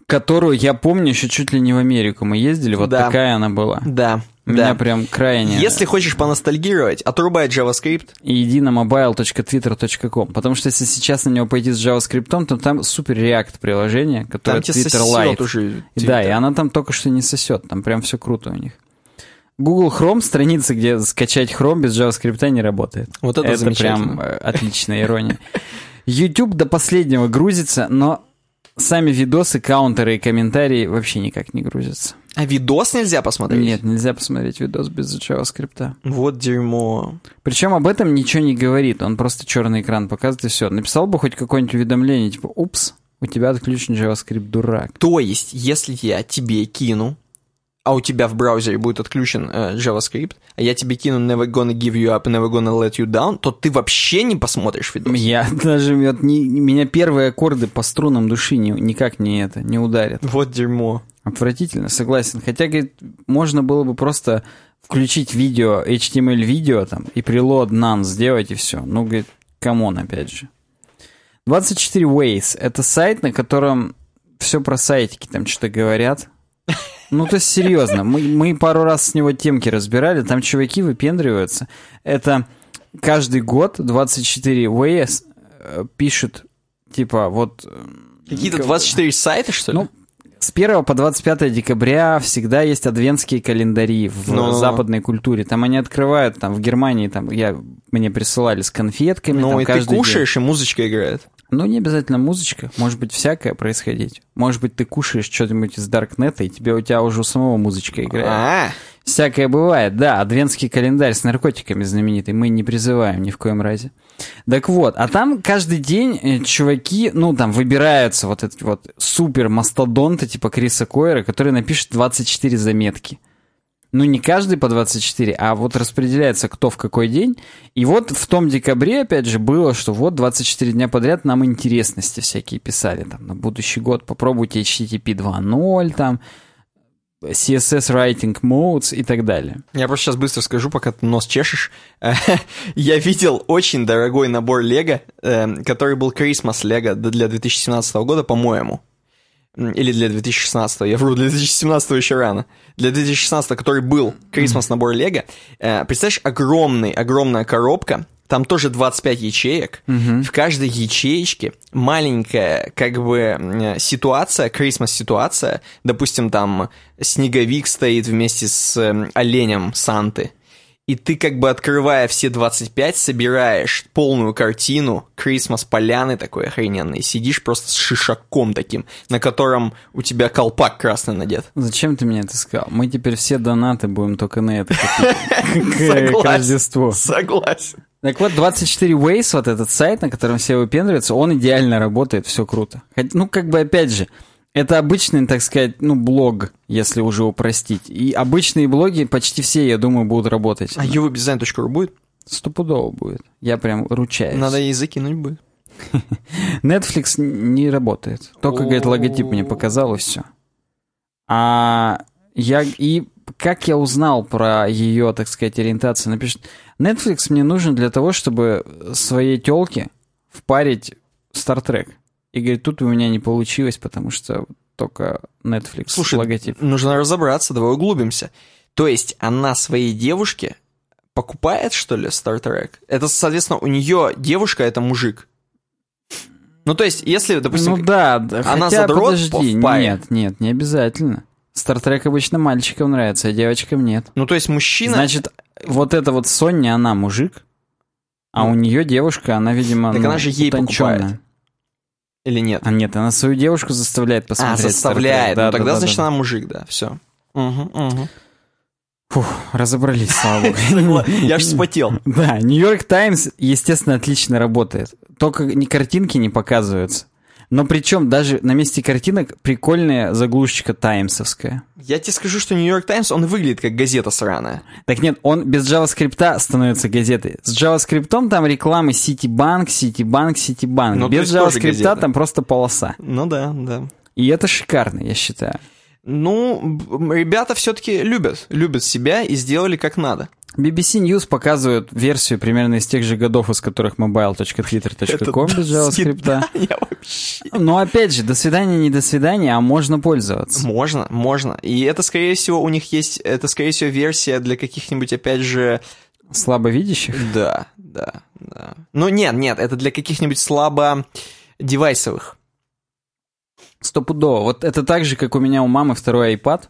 которую я помню еще чуть ли не в Америку мы ездили, вот Да. такая она была. Да, Меня да. прям крайне... Если хочешь поностальгировать, отрубай JavaScript. и иди на mobile.twitter.com, потому что если сейчас на него пойти с JavaScript, то там супер React приложение, которое Там Twitter Lite. уже. И Да, и Twitter. она там только что не сосет, там прям все круто у них. Google Chrome, страница, где скачать Chrome без JavaScript не работает. Вот это Это прям э, отличная ирония. YouTube до последнего грузится, но сами видосы, каунтеры и комментарии вообще никак не грузятся. А видос нельзя посмотреть? Нет, нельзя посмотреть видос без JavaScript. Вот дерьмо. Причем об этом ничего не говорит, он просто черный экран показывает и все. Написал бы хоть какое-нибудь уведомление, типа, упс, у тебя отключен JavaScript, дурак. То есть, если я тебе кину, а у тебя в браузере будет отключен э, JavaScript, а я тебе кину never gonna give you up, never gonna let you down, то ты вообще не посмотришь видос. Я даже, вот, не- меня первые аккорды по струнам души не- никак не это, не ударят. Вот дерьмо. Отвратительно, согласен. Хотя, говорит, можно было бы просто включить видео, HTML-видео там, и preload none сделать, и все. Ну, говорит, come on, опять же. 24 Ways — это сайт, на котором все про сайтики там что-то говорят. Ну, то есть, серьезно, мы, мы пару раз с него темки разбирали, там чуваки выпендриваются. Это каждый год 24 Ways э, пишут, типа, вот... э, Какие-то как- 24 сайта, что ли? Ну, с 1 по 25 декабря всегда есть адвентские календари в Ну. западной культуре. Там они открывают, там в Германии, там я, мне присылали с конфетками. ну и ты каждый день. кушаешь, и музычка играет. Ну, не обязательно музычка, может быть всякое происходить. Может быть, ты кушаешь что-нибудь из Даркнета, и тебе у тебя уже у самого музычка играет. А, Всякое бывает, да, адвентский календарь с наркотиками знаменитый, мы не призываем ни в коем разе. Так вот, а там каждый день э, чуваки, ну, там выбираются вот эти вот супер мастодонты типа Криса Койера, которые напишут 24 заметки. Ну, не каждый по 24, а вот распределяется кто в какой день. И вот в том декабре, опять же, было, что вот 24 дня подряд нам интересности всякие писали. Там на будущий год попробуйте HTTP 2.0, там CSS Writing Modes и так далее. Я просто сейчас быстро скажу, пока ты нос чешешь. Я видел очень дорогой набор Лего, эм, который был Christmas Лего для 2017 года, по-моему. Или для 2016, я вру, для 2017 еще рано. Для 2016, который был Christmas набор Лего. Э, Представляешь, огромный, огромная коробка, там тоже 25 ячеек. В каждой ячеечке маленькая, как бы, ситуация, Christmas ситуация. Допустим, там снеговик стоит вместе с оленем Санты. И ты, как бы открывая все 25, собираешь полную картину Christmas поляны такой охрененной. Сидишь просто с шишаком таким, на котором у тебя колпак красный надет. Зачем ты мне это сказал? Мы теперь все донаты будем только на это копить. К-. Рождеству. Согласен. Так вот, 24 Ways, вот этот сайт, на котором все выпендриваются, он идеально работает, все круто. Ну, как бы, опять же, это обычный, так сказать, ну, блог, если уже упростить. И обычные блоги почти все, я думаю, будут работать. А uvdesign.ru будет? Стопудово будет. Я прям ручаюсь. Надо ей закинуть будет. Netflix не работает. Только, говорит, логотип мне показал, и все. А я... И как я узнал про ее, так сказать, ориентацию? Напишет, Netflix мне нужен для того, чтобы своей телке впарить Star Trek. И говорит, тут у меня не получилось, потому что только Netflix Слушай, логотип. нужно разобраться, давай углубимся. То есть она своей девушке покупает, что ли, Star Trek? Это, соответственно, у нее девушка — это мужик. Ну, то есть, если, допустим, ну да, да, она хотя, задрот подожди, нет, нет, не обязательно. Star Trek обычно мальчикам нравится, а девочкам нет. ну, то есть мужчина... Значит, вот эта вот Соня, она мужик, а Ну. у нее девушка, она, видимо, Так ну, она же ей утонченная. покупает. Или нет? А нет, она свою девушку заставляет А, посмотреть. Trek. заставляет. Да, ну, да, тогда, да, значит, да. она мужик, да, все. Угу, угу. Фух, разобрались, слава богу. Я аж вспотел. Да, Нью-Йорк Таймс, естественно, отлично работает. Только ни картинки не показываются. Но причем даже на месте картинок прикольная заглушечка таймсовская. Я тебе скажу, что Нью-Йорк Таймс, он выглядит как газета сраная. Так нет, он без JavaScript становится газетой. С JavaScript там рекламы Citibank, Citibank, Citibank. Ну, без JavaScript там просто полоса. Ну да, да. И это шикарно, я считаю. Ну, ребята все-таки любят, любят себя и сделали как надо. BBC News показывают версию примерно из тех же годов, из которых mobile.twitter.com без JavaScript. Но опять же, до свидания, не до свидания, а можно пользоваться. Можно, можно. И это, скорее всего, у них есть, это, скорее всего, версия для каких-нибудь, опять же, Слабовидящих? да, да, да. Ну, нет, нет, это для каких-нибудь слабо девайсовых. Стопудово. Вот это так же, как у меня у мамы второй iPad,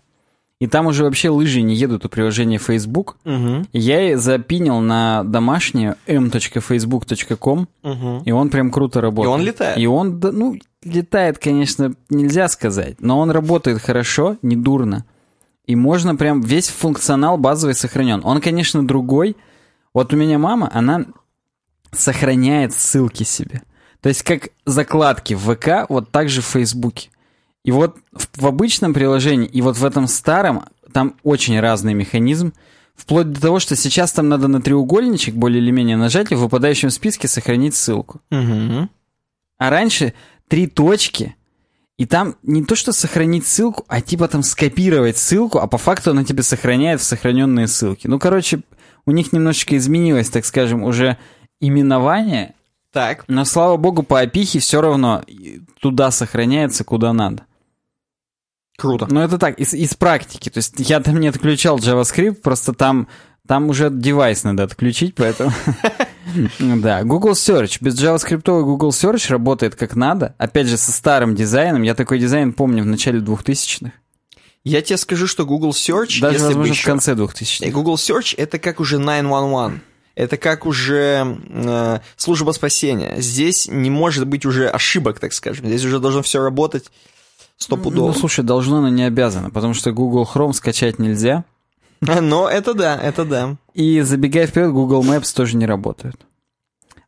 и там уже вообще лыжи не едут у приложения Facebook. Угу, Я запинил на домашнее m.facebook.com, угу. и он прям круто работает. И он летает. И он, ну, летает, конечно, нельзя сказать, но он работает хорошо, недурно. И можно прям весь функционал базовый сохранен. Он, конечно, другой. Вот у меня мама, она сохраняет ссылки себе. То есть как закладки в ВК, вот так же в Фейсбуке. И вот в, обычном приложении, и вот в этом старом, там очень разный механизм. Вплоть до того, что сейчас там надо на треугольничек более или менее нажать и в выпадающем списке сохранить ссылку. Угу. А раньше три точки, и там не то что сохранить ссылку, а типа там скопировать ссылку, а по факту она тебе сохраняет в сохраненные ссылки. Ну, короче, у них немножечко изменилось, так скажем, уже именование, Так. но, слава богу, по опихе все равно туда сохраняется, куда надо. Круто. Но это так, из, из практики. То есть я там не отключал JavaScript, просто там, там уже девайс надо отключить, поэтому... Да, Google Search. Без JavaScript Google Search работает как надо. Опять же, со старым дизайном. Я такой дизайн помню в начале 2000-х. Я тебе скажу, что Google Search, Даже, если бы возможно, в еще... конце Э, 2000-х. Google Search это как уже 911. Это как уже э, служба спасения. Здесь не может быть уже ошибок, так скажем. Здесь уже должно все работать стопудово. Ну, слушай, должно, но не обязано, потому что Google Chrome скачать нельзя. Но это да, это да. И забегая вперед, Google Maps тоже не работают.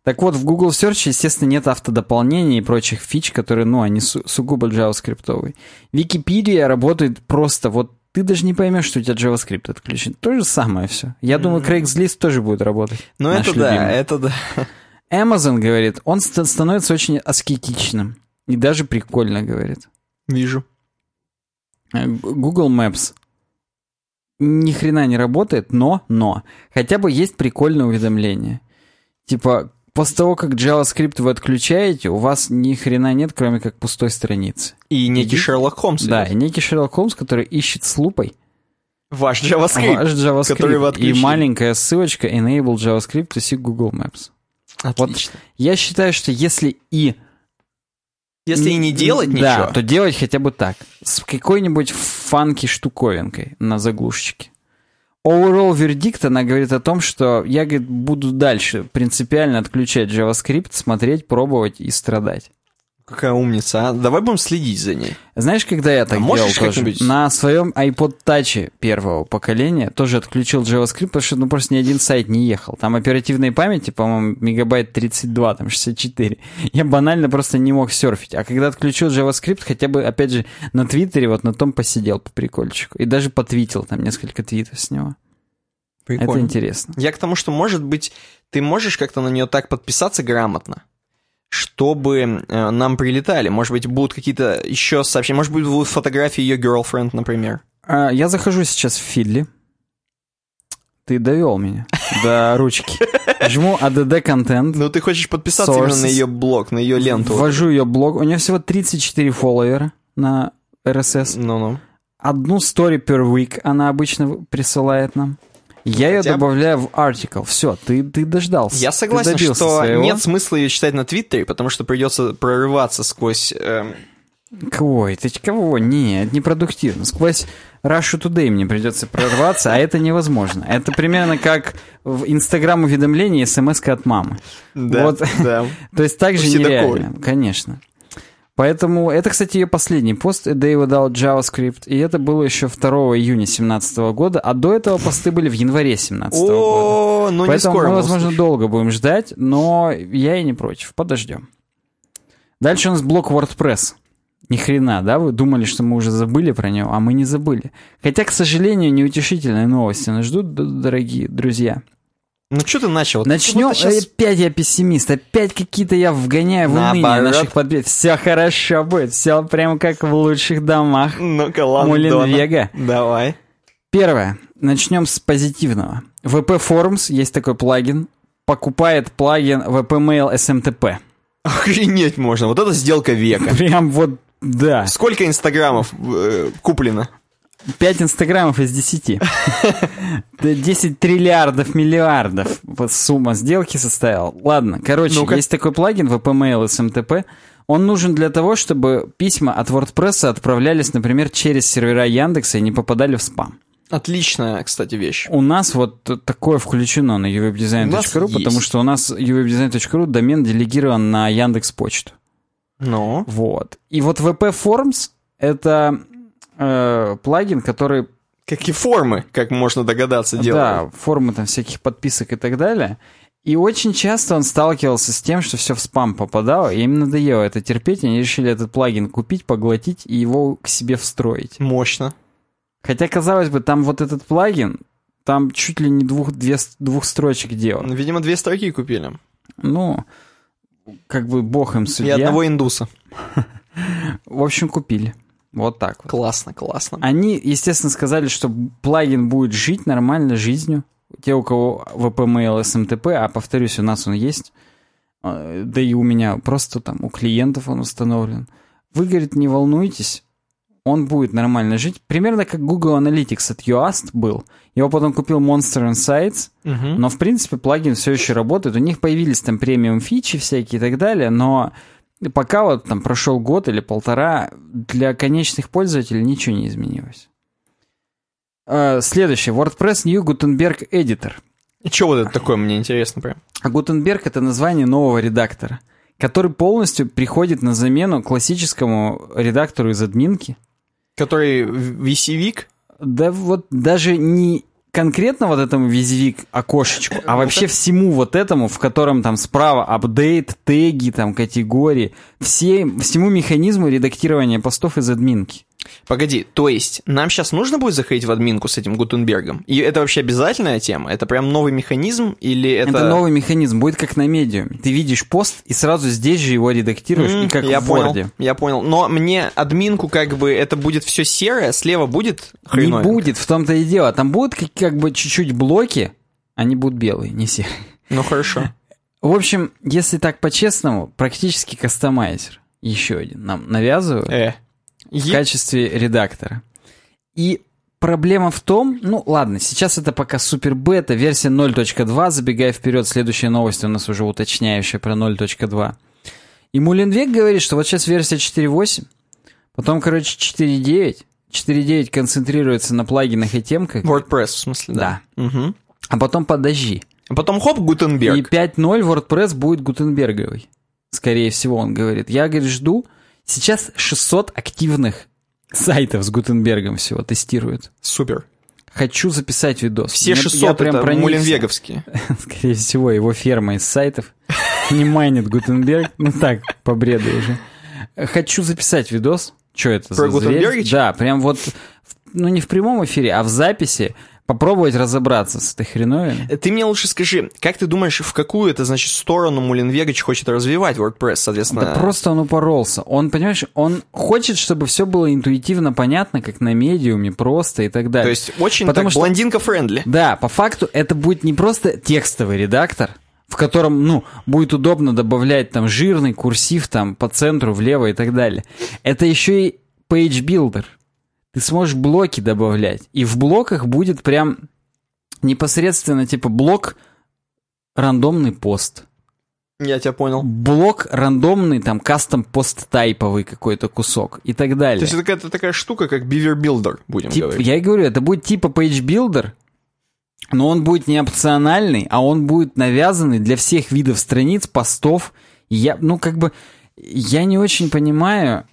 Так вот, в Google Search, естественно, нет автодополнения и прочих фич, которые, ну, они су- сугубо JavaScript. Википедия работает просто, вот ты даже не поймешь, что у тебя JavaScript отключен. То же самое все. Я думаю, Craigslist тоже будет работать. Ну это да, любимый. это да. Amazon говорит, он ст- становится очень аскетичным. И даже прикольно, говорит. Вижу. Э, Google Maps ни хрена не работает, но, но, хотя бы есть прикольное уведомление. Типа, после того, как JavaScript вы отключаете, у вас ни хрена нет, кроме как пустой страницы. И некий Иди- Шерлок Холмс. Да, и некий Шерлок Холмс, который ищет с лупой Ваш JavaScript. ваш JavaScript. который вы и отключили. маленькая ссылочка Enable JavaScript to see Google Maps. Отлично. Я считаю, что если и... Если и не делать да, ничего, то делать хотя бы так. С какой-нибудь фанки штуковинкой на заглушечке. Overall вердикт, она говорит о том, что я, говорит, буду дальше принципиально отключать JavaScript, смотреть, пробовать и страдать. Какая умница, а? Давай будем следить за ней. Знаешь, когда я так можешь делал тоже? На своем iPod Touch первого поколения тоже отключил JavaScript, потому что ну просто ни один сайт не ехал. Там оперативной памяти, по-моему, мегабайт 32, там 64. Я банально просто не мог серфить. А когда отключил JavaScript, хотя бы, опять же, на Твиттере вот на том посидел по прикольчику. И даже потвитил там несколько твитов с него. Это интересно. Я к тому, что, может быть, ты можешь как-то на нее так подписаться грамотно, чтобы э, нам прилетали. Может быть, будут какие-то еще сообщения. Может быть, будут фотографии ее girlfriend, например. А, я захожу сейчас в Фидли. Ты довел меня до ручки. Жму ADD контент. Ну, ты хочешь подписаться именно на Sources. ее блог, на ее ленту. Ввожу ее блог. У нее всего 34 фолловера на RSS. Ну-ну. Одну story per week она обычно присылает нам. Я ее добавляю в article. Все, ты, ты дождался. Я Ты согласен, что своего. нет смысла ее читать на Твиттере, потому что придется прорываться сквозь... эм, Ой, ты ч- кого? Нет, непродуктивно. Сквозь Russia Today мне придется прорваться, а это невозможно. Это примерно как в Инстаграм уведомление смс от мамы. Да, Вот. да. То есть так же нереально, конечно. Поэтому это, кстати, ее последний пост, A Day Without JavaScript, и это было еще 2 июня 2017 года, а до этого посты были в январе 2017 года. О, ну не Поэтому скоро. мы, возможно, долго будем ждать, но я и не против. Подождем. Дальше у нас блок WordPress. Ни хрена, да? Вы думали, что мы уже забыли про него, а мы не забыли. Хотя, к сожалению, неутешительные новости нас ждут, дорогие друзья. Ну что ты начал? Начнем. будто щас- Опять я пессимист. Опять какие-то я вгоняю в уныние Наоборот. наших подписчиков. Все хорошо будет. Все прям как в лучших домах. Ну-ка, ладно, Мулин Дона. Вега. Давай. Первое. Начнем с позитивного. VP Forms, есть такой плагин, покупает плагин VP-Mail SMTP. Охренеть можно. Вот это сделка века. Прям вот, да. Сколько инстаграмов э, куплено? 5 инстаграмов из 10. Да 10 триллиардов миллиардов. Сумма сделки составила. Ладно, короче, Ну-ка. есть такой плагин VP-Mail SMTP. Он нужен для того, чтобы письма от WordPress отправлялись, например, через сервера Яндекса и не попадали в спам. Отличная, кстати, вещь. У нас вот такое включено на uwebdesign.ru, потому что у нас uwebdesign.ru домен делегирован на Яндекс Почту. Ну, Вот. И вот VP Forms это э, плагин, который какие формы, как можно догадаться, Да, делают. формы там всяких подписок и так далее. И очень часто он сталкивался с тем, что все в спам попадало, и им надоело это терпеть, и они решили этот плагин купить, поглотить и его к себе встроить. Мощно. Хотя, казалось бы, там вот этот плагин, там чуть ли не двух, две, двух строчек делал. Видимо, две строки купили. Ну, как бы бог им И судья. одного индуса. В общем, купили. Вот так вот. Классно, классно. Они, естественно, сказали, что плагин будет жить нормально жизнью. Те, у кого VP-mail SMTP, а повторюсь, у нас он есть, э, да и у меня просто там у клиентов он установлен. Вы, говорит, не волнуйтесь, он будет нормально жить. Примерно как Google Analytics от Yoast был. Его потом купил Monster Insights, Мгм. но, в принципе, плагин все еще работает. У них появились там премиум фичи всякие и так далее, но пока вот там прошел год или полтора, для конечных пользователей ничего не изменилось. Э, Следующее. WordPress New Gutenberg Editor. И что вот это такое, мне интересно прям. А Gutenberg — это название нового редактора, который полностью приходит на замену классическому редактору из админки. Который висевик? Да вот даже не конкретно вот этому визивик окошечку, а вообще всему вот этому, в котором там справа апдейт, теги, там категории, все, всему механизму редактирования постов из админки. Погоди, то есть нам сейчас нужно будет заходить в админку с этим Гутенбергом? И это вообще обязательная тема? Это прям новый механизм или это... Это, новый механизм, будет как на медиуме. Ты видишь пост и сразу здесь же его редактируешь, М, и как я в понял, Word. я понял. Но мне админку как бы это будет все серое, слева будет Не хреновенько? будет, в том-то и дело. Там будут как, как бы чуть-чуть блоки, они будут белые, не серые. Ну хорошо. В общем, если так по-честному, практически кастомайзер. Еще один нам навязывают. Э. в Е- качестве редактора. И проблема в том, ну ладно, сейчас это пока супер бета, версия 0.2, забегая вперед, следующая новость у нас уже уточняющая про 0.2. И Мулинвек говорит, что вот сейчас версия 4.8, потом, короче, 4.9, 4.9 концентрируется на плагинах и темках, WordPress, в смысле, да. Мгм. а потом подожди. А потом хоп, Гутенберг. И 5.0 WordPress будет Гутенберговый. Скорее всего, он говорит. Я, говорит, жду. Сейчас 600 активных сайтов с Гутенбергом всего тестируют. Супер. Хочу записать видос. Все Мне- 600 я прям это проникся. мулинвеговские. Скорее всего, его ферма из сайтов не майнит Гутенберг. Ну так, по бреду уже. Хочу записать видос. Что это Про за зверь? Да, прям вот, ну не в прямом эфире, а в записи попробовать разобраться с этой хреновиной. Ты мне лучше скажи, как ты думаешь, в какую это, значит, сторону Мулинвегович хочет развивать WordPress, соответственно? Да просто он упоролся. Он, понимаешь, он хочет, чтобы все было интуитивно понятно, как на медиуме, просто и так далее. То есть очень Потому так что- блондинка-френдли. Да, по факту это будет не просто текстовый редактор, в котором, ну, будет удобно добавлять там жирный курсив там по центру, влево и так далее. Это еще и page builder. Ты сможешь блоки добавлять. И в блоках будет прям непосредственно типа блок рандомный пост. Я тебя понял. Блок рандомный, там, кастом пост тайповый какой-то кусок и так далее. То есть это какая-то такая штука, как Beaver Builder, будем Тип- говорить. я и говорю, это будет типа page builder, но он будет не опциональный, а он будет навязанный для всех видов страниц, постов. Я, ну, как бы, Я не очень понимаю,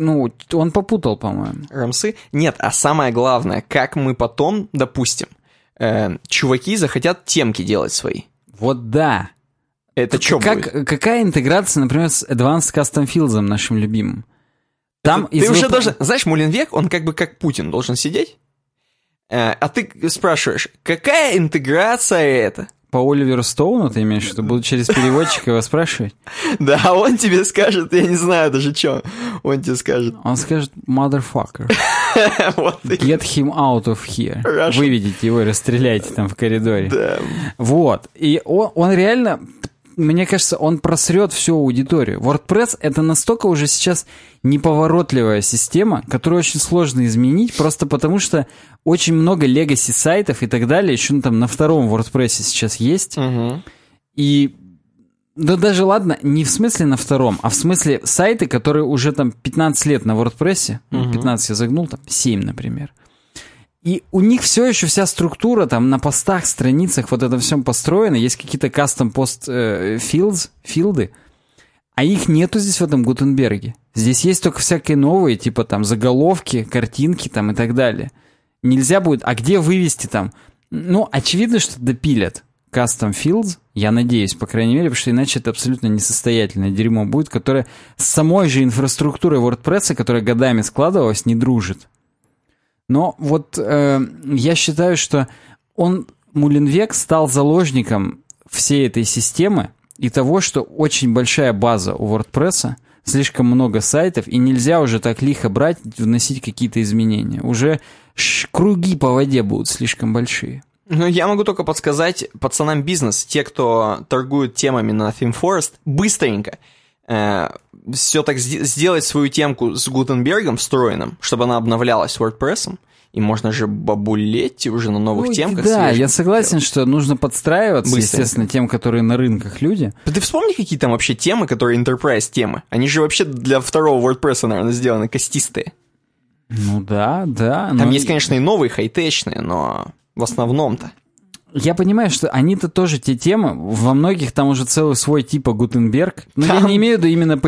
ну, он попутал, по-моему. Рамсы? Нет, а самое главное, как мы потом, допустим, э, чуваки захотят темки делать свои. Вот да. Это что как, будет? Какая интеграция, например, с Advanced Custom Fields нашим любимым? Там ты, ты уже вып... должен... Знаешь, Мулинвек, он как бы как Путин должен сидеть, э, а ты спрашиваешь, какая интеграция это? По Оливеру Стоуну ты имеешь в виду? Буду через переводчика его спрашивать? Да, он тебе скажет, я не знаю даже, что он тебе скажет. Он скажет, motherfucker. Get him out of here. Выведите его и расстреляйте там в коридоре. Да. Вот. И он, он реально мне кажется, он просрет всю аудиторию. WordPress — это настолько уже сейчас неповоротливая система, которую очень сложно изменить, просто потому что очень много легаси сайтов и так далее, еще ну, там на втором WordPress сейчас есть. Угу. И да даже ладно, не в смысле на втором, а в смысле сайты, которые уже там 15 лет на WordPress, угу. 15 я загнул, там 7, например. И у них все еще вся структура там на постах, страницах, вот это всем построено. Есть какие-то custom post э, fields, филды, а их нету здесь в этом Гутенберге. Здесь есть только всякие новые, типа там заголовки, картинки там и так далее. Нельзя будет, а где вывести там? Ну, очевидно, что допилят custom fields, я надеюсь, по крайней мере, потому что иначе это абсолютно несостоятельное дерьмо будет, которое с самой же инфраструктурой WordPress, которая годами складывалась, не дружит. Но вот э, я считаю, что он, Мулинвек, стал заложником всей этой системы и того, что очень большая база у WordPress, слишком много сайтов, и нельзя уже так лихо брать, вносить какие-то изменения. Уже круги по воде будут слишком большие. Ну, я могу только подсказать пацанам бизнес, те, кто торгуют темами на ThemeForest, быстренько э, все так сделать свою темку с Гутенбергом встроенным, чтобы она обновлялась WordPress, и можно же бабулеть уже на новых ну, темках. Да, я согласен, делать. что нужно подстраиваться, Быстренько. естественно, тем, которые на рынках люди. Ты вспомни, какие там вообще темы, которые enterprise темы. Они же вообще для второго WordPress, наверное, сделаны костистые. Ну да, да. Там но... есть, конечно, и новые хай-течные, но в основном-то. Я понимаю, что они-то тоже те темы, во многих там уже целый свой типа Гутенберг. Но там... я не имею в виду именно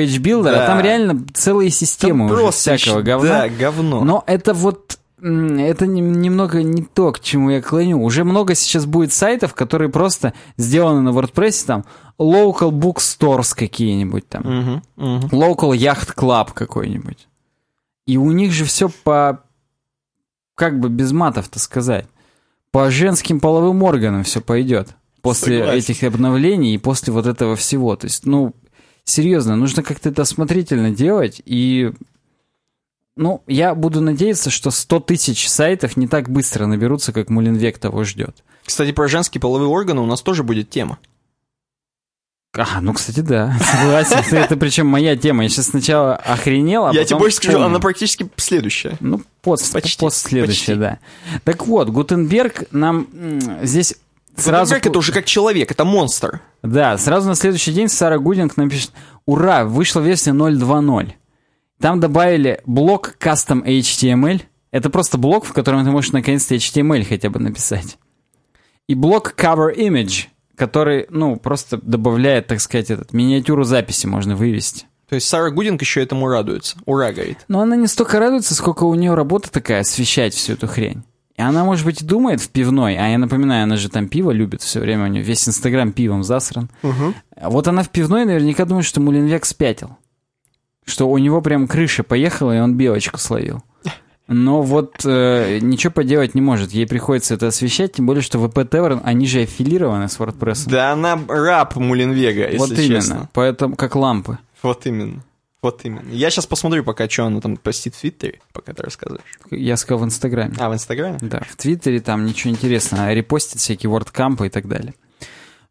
да. а там реально целые системы там уже просто всякого говна. Да, говно. Но это вот это немного не то, к чему я клоню. Уже много сейчас будет сайтов, которые просто сделаны на WordPress, там, local bookstores какие-нибудь там, uh-huh, uh-huh. local yacht club какой-нибудь. И у них же все по, как бы без матов-то сказать, по женским половым органам все пойдет. После Согласен. этих обновлений и после вот этого всего. То есть, ну, серьезно, нужно как-то это осмотрительно делать и ну, я буду надеяться, что 100 тысяч сайтов не так быстро наберутся, как Мулинвек того ждет. Кстати, про женские половые органы у нас тоже будет тема. А, ну, кстати, да, согласен. Это причем моя тема. Я сейчас сначала охренел, а Я тебе больше скажу, она практически следующая. Ну, пост, почти, пост следующая, да. Так вот, Гутенберг нам здесь сразу... Гутенберг это уже как человек, это монстр. Да, сразу на следующий день Сара Гудинг напишет, ура, вышла версия 0.2.0. Там добавили блок Custom HTML. Это просто блок, в котором ты можешь наконец-то HTML хотя бы написать. И блок Cover Image, который, ну, просто добавляет, так сказать, этот миниатюру записи можно вывести. То есть Сара Гудинг еще этому радуется. Ура, говорит. Но она не столько радуется, сколько у нее работа такая, освещать всю эту хрень. И она, может быть, думает в пивной, а я напоминаю, она же там пиво любит все время, у нее весь Инстаграм пивом засран. Угу. Вот она в пивной наверняка думает, что Мулинвек спятил что у него прям крыша поехала, и он белочку словил. Но вот э, ничего поделать не может. Ей приходится это освещать, тем более, что VP Tavern, они же аффилированы с WordPress. Да она раб Мулинвега, если вот честно. именно, поэтому как лампы. Вот именно. Вот именно. Я сейчас посмотрю, пока что она там постит в Твиттере, пока ты рассказываешь. Я сказал в Инстаграме. А, в Инстаграме? Да, в Твиттере там ничего интересного. Репостит всякие WordCamp и так далее.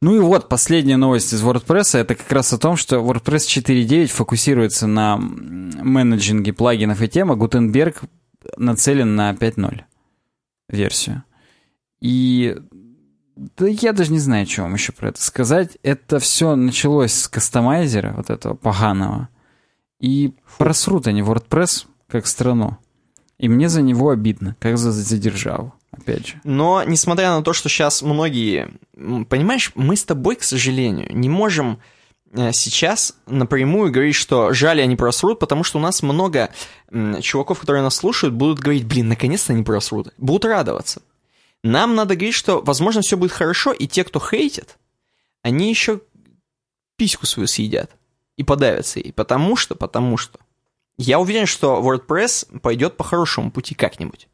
Ну и вот последняя новость из WordPress, это как раз о том, что WordPress 4.9 фокусируется на менеджинге плагинов и тем, а Gutenberg нацелен на 5.0 версию. И да я даже не знаю, что вам еще про это сказать. Это все началось с кастомайзера, вот этого поганого. И просрут они WordPress как страну. И мне за него обидно, как за задержаву опять же. Но, несмотря на то, что сейчас многие... Понимаешь, мы с тобой, к сожалению, не можем сейчас напрямую говорить, что жаль, они просрут, потому что у нас много чуваков, которые нас слушают, будут говорить, блин, наконец-то они просрут. Будут радоваться. Нам надо говорить, что, возможно, все будет хорошо, и те, кто хейтит, они еще письку свою съедят и подавятся ей. Потому что, потому что. Я уверен, что WordPress пойдет по хорошему пути как-нибудь.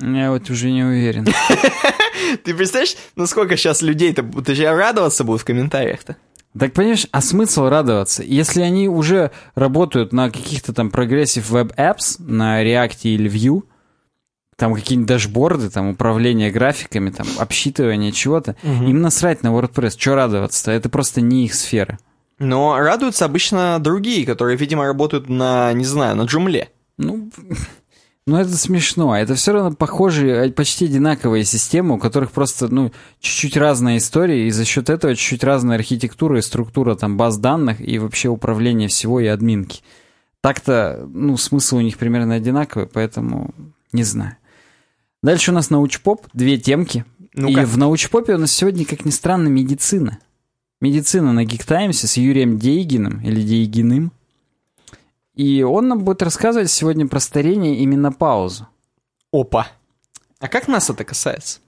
Я вот уже не уверен. Ты представляешь, насколько сейчас людей-то даже радоваться будут в комментариях-то? Так понимаешь, а смысл радоваться? Если они уже работают на каких-то там progressive web apps, на React или Vue, там какие-нибудь дашборды, там управление графиками, там обсчитывание чего-то, угу. им насрать на WordPress, что радоваться-то? Это просто не их сфера. Но радуются обычно другие, которые, видимо, работают на, не знаю, на джумле. Ну, ну, это смешно. Это все равно похожие, э, почти одинаковые системы, у которых просто, ну, чуть-чуть разная история, и за счет этого чуть-чуть разная архитектура и структура там баз данных и вообще управление всего и админки. Так-то, ну, смысл у них примерно одинаковый, поэтому не знаю. Дальше у нас научпоп, две темки. ну -ка. И в научпопе у нас сегодня, как ни странно, медицина. Медицина на Times с Юрием Дейгиным или Дейгиным. И он нам будет рассказывать сегодня про старение и менопаузу. Опа. А как нас это касается?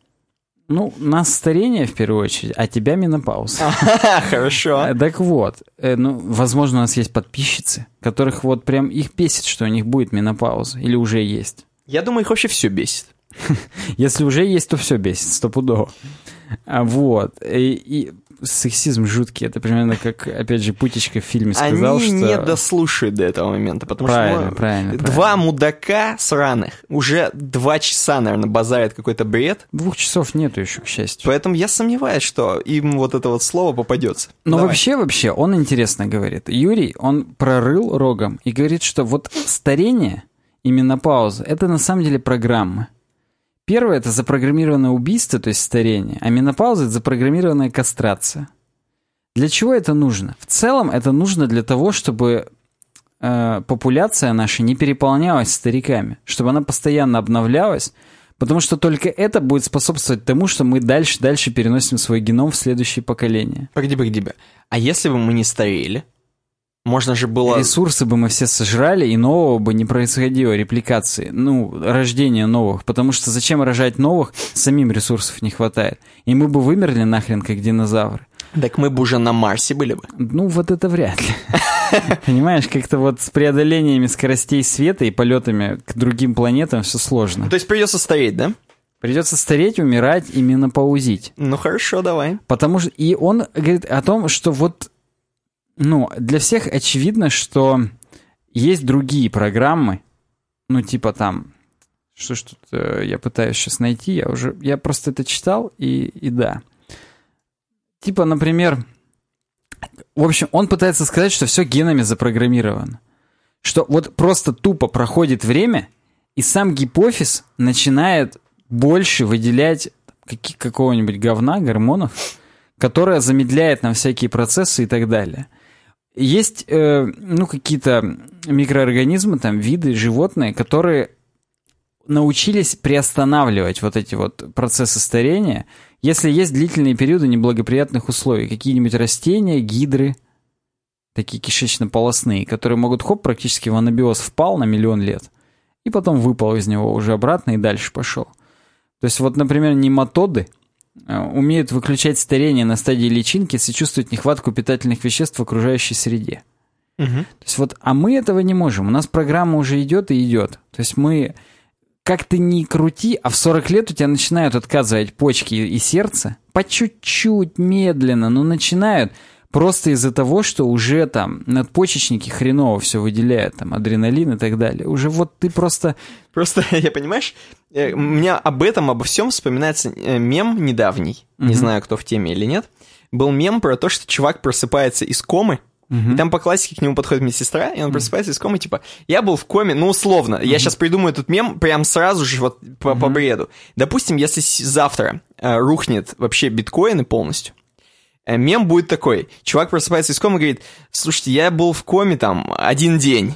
Ну, нас старение в первую очередь, а тебя менопауза. Хорошо. Э, так вот, э, ну, возможно, у нас есть подписчицы, которых вот прям их бесит, что у них будет менопауза, или уже есть. Я думаю, их вообще все бесит. Если уже есть, то все бесит, стопудово. А вот. И, и сексизм жуткий. Это примерно как, опять же, Путичка в фильме сказал, Они что... не дослушают до этого момента, потому правильно, что... Правильно, правильно. Два мудака сраных уже два часа, наверное, базарят какой-то бред. Двух часов нету еще, к счастью. Поэтому я сомневаюсь, что им вот это вот слово попадется. Но Давай. вообще, вообще, он интересно говорит. Юрий, он прорыл рогом и говорит, что вот старение и менопауза — это на самом деле программы. Первое — это запрограммированное убийство, то есть старение, а менопауза — это запрограммированная кастрация. Для чего это нужно? В целом это нужно для того, чтобы э, популяция наша не переполнялась стариками, чтобы она постоянно обновлялась, потому что только это будет способствовать тому, что мы дальше-дальше переносим свой геном в следующее поколение. Погоди, погоди. А если бы мы не старели? Можно же было... Ресурсы бы мы все сожрали, и нового бы не происходило репликации, ну, рождения новых. Потому что зачем рожать новых, самим ресурсов не хватает. И мы бы вымерли нахрен, как динозавры. Так мы бы уже на Марсе были бы. Ну, вот это вряд ли. Понимаешь, как-то вот с преодолениями скоростей света и полетами к другим планетам все сложно. То есть придется стареть, да? Придется стареть, умирать, именно паузить. Ну хорошо, давай. Потому что и он говорит о том, что вот ну, для всех очевидно, что есть другие программы, ну, типа там, что ж тут э, я пытаюсь сейчас найти, я уже, я просто это читал, и, и да. Типа, например, в общем, он пытается сказать, что все генами запрограммировано. Что вот просто тупо проходит время, и сам гипофиз начинает больше выделять какого-нибудь говна, гормонов, которое замедляет нам всякие процессы и так далее. Есть, э, ну, какие-то микроорганизмы, там, виды, животные, которые научились приостанавливать вот эти вот процессы старения, если есть длительные периоды неблагоприятных условий. Какие-нибудь растения, гидры, такие кишечно-полосные, которые могут, хоп, практически в анабиоз впал на миллион лет, и потом выпал из него уже обратно и дальше пошел. То есть вот, например, нематоды — умеют выключать старение на стадии личинки, если чувствуют нехватку питательных веществ в окружающей среде. Угу. То есть вот, а мы этого не можем. У нас программа уже идет и идет. То есть мы, как ты ни крути, а в 40 лет у тебя начинают отказывать почки и сердце, по чуть-чуть, медленно, но начинают. Просто из-за того, что уже там надпочечники хреново все выделяют, там адреналин и так далее. Уже вот ты просто... Просто, я понимаешь, э, у меня об этом, обо всем вспоминается э, мем недавний, mm-hmm. не знаю, кто в теме или нет. Был мем про то, что чувак просыпается из комы, Uh-huh. И там по классике к нему подходит медсестра, и он uh-huh. просыпается из комы, типа, я был в коме, ну, условно, uh-huh. я сейчас придумаю этот мем прям сразу же вот по, uh-huh. по бреду. Допустим, если завтра э, рухнет вообще биткоины полностью, мем будет такой. Чувак просыпается из комы и говорит, слушайте, я был в коме там один день.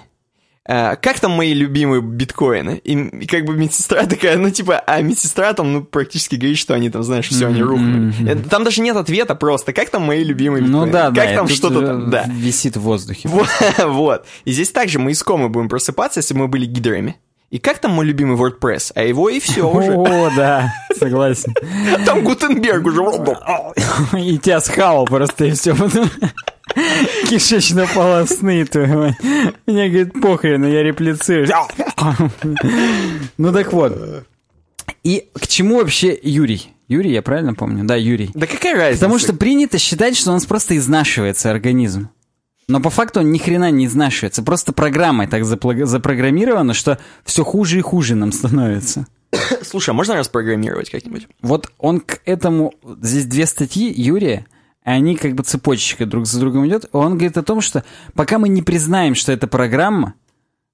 э, как там мои любимые биткоины? И, и как бы медсестра такая, ну типа, а медсестра там, ну, практически говорит, что они там, знаешь, все, они рухнули. Э, Там даже нет ответа просто, как там мои любимые биткоины? Ну да, да. Как там и тут что-то там, да. Висит в воздухе. Вот, вот. И здесь также мы из комы будем просыпаться, если мы были гидрами. И как там мой любимый WordPress? А его и все уже. О, да, согласен. Там Гутенберг уже. И тебя схавал просто, и все. Кишечно-полостные, твою. Мне, говорит, похрен, я реплицирую. Ну так вот. И к чему вообще Юрий? Юрий, я правильно помню? Да, Юрий. Да какая разница? Потому что принято считать, что у нас просто изнашивается организм. Но по факту он ни хрена не изнашивается. Просто программой так запрограммировано, что все хуже и хуже нам становится. Слушай, а можно распрограммировать как-нибудь? Вот он к этому... Здесь две статьи Юрия, и они как бы цепочечкой друг за другом идет. Он говорит о том, что пока мы не признаем, что это программа,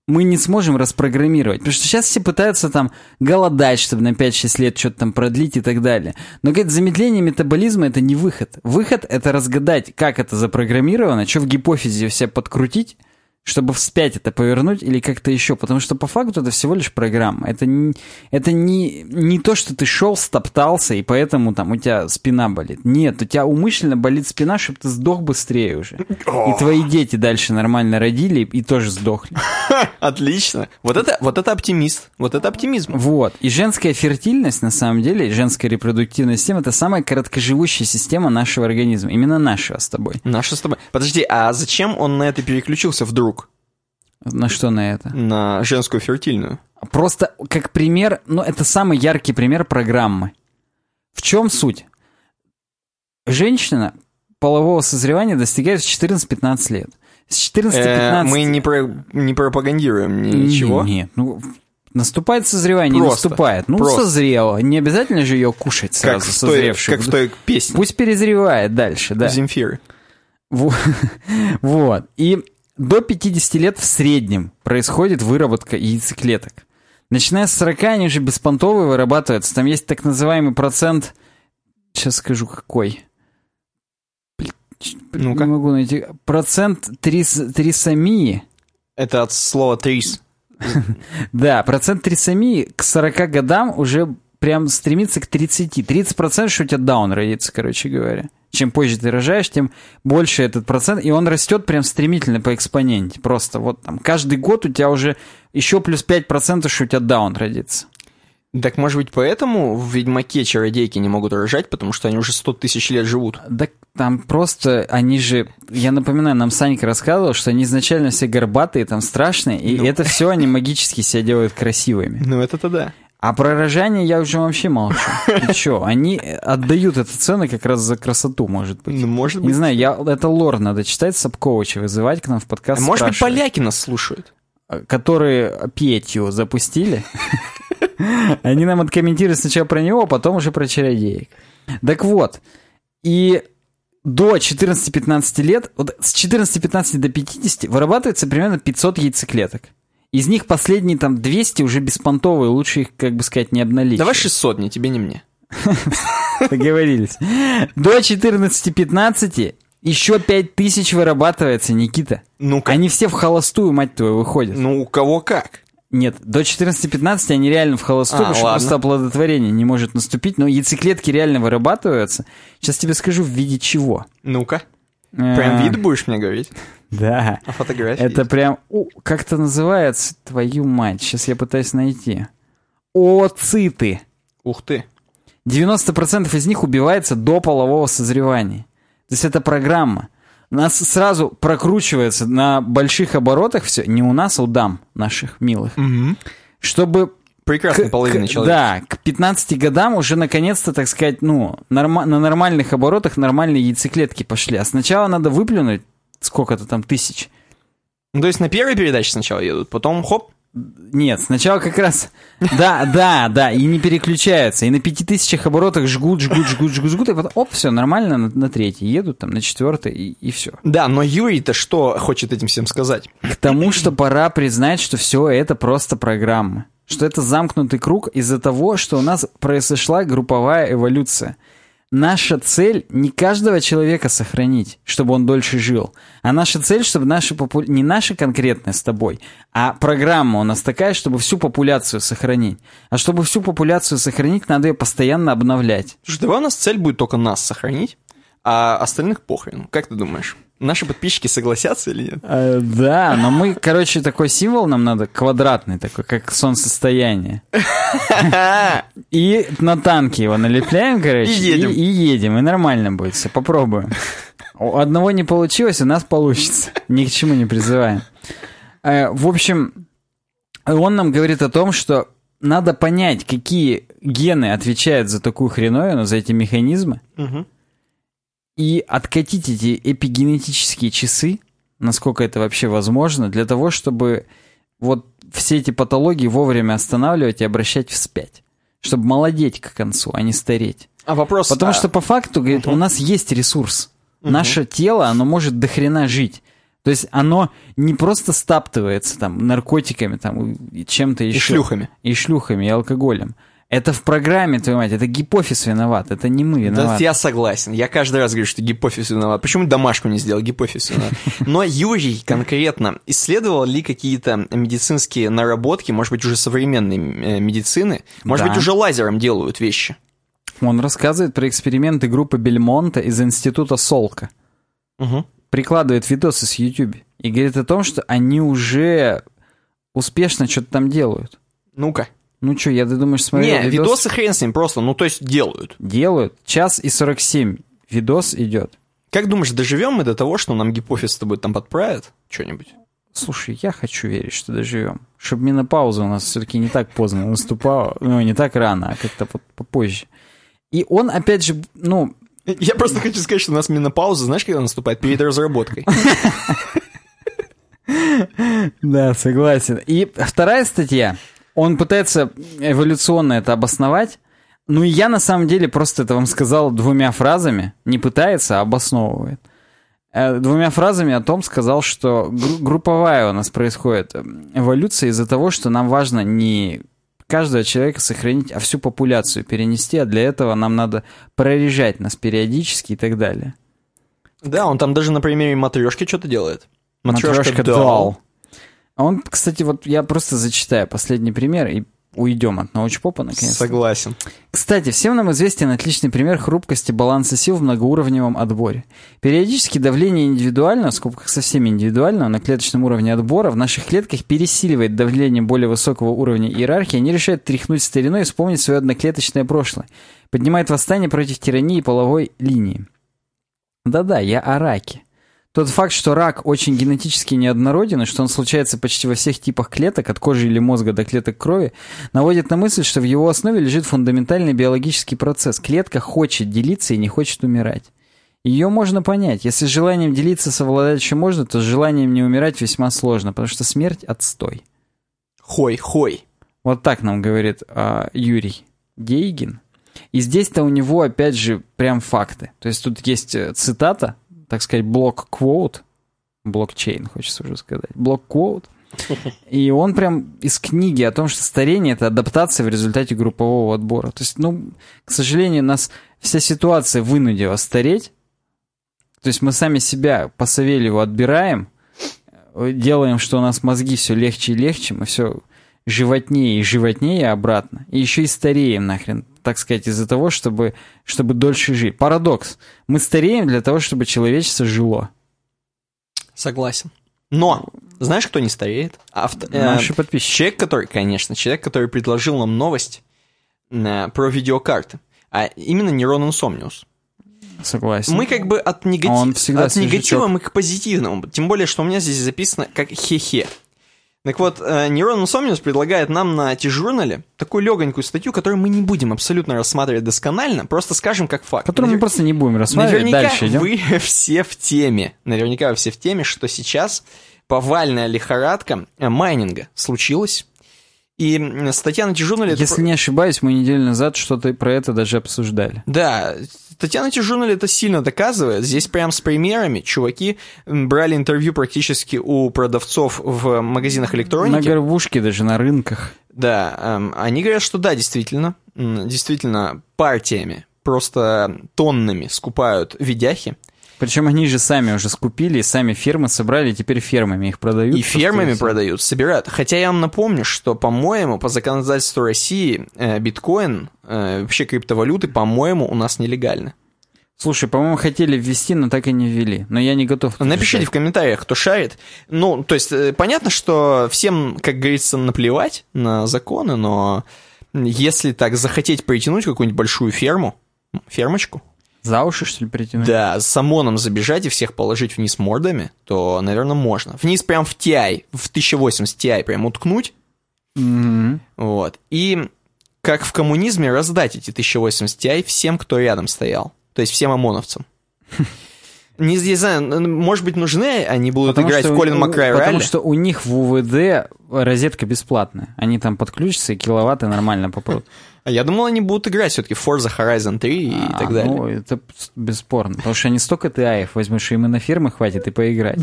мы не сможем распрограммировать. Потому что сейчас все пытаются там голодать, чтобы на 5-6 лет что-то там продлить и так далее. Но, говорит, замедление метаболизма — это не выход. Выход — это разгадать, как это запрограммировано, что в гипофизе все подкрутить, чтобы вспять это повернуть или как-то еще. Потому что по факту это всего лишь программа. Это не, это не, не то, что ты шел, стоптался, и поэтому там у тебя спина болит. Нет, у тебя умышленно болит спина, чтобы ты сдох быстрее уже. И твои дети дальше нормально родили и тоже сдохли. Отлично. Вот это, вот это оптимист. Вот это оптимизм. Вот. И женская фертильность, на самом деле, женская репродуктивная система, это самая короткоживущая система нашего организма. Именно нашего с тобой. Наша с тобой. Подожди, а зачем он на это переключился вдруг? На что на это? На женскую фертильную. Просто как пример, ну, это самый яркий пример программы. В чем суть? Женщина полового созревания достигает в 14-15 лет. С 14-15... Э, мы не, про, не пропагандируем ни- ничего. Нет, ну, наступает созревание, Просто. не наступает. Ну, Просто. созрела. Не обязательно же ее кушать Как сразу, той, созревшую. как в той песне Пусть перезревает дальше, да. Земфиры. Во- Вот. И до 50 лет в среднем происходит выработка яйцеклеток. Начиная с 40 они уже беспонтовые вырабатываются. Там есть так называемый процент... Сейчас скажу, какой. Ч- Ну-ка. Не могу найти. Процент трис, трисомии. Это от слова трис. Да, процент трисомии к 40 годам уже прям стремится к 30. 30% что у тебя даун родится, короче говоря. Чем позже ты рожаешь, тем больше этот процент, и он растет прям стремительно по экспоненте. Просто вот там каждый год у тебя уже еще плюс 5% что у тебя даун родится. Так может быть поэтому в Ведьмаке чародейки не могут рожать, потому что они уже 100 тысяч лет живут? Да там просто они же, я напоминаю, нам Санька рассказывал, что они изначально все горбатые, там страшные, и Ну. это все они магически себя делают красивыми. Ну это-то да. А про рожание я уже вообще молчу. Ты чё, они отдают эту цену как раз за красоту, может быть. Ну может Не быть. знаю, я, это лор надо читать, Сапковича вызывать к нам в подкаст. А может быть поляки нас слушают? Которые Петью запустили. Они нам откомментируют сначала про него, а потом уже про чародеек. Так вот, и до 14-15 лет, вот с 14-15 до 50 вырабатывается примерно 500 яйцеклеток. Из них последние там 200 уже беспонтовые, лучше их, как бы сказать, не обналичивать. Давай 600, не тебе, не мне. Договорились. До 14-15 еще 5000 вырабатывается, Никита. Ну-ка. Они все в холостую, мать твою, выходят. Ну у кого как? Нет, до 14-15 они реально в холостую, А, потому что ладно. просто оплодотворение не может наступить, но яйцеклетки реально вырабатываются. Сейчас тебе скажу, в виде чего. Ну-ка. Прям А, вид будешь мне говорить? Да. А фотографии? Это есть? прям... как это называется? Твою мать, сейчас я пытаюсь найти. Oocyты. Ух ты. 90% из них убивается до полового созревания. То есть это программа. У нас сразу прокручивается на больших оборотах все, не у нас, а у дам наших милых. Чтобы Прекрасный к- человек. Да, к 15 годам уже наконец-то, так сказать, ну, норма- на нормальных оборотах нормальные яйцеклетки пошли. А сначала надо выплюнуть сколько-то там тысяч. Ну, то есть на первой передаче сначала едут, потом хоп. Нет, сначала как раз... Да, да, да, и не переключаются. И на пяти тысячах оборотах жгут, жгут, жгут, жгут, жгут, и потом, оп, все, нормально, на, на третий едут, там, на четвертый, и, и все. Да, но Юрий-то что хочет этим всем сказать? К тому, что пора признать, что все это просто программа. Что это замкнутый круг из-за того, что у нас произошла групповая эволюция. Наша цель не каждого человека сохранить, чтобы он дольше жил, а наша цель, чтобы наша попу... не наша конкретная с тобой, а программа у нас такая, чтобы всю популяцию сохранить. А чтобы всю популяцию сохранить, надо ее постоянно обновлять. Слушай, давай у нас цель будет только нас сохранить, а остальных похрен. Как ты думаешь? Наши подписчики согласятся или нет? Э, да, но мы, короче, такой символ нам надо, квадратный такой, как солнцестояние. И на танке его налепляем, короче, И едем. И, и едем, и нормально будет все, попробуем. У одного не получилось, у нас получится. Ни к чему не призываем. Э, в общем, он нам говорит о том, что надо понять, какие гены отвечают за такую хреновину, за эти механизмы, Мгм. И откатить эти эпигенетические часы, насколько это вообще возможно, для того, чтобы вот все эти патологии вовремя останавливать и обращать вспять. Чтобы молодеть к концу, а не стареть. А вопрос... Потому а, что по факту, говорит, у нас есть ресурс. Наше тело, оно может дохрена жить. То есть оно не просто стаптывается там наркотиками там и чем-то еще. шлюхами. И шлюхами, и алкоголем. Это в программе, твою мать, это гипофиз виноват, это не мы Да, виноваты. я согласен. Я каждый раз говорю, что гипофиз виноват. Почему домашку не сделал? Гипофиз виноват. Но Юрий конкретно исследовал ли какие-то медицинские наработки, может быть, уже современной э, медицины? Может Да. быть, уже лазером делают вещи? Он рассказывает про эксперименты группы Бельмонта из института Солка. Мгм. Прикладывает видосы с YouTube и говорит о том, что они уже успешно что-то там делают. Ну-ка. Ну что, я ты думаешь, смотрел Не, видос? видосы хрен с ним, просто, ну, то есть делают. Делают. Час и 47 видос идет. Как думаешь, доживем мы до того, что нам гипофиз с тобой там подправят? Что-нибудь? Слушай, я хочу верить, что доживем. Чтобы менопауза у нас все-таки не так поздно наступала, ну, не так рано, а как-то вот попозже. И он, опять же, ну, Я просто хочу сказать, что у нас менопауза, знаешь, когда наступает? Перед разработкой. Да, согласен. И вторая статья, он пытается эволюционно это обосновать. Ну и я на самом деле просто это вам сказал двумя фразами. Не пытается, а обосновывает. Э, Двумя фразами о том сказал, что гру- групповая у нас происходит э, эволюция из-за того, что нам важно не каждого человека сохранить, а всю популяцию перенести, а для этого нам надо прорежать нас периодически и так далее. Да, он там даже на примере матрешки что-то делает. Матрешка doll. Doll. А он, кстати, вот я просто зачитаю последний пример и уйдем от научпопа наконец. Согласен. Кстати, всем нам известен отличный пример хрупкости баланса сил в многоуровневом отборе. Периодически давление индивидуального, в скобках совсем индивидуального, на клеточном уровне отбора в наших клетках пересиливает давление более высокого уровня иерархии, они решают тряхнуть стариной и вспомнить свое одноклеточное прошлое. Поднимает восстание против тирании половой линии. Да-да, я о раке. Тот факт, что рак очень генетически неоднороден, и что он случается почти во всех типах клеток, от кожи или мозга до клеток крови, наводит на мысль, что в его основе лежит фундаментальный биологический процесс. Клетка хочет делиться и не хочет умирать. Ее можно понять. Если с желанием делиться совладать еще можно, то с желанием не умирать весьма сложно, потому что смерть – отстой. Хой, хой. Вот так нам говорит а, Юрий Дейгин. И здесь-то у него, опять же, прям факты. То есть тут есть э, цитата, так сказать, блок-квоут, блокчейн, хочется уже сказать, блок-квоут. И он прям из книги о том, что старение — это адаптация в результате группового отбора. То есть, ну, к сожалению, нас вся ситуация вынудила стареть. То есть мы сами себя по Савельеву отбираем, делаем, что у нас мозги все легче и легче, мы все животнее и животнее обратно. И еще и стареем нахрен, так сказать, из-за того, чтобы, чтобы дольше жить. Парадокс. Мы стареем для того, чтобы человечество жило. Согласен. Но, знаешь, кто не стареет? Авто- э, Наши подписчики. Человек, который, конечно, человек, который предложил нам новость э, про видеокарты, а именно Нейрон Insomnius. Согласен. Мы как бы от, негати- Он всегда от негатива мы к позитивному. Тем более, что у меня здесь записано как хе-хе. Так вот, э, Нейрон Insomnius предлагает нам на T-журнале такую легонькую статью, которую мы не будем абсолютно рассматривать досконально, просто скажем как факт. Который мы Навер- просто не будем рассматривать. Наверняка Дальше идем. вы все в теме. Наверняка вы все в теме, что сейчас повальная лихорадка э, майнинга случилась. И статья на T-журнале... это Если про- не ошибаюсь, мы неделю назад что-то про это даже обсуждали. Да, статья на T-журнале это сильно доказывает. Здесь прям с примерами чуваки брали интервью практически у продавцов в магазинах На электроники. горбушке, даже на рынках. Да, эм, они говорят, что да, действительно, действительно партиями просто тоннами скупают видяхи. Причем они же сами уже скупили, сами фермы собрали, и теперь фермами их продают. И фермами продают, собирают. Хотя я вам напомню, что, по-моему, по законодательству России э, биткоин, э, вообще криптовалюты, по-моему, у нас нелегальны. Слушай, по-моему, хотели ввести, но так и не ввели. Но я не готов. Напишите в комментариях, кто шарит. Ну, то есть, э, понятно, что всем, как говорится, наплевать на законы, но если так захотеть притянуть какую-нибудь большую ферму, фермочку, За уши, что ли, притянуть? да, с ОМОНом забежать и всех положить вниз мордами, то, наверное, можно. Вниз прям в TI, в 1080 Ti прям уткнуть, Мгм. вот, и как в коммунизме раздать эти 1080 Ti всем, кто рядом стоял, то есть всем ОМОНовцам. Не, не знаю, может быть, нужны они будут Потому играть в Колин Макрай Потому что у них в УВД розетка бесплатная. Они там подключатся, и киловатты нормально попрут. А я думал, они будут играть все-таки Forza Horizon 3 и А, так далее. Ну, это бесспорно. Потому что они столько ТАев возьмешь, им и на фирмы хватит и поиграть.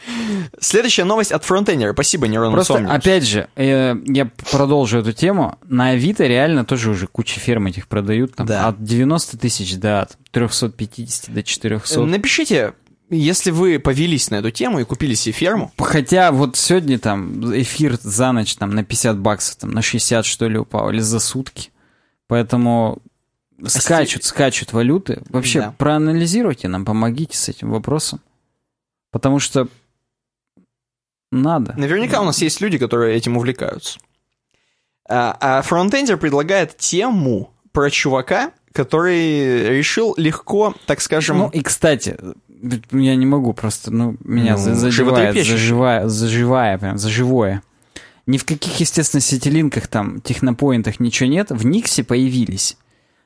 Следующая новость от фронтендера. Спасибо, Нейрон Просто, опять же, э, я продолжу эту тему. На Авито реально тоже уже куча ферм этих продают. Там, Да. От 90 тысяч до от 350 до 400. Напишите, если вы повелись на эту тему и купили себе ферму. Хотя вот сегодня там эфир за ночь там на 50 баксов, там на 60 что ли упал, или за сутки. Поэтому скачут, скачут валюты. Вообще Да. проанализируйте нам, помогите с этим вопросом. Потому что надо. Наверняка у нас есть люди, которые этим увлекаются. А, а фронтендер предлагает тему про чувака, который решил легко, так скажем... Ну и, кстати, я не могу просто, ну, меня Ну, за- задевает, заживая, заживая, прям, заживое. Ни в каких, естественно, сетилинках, там, технопоинтах ничего нет, в Никсе появились.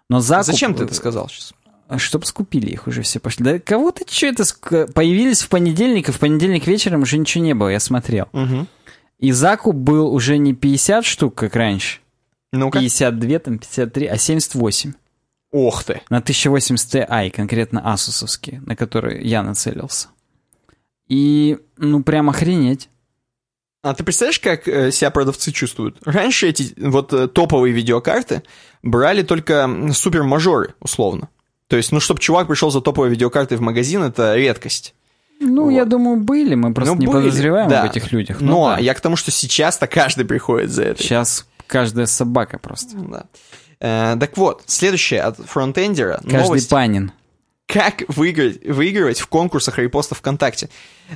Но закуп... Зачем ты это сказал сейчас? Чтоб скупили их уже все пошли. Да кого ты что это... Появились в понедельник, и в понедельник вечером уже ничего не было, я смотрел. Мгм. И закуп был уже не 50 штук, как раньше, Ну-ка. 52, там, 53, а 78. Ох ты. На 1080 Ti, конкретно асусовские, на которые я нацелился. И, ну, прям охренеть. А ты представляешь, как э, себя продавцы чувствуют? Раньше эти вот э, топовые видеокарты брали только супер-мажоры, условно. То есть, ну, чтобы чувак пришел за топовой видеокартой в магазин, это редкость. Ну, Вот. я думаю, были, мы просто Ну, не были, подозреваем да. об этих людях. Ну Но да. я к тому, что сейчас-то каждый приходит за это. Сейчас каждая собака просто. Да. Э, так вот, следующее от фронтендера. Каждый новость. панин. Как выиграть, выигрывать в конкурсах репостов ВКонтакте.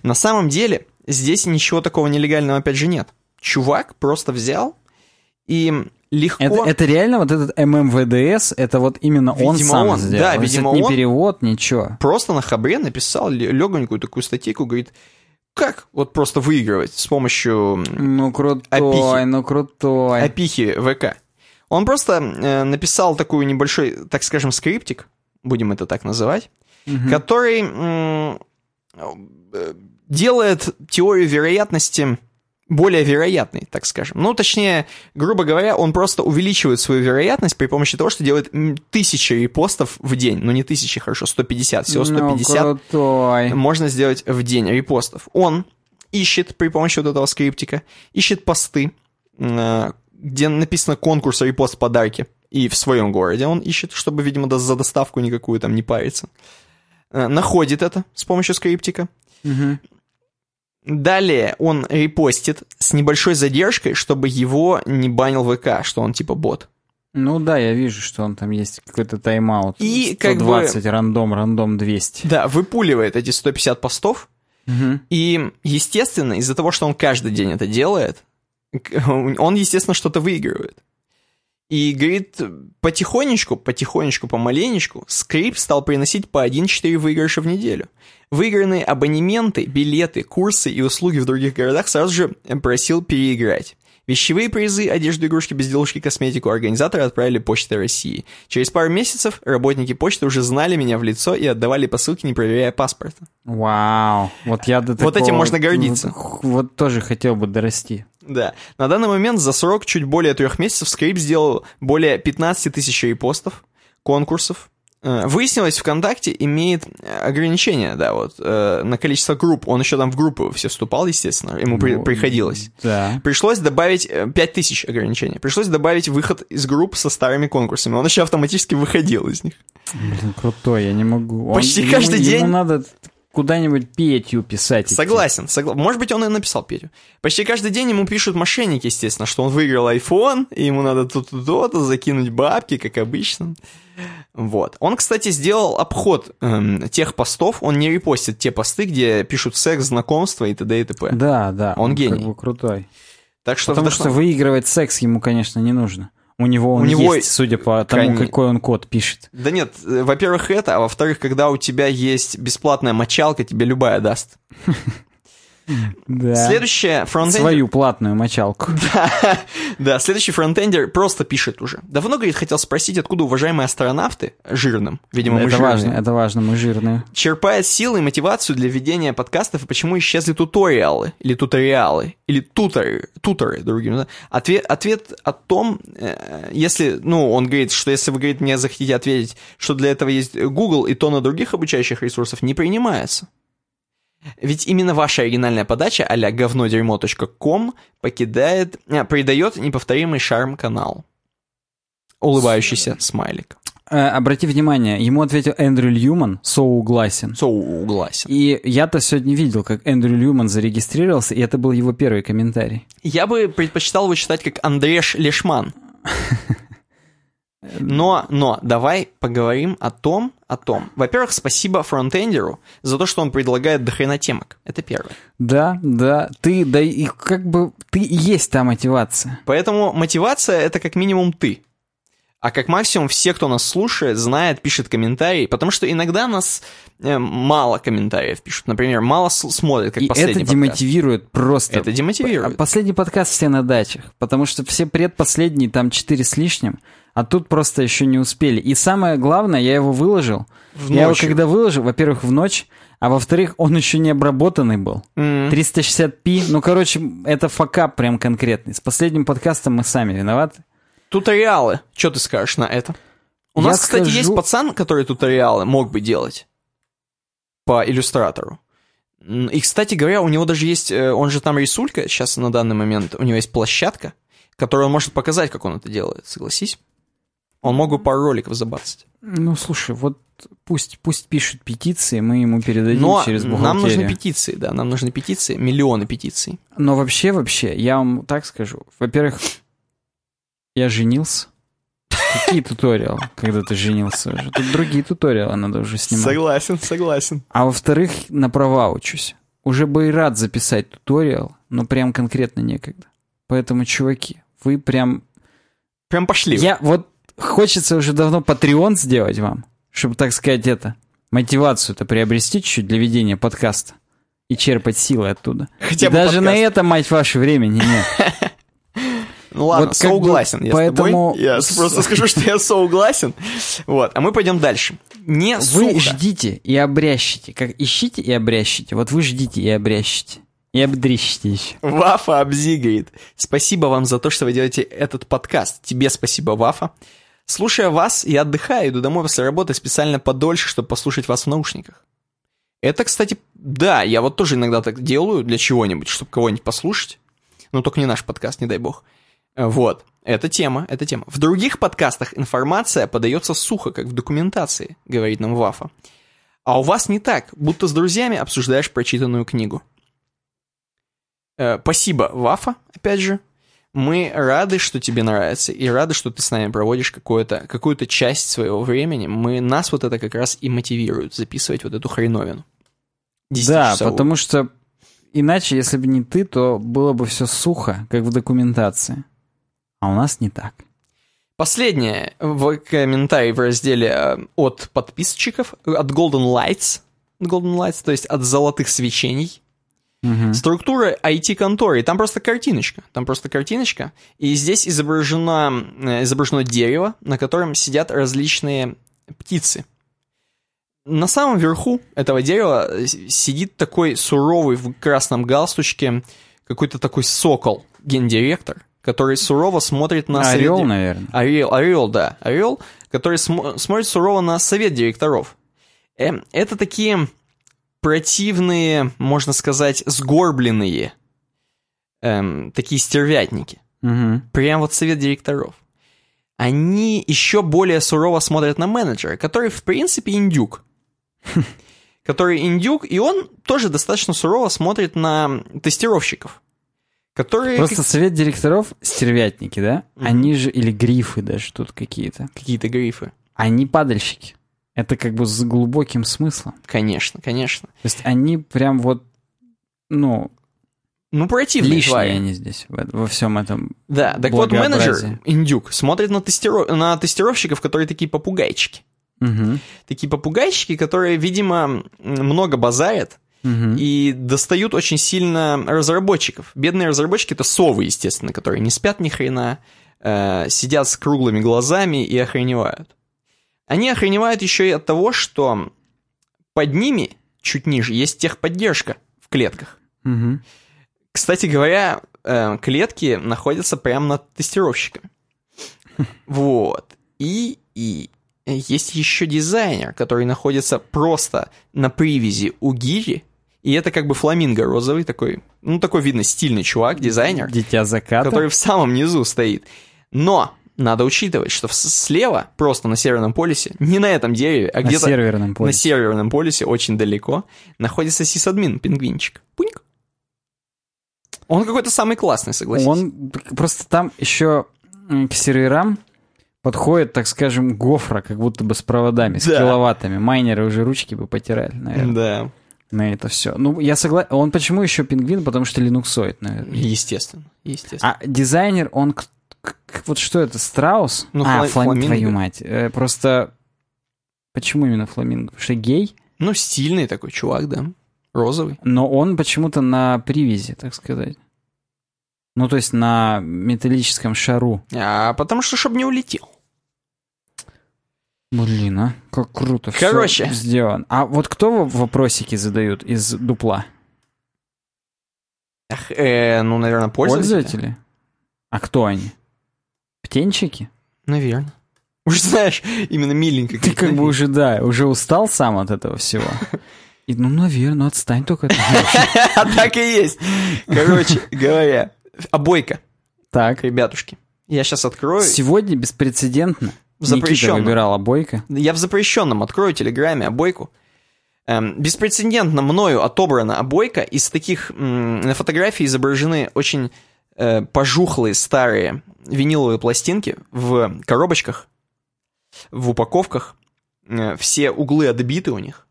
На самом деле, здесь ничего такого нелегального опять же нет. Чувак просто взял и легко... Это, это реально вот этот ММВДС, это вот именно он Видимо, сам он. сделал. Да, То видимо, это не он. перевод, ничего. просто на хабре написал легонькую такую статейку, говорит, как вот просто выигрывать с помощью Ну, крутой, Опихи. ну, крутой. опихи ВК. Он просто э, написал такой небольшой, так скажем, скриптик, будем это так называть, Мгм. который делает теорию вероятности более вероятной, так скажем. Ну, точнее, грубо говоря, он просто увеличивает свою вероятность при помощи того, что делает тысячи репостов в день. Ну, не тысячи, хорошо, 150, всего 150 Ну, крутой. можно сделать в день репостов. Он ищет при помощи вот этого скриптика, ищет посты, э, где написано конкурс репост подарки. И в своем городе он ищет, чтобы, видимо, за доставку никакую там не париться. Э, Находит это с помощью скриптика. Мгм. Далее он репостит с небольшой задержкой, чтобы его не банил ВК, что он типа бот. Ну да, я вижу, что он там есть какой-то тайм-аут. И как бы- 120, рандом, рандом 200. Да, выпуливает эти 150 постов, Мгм. И, естественно, из-за того, что он каждый день это делает, он, естественно, что-то выигрывает. И, говорит, потихонечку, потихонечку, помаленечку, скрипт стал приносить по 1-4 выигрыша в неделю. Выигранные абонементы, билеты, курсы и услуги в других городах сразу же просил переиграть. Вещевые призы, одежду, игрушки, безделушки, косметику организаторы отправили Почтой России. Через пару месяцев работники почты уже знали меня в лицо и отдавали посылки, не проверяя паспорта. Вау. Вот я до Вот этим такого- можно гордиться. Вот, вот тоже хотел бы дорасти. Да. На данный момент за срок чуть более трех месяцев Скрип сделал более 15 тысяч репостов, конкурсов. Э, Выяснилось, ВКонтакте имеет э, ограничения, да, вот, э, на количество групп. Он еще там в группы все вступал, естественно, ему при- Ну, приходилось. Да. Пришлось добавить э, 5000 ограничений. Пришлось добавить выход из групп со старыми конкурсами. Он еще автоматически выходил из них. Блин, крутой, я не могу. Он- Почти ему- каждый ему день- надо куда-нибудь Петю писать. идти. Согласен, согла- Может быть, он и написал Петю. Почти каждый день ему пишут мошенники, естественно, что он выиграл iPhone, и ему надо тут то-то закинуть бабки, как обычно. Вот. Он, кстати, сделал обход эм, тех постов, он не репостит те посты, где пишут секс, знакомство и т.д. и т.п. Да, да. Он как гений. бы крутой. Так что Потому вдохнов- что выигрывать секс ему, конечно, не нужно. У него он У него есть, судя по тому, крайне- какой он код пишет. Да нет, э, во-первых, это, а во-вторых, когда у тебя есть бесплатная мочалка, тебе любая даст. Да. Следующее фронтенд... Свою платную мочалку. Да, да, следующий фронтендер просто пишет уже. Давно, говорит, хотел спросить, откуда уважаемые астронавты, жирным, видимо, мы это жирные, важно, это важно, мы жирные. черпает силы и мотивацию для ведения подкастов, и почему исчезли туториалы, или туториалы, или туторы, туторы, другими. да? Ответ, ответ о том, э, если, ну, он говорит, что если вы, говорит, мне захотите ответить, что для этого есть Google и тонна других обучающих ресурсов, не принимается. Ведь именно ваша оригинальная подача а-ля говнодерьмо.ком покидает, а, придает неповторимый шарм каналу. Улыбающийся смайлик. Э, обрати внимание, ему ответил Эндрю Льюман, соугласен. Соугласен. И я-то сегодня видел, как Эндрю Льюман зарегистрировался, и это был его первый комментарий. Я бы предпочитал его читать как Андреш Лешман. Но, но, давай поговорим о том, о том. Во-первых, спасибо фронтендеру за то, что он предлагает дохрена темок. Это первое. Да, да, ты, да и как бы, ты и есть та мотивация. Поэтому мотивация — это как минимум ты. А как максимум все, кто нас слушает, знает, пишет комментарии, потому что иногда нас э, мало комментариев пишут. Например, мало смотрят, как и последний это подкаст. демотивирует просто. Это демотивирует. Последний подкаст все на дачах, потому что все предпоследние, там 4 с лишним, а тут просто еще не успели. И самое главное, я его выложил. В я его ночью. когда выложил, во-первых, в ночь, а во-вторых, он еще не обработанный был. М. 360p, ну, короче, это факап прям конкретный. С последним подкастом мы сами виноваты. Туториалы. Что ты скажешь на это? У Я нас, кстати, скажу- есть пацан, который туториалы мог бы делать по иллюстратору. И, кстати говоря, у него даже есть, э, он же там рисулька сейчас на данный момент, у него есть площадка, которую он может показать, как он это делает, согласись? Он мог бы пару роликов забацать. Ну, слушай, вот пусть, пусть пишут петиции, мы ему передадим Но через нам бухгалтерию. нужны петиции, да, нам нужны петиции, миллионы петиций. Но вообще, вообще, я вам так скажу. Во-первых, я женился. Какие туториалы, когда ты женился уже? Тут другие туториалы надо уже снимать. Согласен, согласен. А во-вторых, на права учусь. Уже бы и рад записать туториал, но прям конкретно некогда. Поэтому, чуваки, вы прям... Прям пошли. Я вот... Хочется уже давно Patreon сделать вам, чтобы, так сказать, это... Мотивацию-то приобрести чуть-чуть для ведения подкаста. И черпать силы оттуда. Хотя И бы даже на подкаст. это, мать вашего времени, нет. Ну ладно, Вот как бы согласен я поэтому- с тобой. Я с- просто скажу, что я согласен. Вот, а мы пойдем дальше. Не Вы сухо. ждите и обрящите. Как ищите и обрящите. Вот вы ждите и обрящите. И обдрищите еще. Вафа обзигает. Спасибо вам за то, что вы делаете этот подкаст. Тебе спасибо, Вафа. Слушая вас, я отдыхаю, иду домой после работы специально подольше, чтобы послушать вас в наушниках. Это, кстати, да, я вот тоже иногда так делаю для чего-нибудь, чтобы кого-нибудь послушать. Но только не наш подкаст, не дай бог. Э, Вот, это тема, это тема. В других подкастах информация подается сухо, как в документации, говорит нам Вафа. А у вас не так, будто с друзьями обсуждаешь прочитанную книгу. Э, Спасибо, Вафа, опять же. Мы рады, что тебе нравится, и рады, что ты с нами проводишь какую-то какую часть своего времени. Мы, нас вот это как раз и мотивирует записывать вот эту хреновину. Да, 10-часовую. потому что иначе, если бы не ты, то было бы все сухо, как в документации. А у нас не так. Последнее в комментарии в разделе э, от подписчиков, от Golden Lights, Golden Lights, то есть от золотых свечений. Мгм. Структура IT-конторы, там просто картиночка, там просто картиночка, и здесь изображено, э, изображено дерево, на котором сидят различные птицы. На самом верху этого дерева э, сидит такой суровый в красном галстучке какой-то такой сокол, гендиректор, который сурово смотрит на совет Орел, ди- наверное. Орел, орел, да, орел, который смо- смотрит сурово на совет директоров. Эм, это такие противные, можно сказать, сгорбленные, эм, такие стервятники. Мгм. Прям вот совет директоров. они еще более сурово смотрят на менеджера, который, в принципе, индюк. Который индюк, и он тоже достаточно сурово смотрит на тестировщиков. Которые... Просто совет директоров стервятники, да? Они же, или грифы даже тут какие-то. Какие-то грифы. Они падальщики. Это как бы с глубоким смыслом. Конечно, конечно. То есть они прям вот, ну, Ну, противные лишние твари. они здесь, во, во всем этом. Да, так вот менеджер, индюк, смотрит на, тестиро- на тестировщиков, которые такие попугайчики. Мгм, Такие попугайчики, которые, видимо, много базарят мгм. и достают очень сильно разработчиков. Бедные разработчики — это совы, естественно, которые не спят ни хрена, э, сидят с круглыми глазами и охреневают. Они охреневают еще и от того, что под ними, чуть ниже, есть техподдержка в клетках. Мгм. Кстати говоря, э, клетки находятся прямо над тестировщиками. Вот. И, и есть еще дизайнер, который находится просто на привязи у гири. И это как бы фламинго розовый такой, ну такой видно стильный чувак, дизайнер, Дитя заката. который в самом низу стоит. Но надо учитывать, что слева, просто на Северном полюсе, не на этом дереве, а на где-то на. Северном полюсе, очень далеко, находится сисадмин, пингвинчик. Пуньк. Он какой-то самый классный, согласись. Он просто там еще к серверам подходит, так скажем, гофра, как будто бы с проводами, с Да. киловаттами. Майнеры уже ручки бы потеряли, наверное, Да, на это все. Ну, я согласен. Он почему еще пингвин? Потому что линуксоид, наверное. естественно, естественно. А дизайнер, он... вот что это, страус? Ну, а, фла- флам- фламинго. твою мать. Э, просто... Почему именно фламинго? Потому что гей, Ну, стильный такой чувак, да. Розовый. но он почему-то на привязи, так сказать. Ну, то есть на металлическом шару. А потому что, чтобы не улетел. Блин, а как круто. Короче. сделано. А вот кто вопросики задают из дупла? Ах, э, ну, наверное, пользователи. Пользователи? А кто они? Птенчики? Наверное. Уж знаешь, именно миленько. Ты как бы уже, да, уже устал сам от этого всего. И, ну, наверное, отстань только от. А так и есть. Короче говоря, обойка, Так, ребятушки. Я сейчас открою. сегодня беспрецедентно Запрещенно. выбирал обойка. Я в запрещенном открою телеграме обойку. Эм, беспрецедентно мною отобрана обойка. Из таких на фотографии изображены очень э, пожухлые старые виниловые пластинки в коробочках, в упаковках. Э, все углы отбиты у них.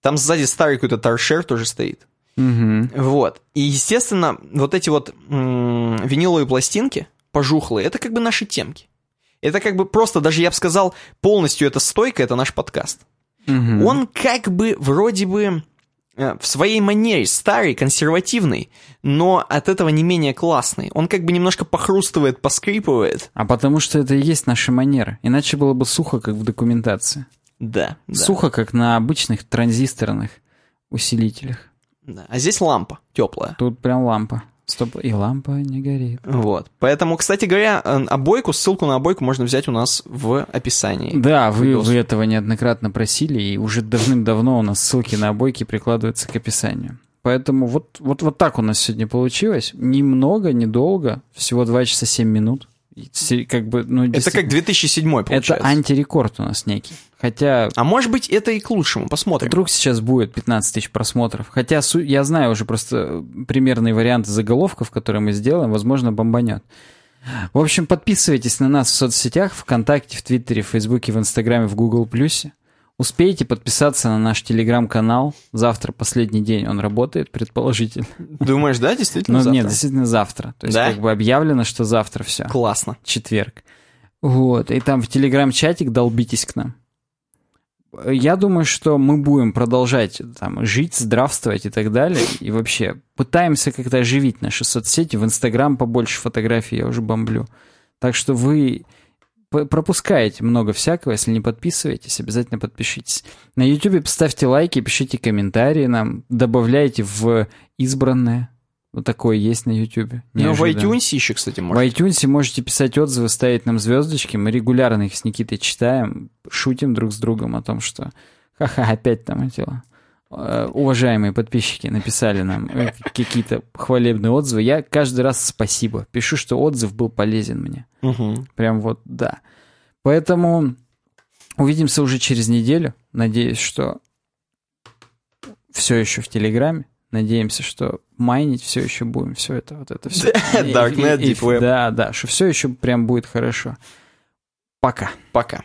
Там сзади старый какой-то торшер тоже стоит. Мгм. Вот. И, естественно, вот эти вот м, виниловые пластинки, пожухлые, это как бы наши темки. Это как бы просто, даже я бы сказал, полностью эта стойка, это наш подкаст. Мгм. Он как бы вроде бы в своей манере старый, консервативный, но от этого не менее классный. Он как бы немножко похрустывает, поскрипывает. А потому что это и есть наша манера. Иначе было бы сухо, как в документации. Да, да, Сухо, как на обычных транзисторных усилителях. да. А здесь лампа теплая. Тут прям лампа. Стоп, и лампа не горит. Вот. Поэтому, кстати говоря, обойку, ссылку на обойку можно взять у нас в описании. Да, вы, вы этого неоднократно просили, и уже давным-давно у нас ссылки на обойки прикладываются к описанию. Поэтому вот, вот, вот так у нас сегодня получилось. Немного, недолго, всего 2 часа 7 минут. Как бы, ну, Это как действительно, 2007 получается. это антирекорд у нас некий. Хотя А может быть, это и к лучшему, посмотрим. Вдруг сейчас будет 15 тысяч просмотров. Хотя я знаю уже просто примерные варианты заголовков, которые мы сделаем, возможно, бомбанет. В общем, подписывайтесь на нас в соцсетях, ВКонтакте, в Твиттере, в Фейсбуке, в Инстаграме, в Гугл Плюсе. Успейте подписаться на наш Телеграм-канал. Завтра последний день он работает, предположительно. Думаешь, да, действительно? Но завтра? нет, действительно завтра. То есть Да? как бы объявлено, что завтра все. Классно. Четверг. Вот, и там в Телеграм-чатик долбитесь к нам. Я думаю, что мы будем продолжать там жить, здравствовать и так далее. И вообще пытаемся как-то оживить наши соцсети. В Инстаграм побольше фотографий я уже бомблю. Так что вы пропускаете много всякого. Если не подписываетесь, обязательно подпишитесь. На Ютубе поставьте лайки, пишите комментарии нам, добавляйте в избранное. Вот такое есть на Ютубе. Ну, в iTunes еще, кстати, В можно. iTunes можете писать отзывы, ставить нам звездочки. Мы регулярно их с Никитой читаем, шутим друг с другом о том, что ха-ха, опять там эти э, уважаемые подписчики написали нам э, какие-то хвалебные отзывы. Я каждый раз спасибо. Пишу, что отзыв был полезен мне. Мгм. Прям вот, да. Поэтому увидимся уже через неделю. Надеюсь, что все еще в Телеграме. Надеемся, что майнить все еще будем. Все это, вот это все. Darknet, Deep Web. Да, да, что все еще прям будет хорошо. Пока. Пока.